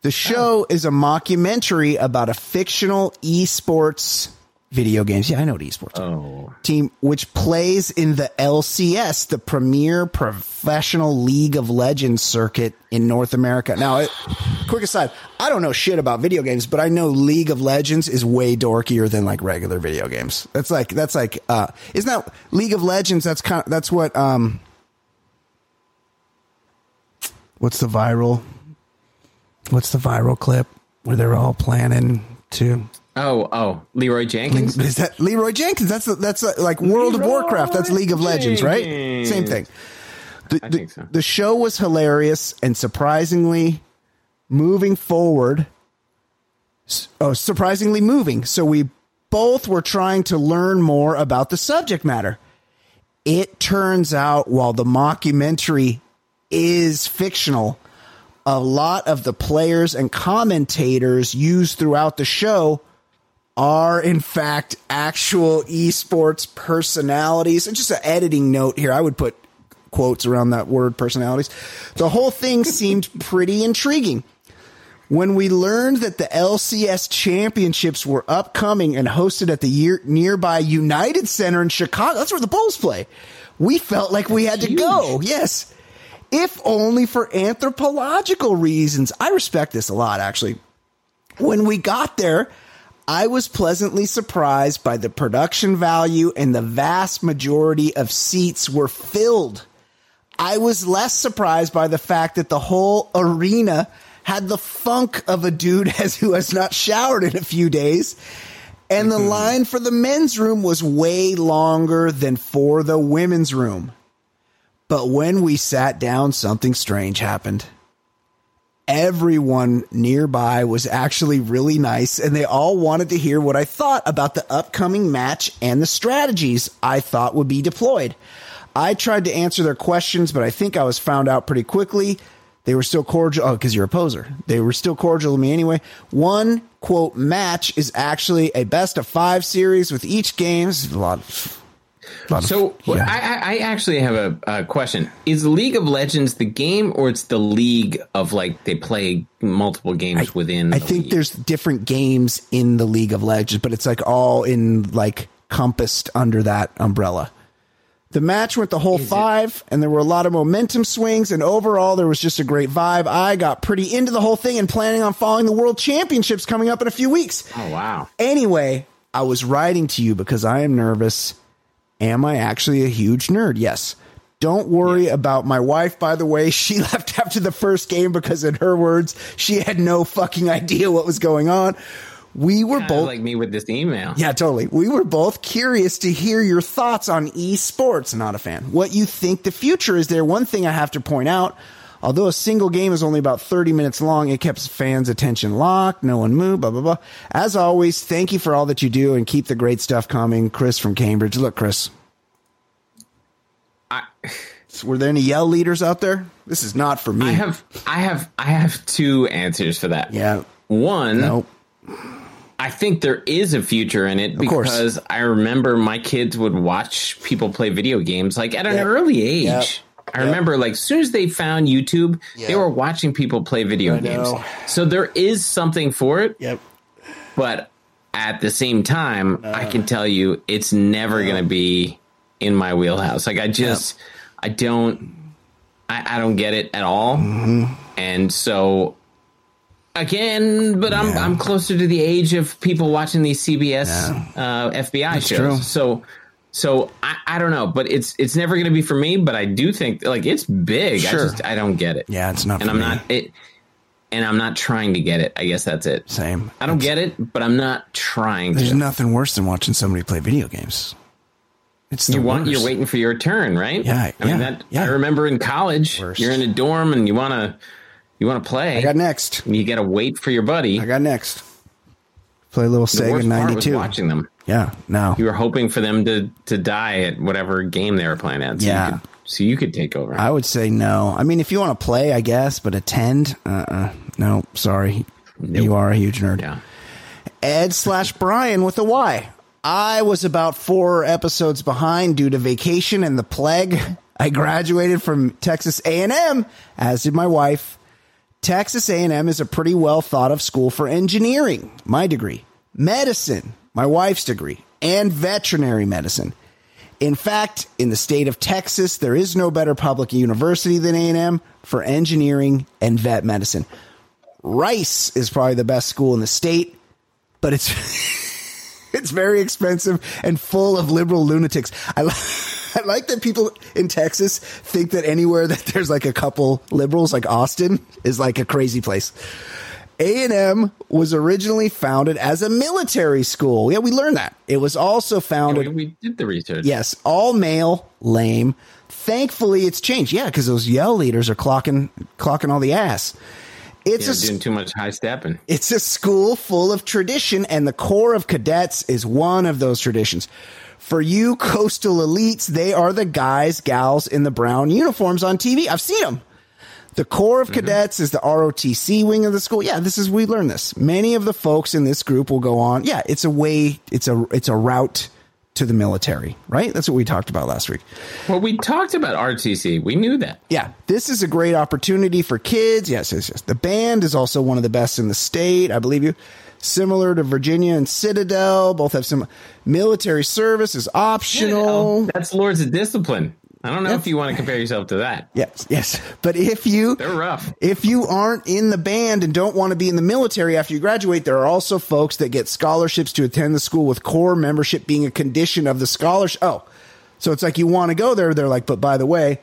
The show oh. is a mockumentary about a fictional esports video games. Yeah, I know what esports. Oh. team which plays in the LCS, the premier professional League of Legends circuit in North America. Now, it, quick aside, I don't know shit about video games, but I know League of Legends is way dorkier than like regular video games. That's like that's like uh isn't that League of Legends that's kind of, that's what um what's the viral what's the viral clip where they're all planning to Oh, oh, Leroy Jenkins. is that Leroy Jenkins? That's that's like World of Warcraft. That's League of Legends, right? Same thing. The, I think so. the show was hilarious and surprisingly moving forward. Oh, surprisingly moving. So we both were trying to learn more about the subject matter. It turns out while the mockumentary is fictional, a lot of the players and commentators used throughout the show are in fact actual esports personalities. And just an editing note here, I would put quotes around that word personalities. The whole thing seemed (laughs) pretty intriguing. When we learned that the LCS championships were upcoming and hosted at the year, nearby United Center in Chicago, that's where the Bulls play. We felt like we had to go. Yes. If only for anthropological reasons. I respect this a lot, actually. When we got there, I was pleasantly surprised by the production value and the vast majority of seats were filled. I was less surprised by the fact that the whole arena had the funk of a dude (laughs) as who has not showered in a few days. And the mm-hmm. line for the men's room was way longer than for the women's room. But when we sat down, something strange happened. Everyone nearby was actually really nice, and they all wanted to hear what I thought about the upcoming match and the strategies I thought would be deployed. I tried to answer their questions, but I think I was found out pretty quickly. They were still cordial. Oh, because you're a poser. They were still cordial to me anyway. One quote match is actually a best of five series with each games. A lot a lot of- So yeah. I, I I actually have a, a question: Is League of Legends the game, or it's the league of like they play multiple games within? I the think league? there's different games in the League of Legends, but it's like all in like compassed under that umbrella. The match went the whole five, and there were a lot of momentum swings, and overall there was just a great vibe. I got pretty into the whole thing and planning on following the World Championships coming up in a few weeks. Oh wow! Anyway, I was writing to you because I am nervous. Am I actually a huge nerd? Yes. Don't worry about my wife, by the way. (laughs) She left after the first game because, in her words, she had no fucking idea what was going on. We were Kinda both like me with this email. yeah, totally. We were both curious to hear your thoughts on esports. Not a fan. What you think the future is there. One thing I have to point out, although a single game is only about 30 minutes long, it kept fans' attention locked. No one moved, blah, blah, blah. As always, thank you for all that you do and keep the great stuff coming. Chris from Cambridge. Look, Chris. I, Were there any yell leaders out there? This is not for me. I have I have I have two answers for that. Yeah. One, Nope. I think there is a future in it because I remember my kids would watch people play video games like at an Yep. early age. Yep. I remember like as soon as they found YouTube, they were watching people play video I games. know. So there is something for it, Yep. but at the same time, I can tell you it's never going to be in my wheelhouse. Like I just I don't I, I don't get it at all. Mm-hmm. And so again, but I'm I'm closer to the age of people watching these CBS uh, FBI shows. true. So so I, I don't know, but it's it's never going to be for me. But I do think like it's big. Sure. I just I don't get it. Yeah, it's not and for I'm me. not it. And I'm not trying to get it. I guess that's it. Same. I don't get it, but I'm not trying to. There's to. nothing worse than watching somebody play video games. It's the you want worst. you're waiting for your turn, right? Yeah, I mean that yeah. I remember in college, Worst. you're in a dorm and you want to you want to play. I got next. and you got to wait for your buddy. I got next. Play a little the Sega worst part was 92. watching them. Yeah, no. You were hoping for them to to die at whatever game they were playing at. So Yeah. You could, so you could take over. I would say no. I mean, if you want to play, I guess, but attend, uh, uh no, sorry. You are a huge nerd. yeah. Ed slash Brian with a Y. I was about four episodes behind due to vacation and the plague. (laughs) I graduated from Texas A&M, as did my wife. Texas A&M is a pretty well thought of school for engineering, my degree, medicine, my wife's degree, and veterinary medicine. In fact, in the state of Texas, there is no better public university than A&M for engineering and vet medicine. Rice is probably the best school in the state, but it's (laughs) (laughs) it's very expensive and full of liberal lunatics. I, li- (laughs) I like that people in Texas think that anywhere that there's like a couple liberals, like Austin, is like a crazy place. A&M was originally founded as a military school. Yeah, we learned that. It was also founded We, we did the research. Yes, all male, lame. Thankfully, it's changed. Yeah, because those yell leaders are clocking clocking all the ass. It's Yeah, a doing too much high stepping. it's a school full of tradition, and the Corps of cadets is one of those traditions. For you coastal elites, they are the guys, gals in the brown uniforms on TV. I've seen them. The Corps of mm-hmm. cadets is the ROTC wing of the school. Yeah, this is we learned this. Many of the folks in this group will go on. Yeah, it's a way. It's a it's a route to the military, right? That's what we talked about last week. Well, we talked about RTC. We knew that. Yeah, this is a great opportunity for kids. Yes, yes, yes. The band is also one of the best in the state, I believe you. Similar to Virginia and Citadel, both have some military service is optional. That's Lords of Discipline. I don't know if you want to compare yourself to that. Yes, yes. But if you They're rough. if you aren't in the band and don't want to be in the military after you graduate, there are also folks that get scholarships to attend the school with Corps membership being a condition of the scholarship. Oh, so it's like you want to go there. They're like, but by the way,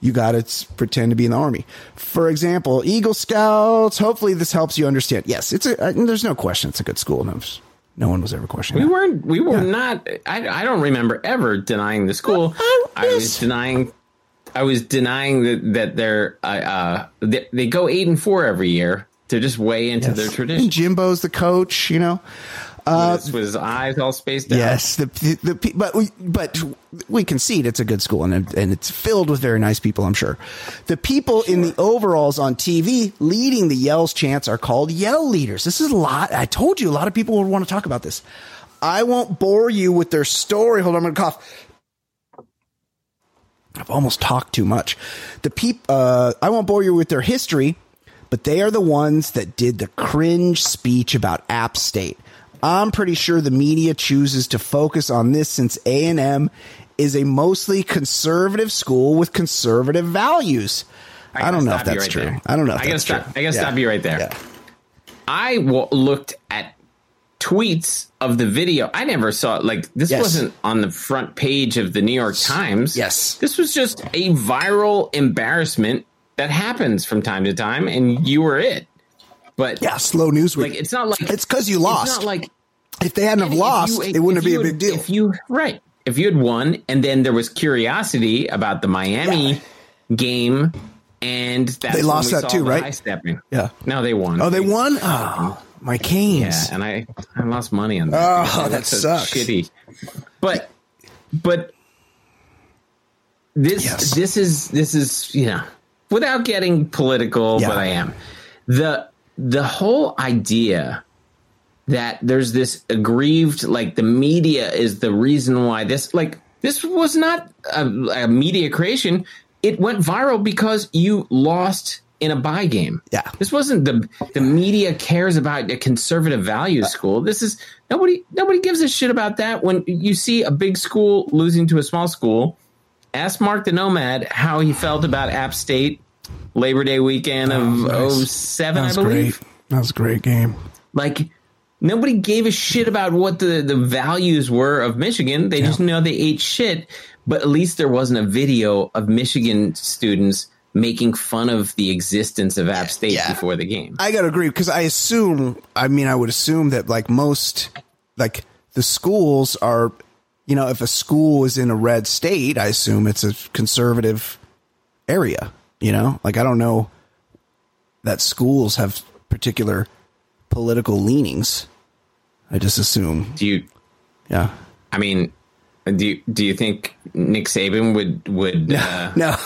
you got to pretend to be in the army. For example, Eagle Scouts. Hopefully, this helps you understand. Yes, it's a. There's no question. It's a good school. No, no one was ever questioning. We that. weren't. We were not. I, I don't remember ever denying the school. I was denying. I was denying that that they're. Uh, uh, they, they go eight and four every year. They're just way into their tradition. And tradition. Jimbo's the coach. You know. With, with his eyes all spaced out. Yes, the, the, the but we but we concede it's a good school and and it's filled with very nice people. I'm sure. The people in the overalls on TV leading the yells chants are called yell leaders. This is a lot. I told you a lot of people would want to talk about this. I won't bore you with their story. Hold on, I'm gonna cough. I've almost talked too much. The peop, uh, I won't bore you with their history, but they are the ones that did the cringe speech about App State. I'm pretty sure the media chooses to focus on this since A&M is a mostly conservative school with conservative values. I, gotta don't know if that's right true. there. I don't know if I gotta that's stop. true. I gotta Yeah. stop you right there. Yeah. I w- looked at tweets of the video. I never saw it. like this Yes. wasn't on the front page of the New York Times. Yes. This was just a viral embarrassment that happens from time to time, and you were it. But Yeah, slow news week. like it's not like it's because you lost. It's not like if they hadn't have lost, you- it wouldn't be a big deal. If you right, if you had won, and then there was curiosity about the Miami Yeah. game, and that's They lost that too, right? stepping. Yeah. No, they won. oh, they won? Oh, my Canes. Yeah, and I I lost money on that. Oh, because (laughs) that that's so sucks. Shitty. But but this Yes. this is this is you know without getting political, Yeah. but I am the the whole idea that there's this aggrieved like the media is the reason why this like this was not a, a media creation. It went viral because you lost in a buy game. Yeah. This wasn't the the media cares about a conservative values school. This is nobody nobody gives a shit about that when you see a big school losing to a small school. Ask Mark the Nomad how he felt about App State Labor Day weekend of nice. 07, I believe. That was a great game. Like nobody gave a shit about what the, the values were of Michigan. They just know they ate shit. But at least there wasn't a video of Michigan students making fun of the existence of App State Yeah. before the game. I gotta agree because I assume. I mean, I would assume that like most, like the schools are, you know, if a school is in a red state, I assume it's a conservative area. You know, like I don't know that schools have particular political leanings. I just assume. Do you? Yeah. I mean, do you, do you think Nick Saban would would uh, No.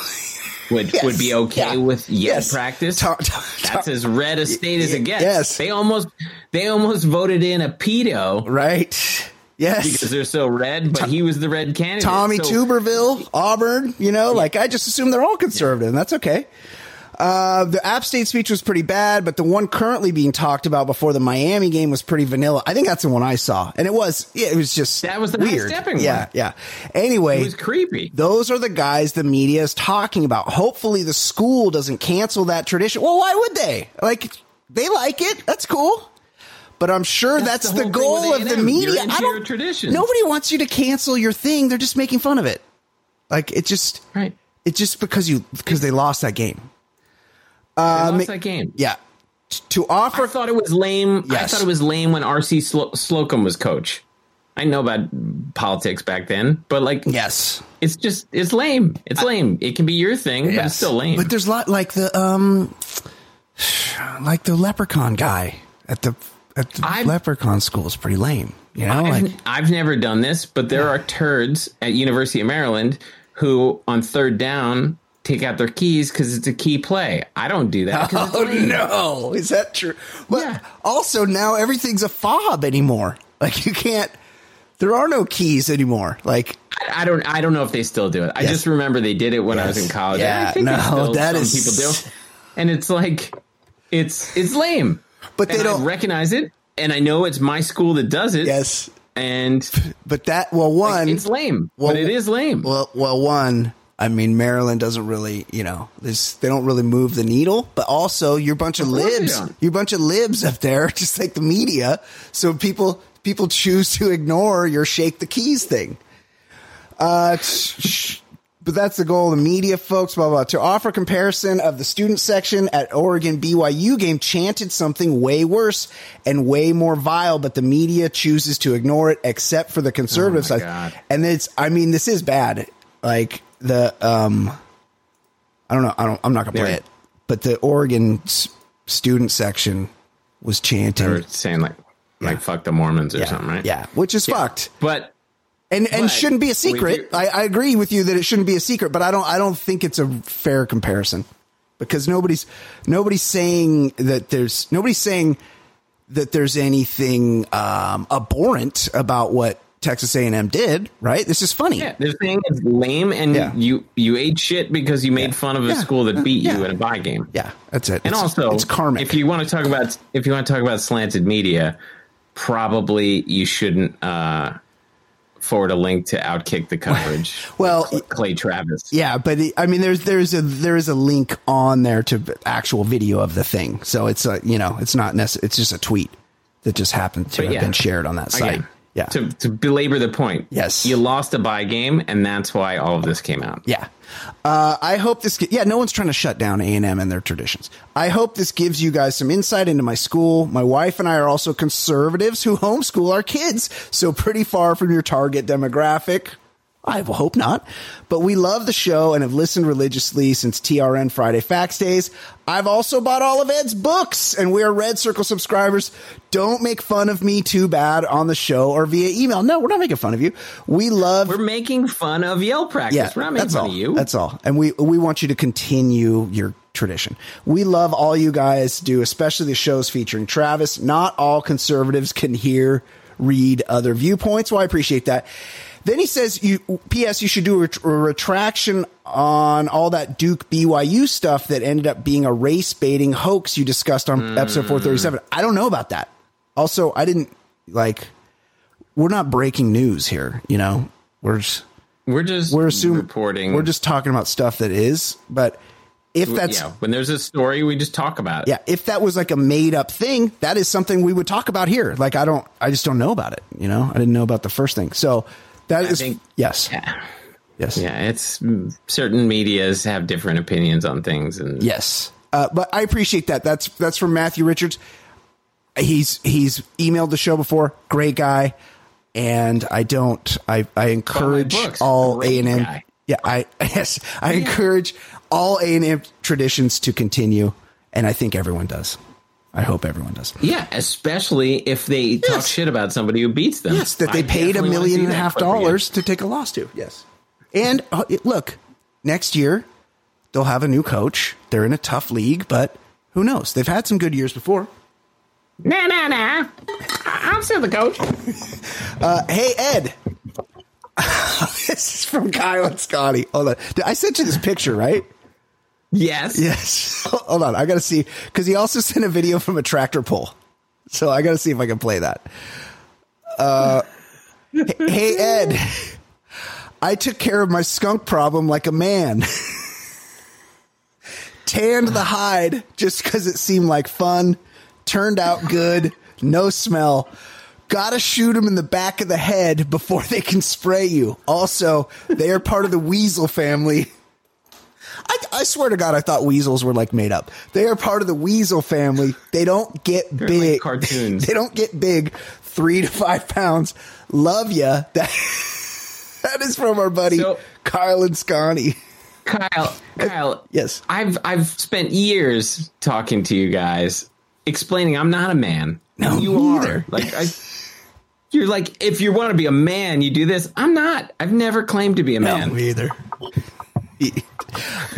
would (laughs) Yes. would be okay Yeah. with yell Yes. practice? Ta- ta- That's as red a state as it gets. Yes. they almost they almost voted in a pedo right. Yes. because they're so red, but he was the red candidate. Tommy So- Tuberville, Auburn, you know, like I just assume they're all conservative, and that's okay. Uh, the App State speech was pretty bad, but the one currently being talked about before the Miami game was pretty vanilla. I think that's the one I saw, and it was yeah, it was just That was the weird. high-stepping Yeah, one. yeah. Anyway, It was creepy. those are the guys the media is talking about. Hopefully, the school doesn't cancel that tradition. Well, why would they? Like, they like it. That's cool. But I'm sure that's, That's the the, goal of the media. I don't. traditions. Nobody wants you to cancel your thing. They're just making fun of it. Like it just. Right. It's just because you because they lost that game. They lost that game. Yeah. To I offer thought it was lame. Yes. I thought it was lame when RC Slo- Slocum was coach. I know about politics back then, but like, yes. it's just it's lame. It's lame. It can be your thing, but it's still lame. But there's a lot like the um like the leprechaun guy at the at the I've- leprechaun school is pretty lame. You know, I've, like I've never done this, but there are turds at University of Maryland who, on third down, take out their keys because it's a key play. I don't do that. (laughs) Oh no, is that true? But Yeah. also now everything's a fob anymore. Like you can't. There are no keys anymore. Like I, I don't I don't know if they still do it. I Yes. just remember they did it when I was in college. Yeah, I think no, that is- people do. (laughs) And it's like it's it's lame. But they And don't- I recognize it and I know it's my school that does it. yes, And (laughs) but that well one it's lame. Well, but it is lame. Well, well, one, I mean, Maryland doesn't really, you know, this they don't really move the needle. But also, you're a bunch of, Of libs. You're a bunch of libs up there, (laughs) just like the media. So people people (laughs) choose to ignore your shake the keys thing. Uh, sh- but that's the goal of the media, folks. Blah, blah blah. To offer comparison of the student section at Oregon BYU game, chanted something way worse and way more vile, but the media chooses to ignore it, except for the conservative Oh side. And it's, I mean, this is bad. Like the, um, I don't know. I don't. I'm not gonna play There. it. But the Oregon s- student section was chanting. Or saying like like fuck the Mormons or yeah, something, right? yeah, which is fucked. But and and But shouldn't be a secret. I, I agree with you that it shouldn't be a secret, but I don't I don't think it's a fair comparison because nobody's nobody's saying that there's nobody's saying that there's anything um, abhorrent about what Texas A&M did. Right? This is funny. yeah, they're saying it's lame and Yeah. you you ate shit because you made fun of a Yeah. school that beat Yeah. you in a buy game. Yeah, that's it. And It's- also, it's karmic. If you want to talk about if you want to talk about slanted media, probably you shouldn't uh, forward a link to outkick the coverage. (laughs) Well, Clay Travis. Yeah, but it, I mean, there's there's a there is a link on there to actual video of the thing, so it's a you know it's not necessary. It's just a tweet that just happened to But have yeah. been shared on that site. Yeah, To to belabor the point. Yes. You lost a buy game, and that's why all of this came out. yeah. Uh, I hope this. Yeah, no one's trying to shut down A and M and their traditions. I hope this gives you guys some insight into my school. My wife and I are also conservatives who homeschool our kids, so pretty far from your target demographic. I hope not. But we love the show and have listened religiously since TRN Friday Facts Days. I've also bought all of Ed's books, and we are Red Circle subscribers. Don't make fun of me too bad on the show or via email. No, we're not making fun of you. We love We're making fun of Yale practice. yeah, We're not making that's fun all. of you. That's all. And we we want you to continue your tradition. We love all you guys do, especially the shows featuring Travis. Not all conservatives can hear, read other viewpoints. Well, I appreciate that. Then he says, "You P.S. You should do a, ret- a retraction on all that Duke BYU stuff that ended up being a race baiting hoax you discussed on hmm. episode four thirty seven. I don't know about that. Also, I didn't like. We're not breaking news here. You know, we're just we're just we're assuming reporting. We're just talking about stuff that is, but if that's yeah. When there's a story, we just talk about it. yeah, if that was like a made up thing, that is something we would talk about here. Like I don't, I just don't know about it. You know, I didn't know about the first thing. So that is think- yes, Yeah. yes, Yeah, it's certain medias have different opinions on things, and yes. Uh, but I appreciate that. That's that's from Matthew Richards. He's he's emailed the show before. Great guy, and I don't. I I encourage books. all A and M. Yeah, I (laughs) yes, I encourage all A and M traditions to continue, and I think everyone does. I hope everyone does. yeah, especially if they talk shit about somebody who beats them. Yes, that they I paid a million see and a that half clip again. dollars to take a loss to. Yes. And uh, it- look, next year they'll have a new coach. They're in a tough league, but who knows? They've had some good years before. Nah, nah, nah. I'm still the coach. (laughs) Uh, hey, Ed. (laughs) this is from Kyle and Scotty. Hold on. I sent you this picture, right? Yes. Yes. (laughs) Hold on. I got to see. Because he also (laughs) sent a video from a tractor pull. So I got to see if I can play that. Uh, hey, Ed. (laughs) I took care of my skunk problem like a man. Tanned the hide just because it seemed like fun. Turned out good. No smell. Gotta shoot them in the back of the head before they can spray you. Also, they are part of the weasel family. I, I swear to God, I thought weasels were like made up. They are part of the weasel family. They don't get like big. cartoons. (laughs) They don't get big. Three to five pounds. Love ya. (laughs) That that is from our buddy So- Kyle and Scotty. Kyle, Kyle. (laughs) Yes. I've I've spent years talking to you guys, explaining I'm not a man. No, you are. Like I, you're like if you want to be a man, you do this. I'm not. I've never claimed to be a man. me either.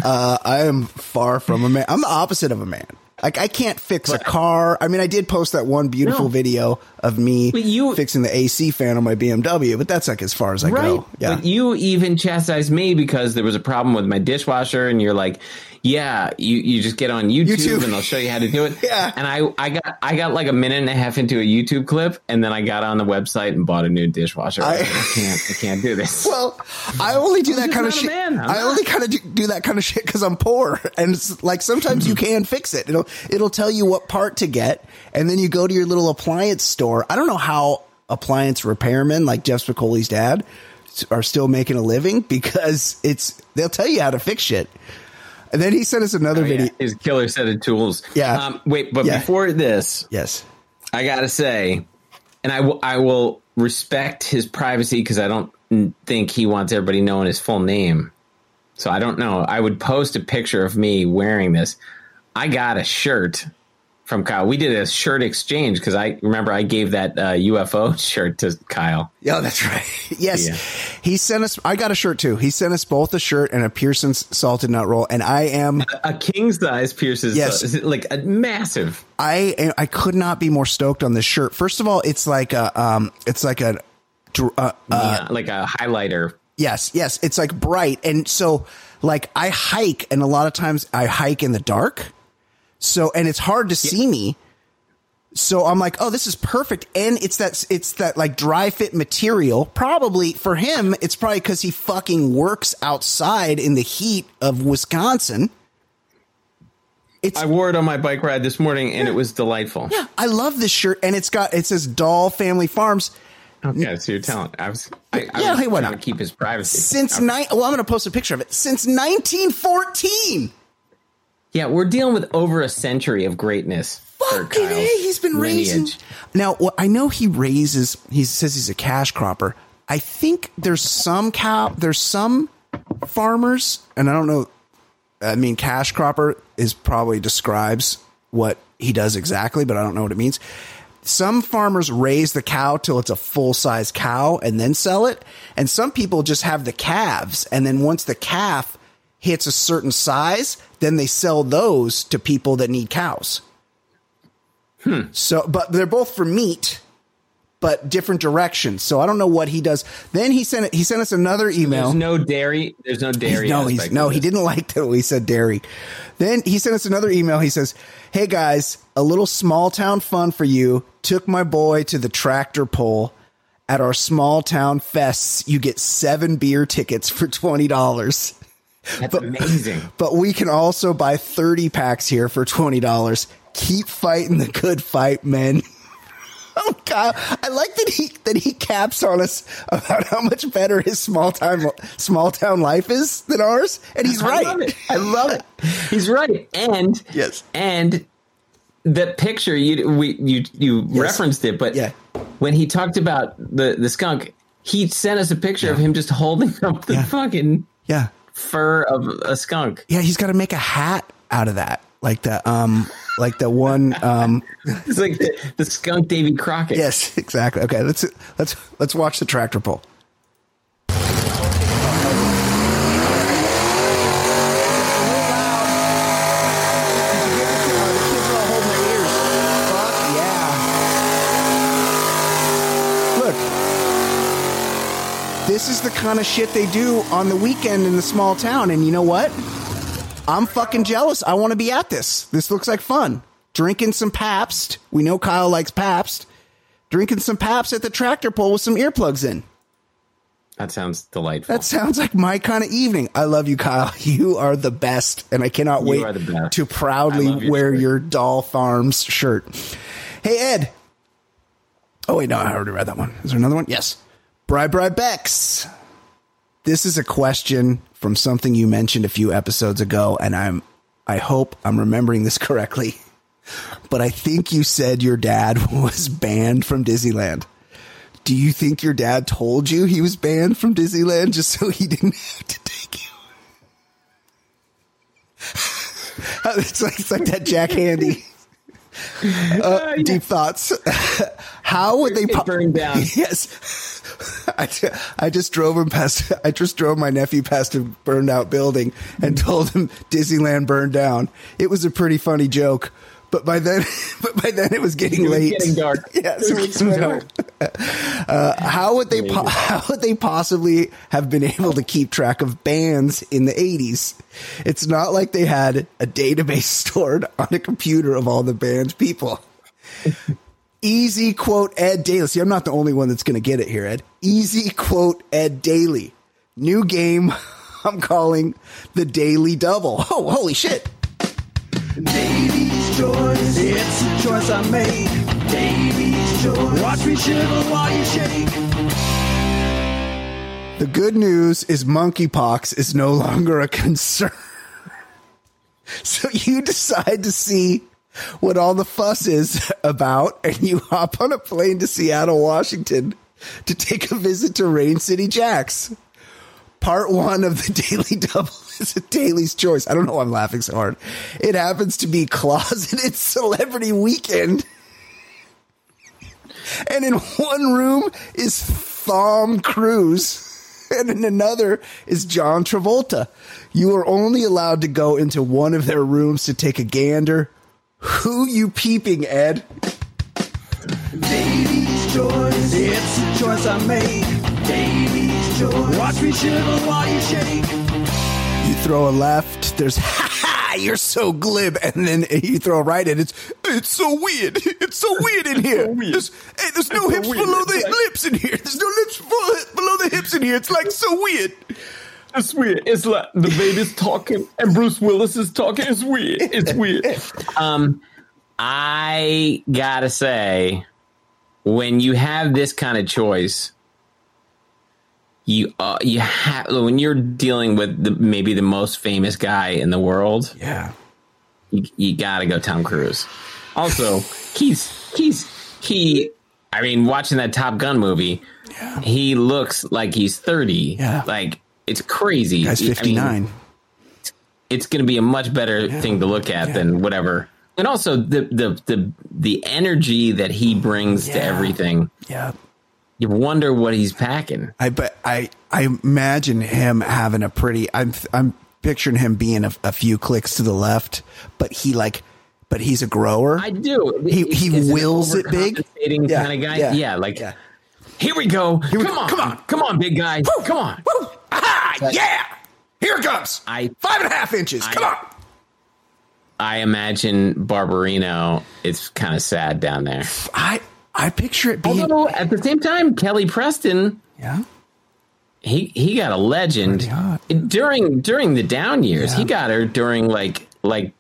Uh, I am far from a man. I'm the opposite of a man. Like I can't fix a car. I mean, I did post that one beautiful No. video of me you- fixing the AC fan on my BMW, but that's like as far as I right. go. Yeah. But you even chastised me because there was a problem with my dishwasher, and you're like, "Yeah, you, you just get on YouTube, YouTube. and they'll show you how to do it." (laughs) Yeah. And I I got I got like a minute and a half into a YouTube clip, and then I got on the website and bought a new dishwasher. I, I- I can't I can't do this. (laughs) Well, I only do that kind of shit. man. Not. only kind of do, do that kind of shit because I'm poor, (laughs) and it's like sometimes you mm-hmm. can fix it. It'll it'll tell you what part to get, and then you go to your little appliance store. I don't know how appliance repairmen like Jeff Spicoli's dad are still making a living because it's they'll tell you how to fix shit. And then he sent us another Oh, yeah. video. His killer set of tools. Yeah. Um, wait, but Yeah. before this, Yes. I gotta say, and I will I will respect his privacy because I don't think he wants everybody knowing his full name. So I don't know. I would post a picture of me wearing this. I got a shirt from Kyle. We did a shirt exchange because I remember I gave that uh, UFO (laughs) shirt to Kyle. Yeah, that's right. (laughs) Yes. Yeah. He sent us I got a shirt too. He sent us both a shirt and a Pearson's salted nut roll and I am A king size pierces Yes. (laughs) like a massive. I I could not be more stoked on this shirt. First of all, it's like a um it's like a uh, uh, yeah, like a highlighter. yes, yes, it's like bright. And so like I hike and a lot of times I hike in the dark. So and it's hard to see me. So I'm like, "Oh, this is perfect." And it's that it's that like dry fit material. Probably for him, it's probably cuz he fucking works outside in the heat of Wisconsin. It's I wore it on my bike ride this morning and it was delightful. yeah, I love this shirt and it's got it says Doll Family Farms. Okay, so you're telling. I was. I, I Yeah, was hey, why not? to keep his privacy since nine. Well, I'm going to post a picture of it. Since 1914. Yeah, we're dealing with over a century of greatness. for Fucking a, he's been raising. Now, well, I know he raises. He says he's a cash cropper. I think there's some cow. There's some farmers, and I don't know. I mean, cash cropper is probably describes what he does exactly, but I don't know what it means. Some farmers raise the cow till it's a full size cow and then sell it. And some people just have the calves. And then once the calf hits a certain size, then they sell those to people that need cows. Hmm. So, but they're both for meat, but different directions. So I don't know what he does. Then he sent it. He sent us another email. There's no dairy. There's no dairy. no, he's no, he didn't like that we said dairy. Then he sent us another email. He says, "Hey guys, a little small town fun for you. Took my boy to the tractor pull at our small town fests. You get seven beer tickets for twenty dollars." That's amazing. (laughs) But we can also buy 30 packs here for $20. Keep fighting the good fight, men. (laughs) Oh God! I like that he that he caps on us about how much better his small town small town life is than ours, and he's I right. love it. I love it. He's right. And Yes. and the picture you we you you referenced it, but Yeah. when he talked about the the skunk, he sent us a picture of him just holding (laughs) up the Yeah. fucking Yeah, fur of a skunk. yeah. He's got to make a hat out of that, like the um, like the one um. (laughs) It's like the, the skunk Davy Crockett. Yes, exactly. Okay, let's let's let's watch the tractor pull. Look, this is the kind of shit they do on the weekend in the small town, and you know what? I'm fucking jealous. I want to be at this. This looks like fun. Drinking some Pabst. We know Kyle likes Pabst. Drinking some Pabst at the tractor pull with some earplugs in. That sounds delightful. That sounds like my kind of evening. I love you, Kyle. (laughs) You are the best, and I cannot You wait are the best. to proudly wear shirt. your Doll Farms shirt. Hey, Ed. Oh wait, no, I already read that one. Is there another one? Yes. Bri Bri Bex. This is a question from something you mentioned a few episodes ago, and I'm I hope I'm remembering this (laughs) correctly. But I think you said your dad (laughs) was banned from Disneyland. Do you think your dad told you he was banned from Disneyland just so he (laughs) didn't have to take you? it's like it's like that Jack Handey. Uh, Deep thoughts. (laughs) How would they It burned down. (laughs) Yes. (laughs) I, I just drove him past. I just drove my nephew past a burned out building and told him Disneyland burned down. It was a pretty funny joke, but by then, (laughs) but by then it was getting It was late. getting dark. (laughs) Yeah, It was getting home. Uh, how would they? Po- (laughs) how would they possibly have been able to keep track of bands in the eighties? It's not like they had a database stored on a computer of all the band's people. Easy quote Ed Daly. See, I'm not the only one that's going to get it here, Ed. Easy quote Ed Daly. New game. I'm calling the Daily Double. Oh, holy shit! Davy's choice, it's a choice I made. Davy's choice, watch me shiver while you shake. The good news is monkeypox is no longer a concern. (laughs) So you decide to see what all the fuss is about, and you hop on a plane to Seattle, Washington to take a visit to Rain City Jacks. Part one of the (laughs) Daily Double (laughs) is a Daily's Choice. I don't know why I'm laughing so hard. It happens to be Closeted (laughs) Celebrity Weekend. And in one room is Tom Cruise, (laughs) and in another is John Travolta. You are only allowed to go into one of their rooms to take a gander. Who you peeping, Ed? Davy's choice, it's a choice I made. Davy's choice, watch me shiver while you shake. You throw a left, there's (laughs) ha ha, you're so glib, and then you throw a right, and it's it's so weird. (laughs) It's so weird in (laughs) here. There's, hey, there's no hips weird. below the like- lips in here. There's no lips below, below the hips in here. It's like so weird. It's weird. It's like the baby's talking and Bruce Willis is talking. It's weird. It's weird. Um, I gotta say, when you have this kind of choice, you uh, you have when you're dealing with the, maybe the most famous guy in the world, Yeah. you, you gotta go Tom Cruise. Also, (laughs) he's he's he. I mean, watching that Top Gun movie, he looks like he's thirty. Yeah. like it's crazy. Guy's I mean, 59. it's going to be a much better thing to look at than whatever. And also the the the the energy that he brings to everything. yeah. You wonder what he's packing. I but I I imagine him having a pretty. I'm I'm picturing him being a, a few clicks to the left, but he like, but he's a grower. I do. He- he Is wills it big? Yeah, kind of guy. yeah, Yeah, like yeah. here we go. we come go. on, Come on. come on, big guy. Come on. Woo! Aha! Yeah! Here it comes. I- five and a half inches. Come on. I imagine Barbarino. It's kind of sad down there. I I picture it being. Although at the same time, Kelly Preston. yeah. he he got a legend during during the down years. Yeah. He got her during like like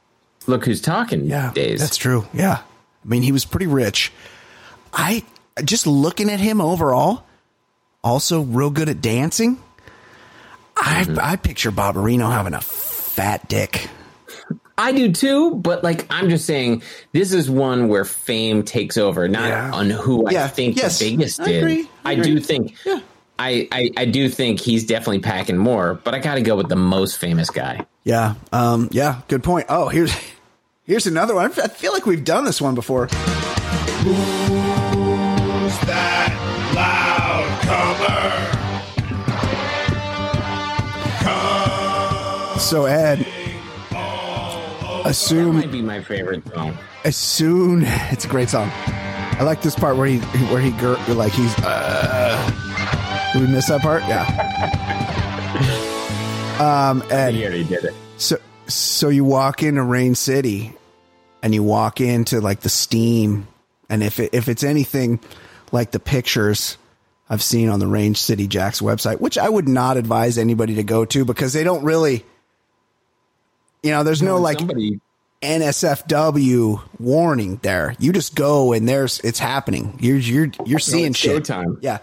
look who's talking Yeah, days. that's true. Yeah, I mean he was pretty rich. I just looking at him overall, also real good at dancing. I mm-hmm. I picture Barbarino having a fat dick. I do too, but like I'm just saying, this is one where fame takes over, not Yeah. on who I think yes. the biggest I did. agree, I I, agree. do think. I, I, I do think he's definitely packing more, but I got to go with the most famous guy. Yeah, um, yeah, good point. Oh, here's here's another one. I feel like we've done this one before. that loud comer? So Ed, assume Might be my favorite song. as soon it's a great song. I like this part where he where he gir- like he's. Uh, did we miss that part? Yeah. (laughs) Um, Ed, He already did it. so so you walk into Rain City, and you walk into like the steam, and if it, if it's anything like the pictures I've seen on the Rain City Jacks website, which I would not advise anybody to go to because they don't really, you know, there's no like somebody NSFW warning there. You just go and there's it's happening. You're you're you're seeing shit. showtime. Yeah.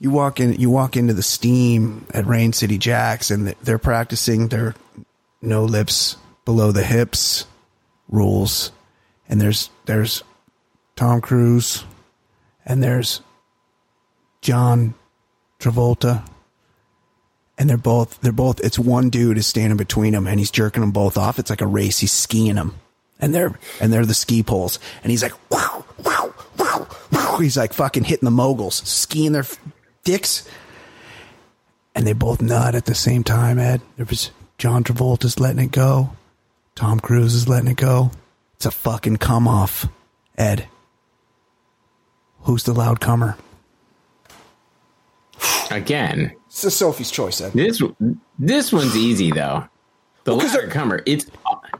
You walk in. You walk into the steam at Rain City Jacks, and they're practicing their no lips below the hips rules. And there's there's Tom Cruise, and there's John Travolta, and they're both they're both it's one dude is standing between them and he's jerking them both off it's like a race he's skiing them and they're and they're the ski poles and he's like wow wow wow wow he's like fucking hitting the moguls skiing their dicks. And they both nod at the same time, Ed. There was John Travolta's letting it go. Tom Cruise is letting it go. It's a fucking come off, Ed. Who's the loud comer? Again, It's a Sophie's choice, Ed. this this one's easy though. The Well, ladder comer. It's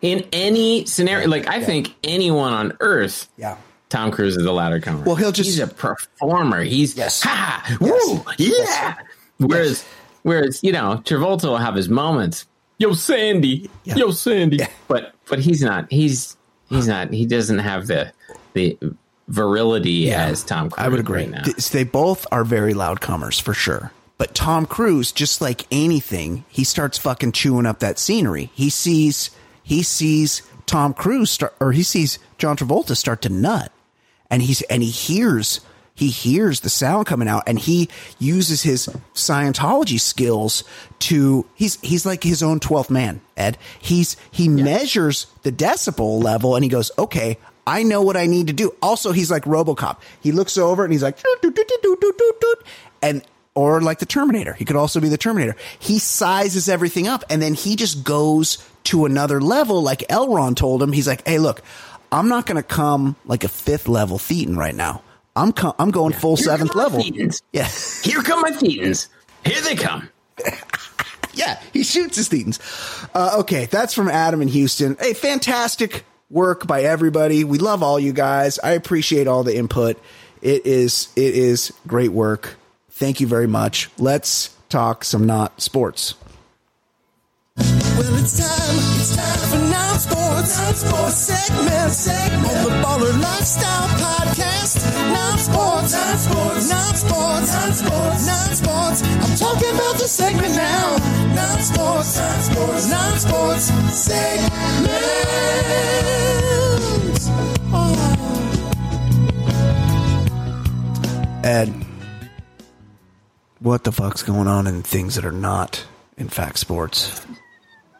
in any scenario. Like I think anyone on Earth, Yeah. Tom Cruise is a ladder comer. Well, he'll just- he's a performer. He's Yes. ha woo yeah. Whereas whereas you know Travolta will have his moments. Yo Sandy, Yeah. yo Sandy. Yeah. But but he's not. He's he's not. He doesn't have the the virility as Tom Cruise. I would agree. Right now. They both are very loud comers for sure. But Tom Cruise, just like anything, he starts fucking chewing up that scenery. He sees he sees Tom Cruise start, or he sees John Travolta start to nut, and he's and he hears he hears the sound coming out, and he uses his Scientology skills to he's he's like his own twelfth man. Ed, he's he measures the decibel level, and he goes, okay. I know what I need to do. Also, he's like RoboCop. He looks over and he's like, and or like the Terminator. He could also be the Terminator. He sizes everything up and then he just goes to another level. Like L. Ron told him, he's like, "Hey, look, I'm not going to come like a fifth level Thetan right now. I'm com- I'm going full Here seventh level." Thetans. Yeah, Here come my Thetans. Here they come. (laughs) yeah, he shoots his Thetans. Uh, okay, that's from Adam in Houston. Hey, fantastic work by everybody. We love all you guys. I appreciate all the input. It is it is great work. Thank you very much. Let's talk some not sports. Well, it's time, it's time for non-sports, non-sports segment, segment on the Baller Lifestyle Podcast. Non-sports, non-sports, non-sports, non-sports, non-sports. I'm talking about the segment now. Non-sports, non-sports, non-sports segment. Oh. Ed, what the fuck's going on in things that are not, in fact, sports?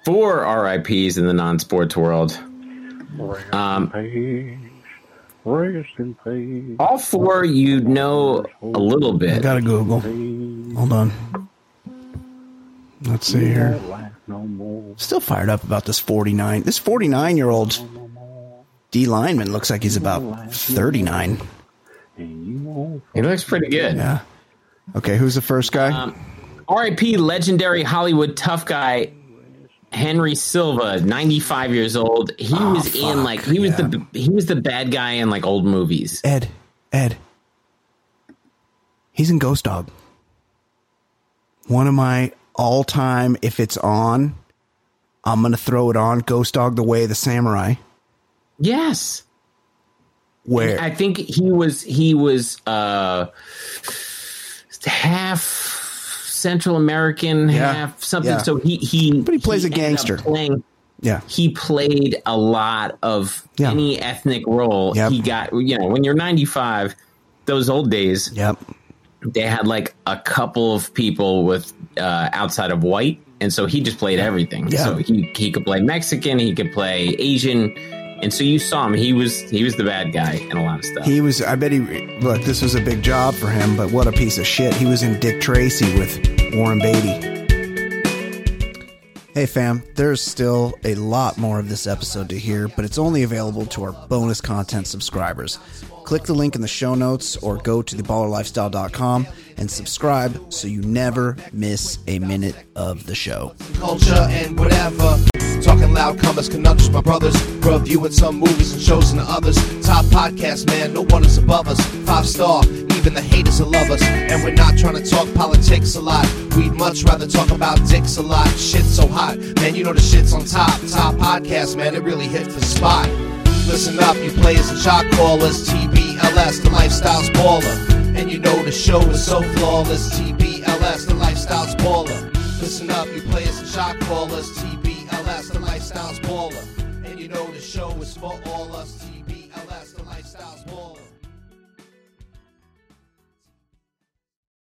Four RIPS in the non-sports world. Um, Rest in peace. all four you know a little bit. I bit. gotta Google. Hold on. Let's see here. Still fired up about this 49. This 49 year old D lineman looks like he's about 39. He looks pretty good. Yeah. Okay, who's the first guy? Um, RIP legendary Hollywood tough guy Henry Silva, 95 years old. He was in Oh, like he was yeah. the he was the bad guy in like old movies. Ed. Ed. He's in Ghost Dog. One of my all time, if it's on, I'm going to throw it on Ghost Dog the Way of the Samurai. Yes. Where I think he was he was uh half Central American, Yeah. half something. Yeah. So he he But he plays a gangster. Playing, yeah. he played a lot of Yeah. any ethnic role. Yep. He got you know when you're 95, those old days Yep. they had like a couple of people with uh, outside of white, and so he just played everything. Yeah. So he he could play Mexican, he could play Asian, and so you saw him. He was he was the bad guy in a lot of stuff. He was, I bet he, look, this was a big job for him, but what a piece of shit. He was in Dick Tracy with Warren Beatty. Hey fam, there's still a lot more of this episode to hear, but it's only available to our bonus content subscribers. Click the link in the show notes or go to theballerlifestyle.com and subscribe so you never miss a minute of the show. culture and whatever. Talking loud comers, conundrums, my brothers. Reviewing some movies and shows and others. Top podcast, man, no one is above us. Five star, even the haters will love us. And we're not trying to talk politics a lot. We'd much rather talk about dicks a lot. Shit's so hot, man, you know the shit's on top. Top podcast, man, it really hits the spot. Listen up, you players and shot callers. TBLS, the lifestyle's baller. And you know the show is so flawless. TBLS, the lifestyle's baller. Listen up, you players and shot callers. TBLS, the lifestyle's baller. And you know the show is for all us.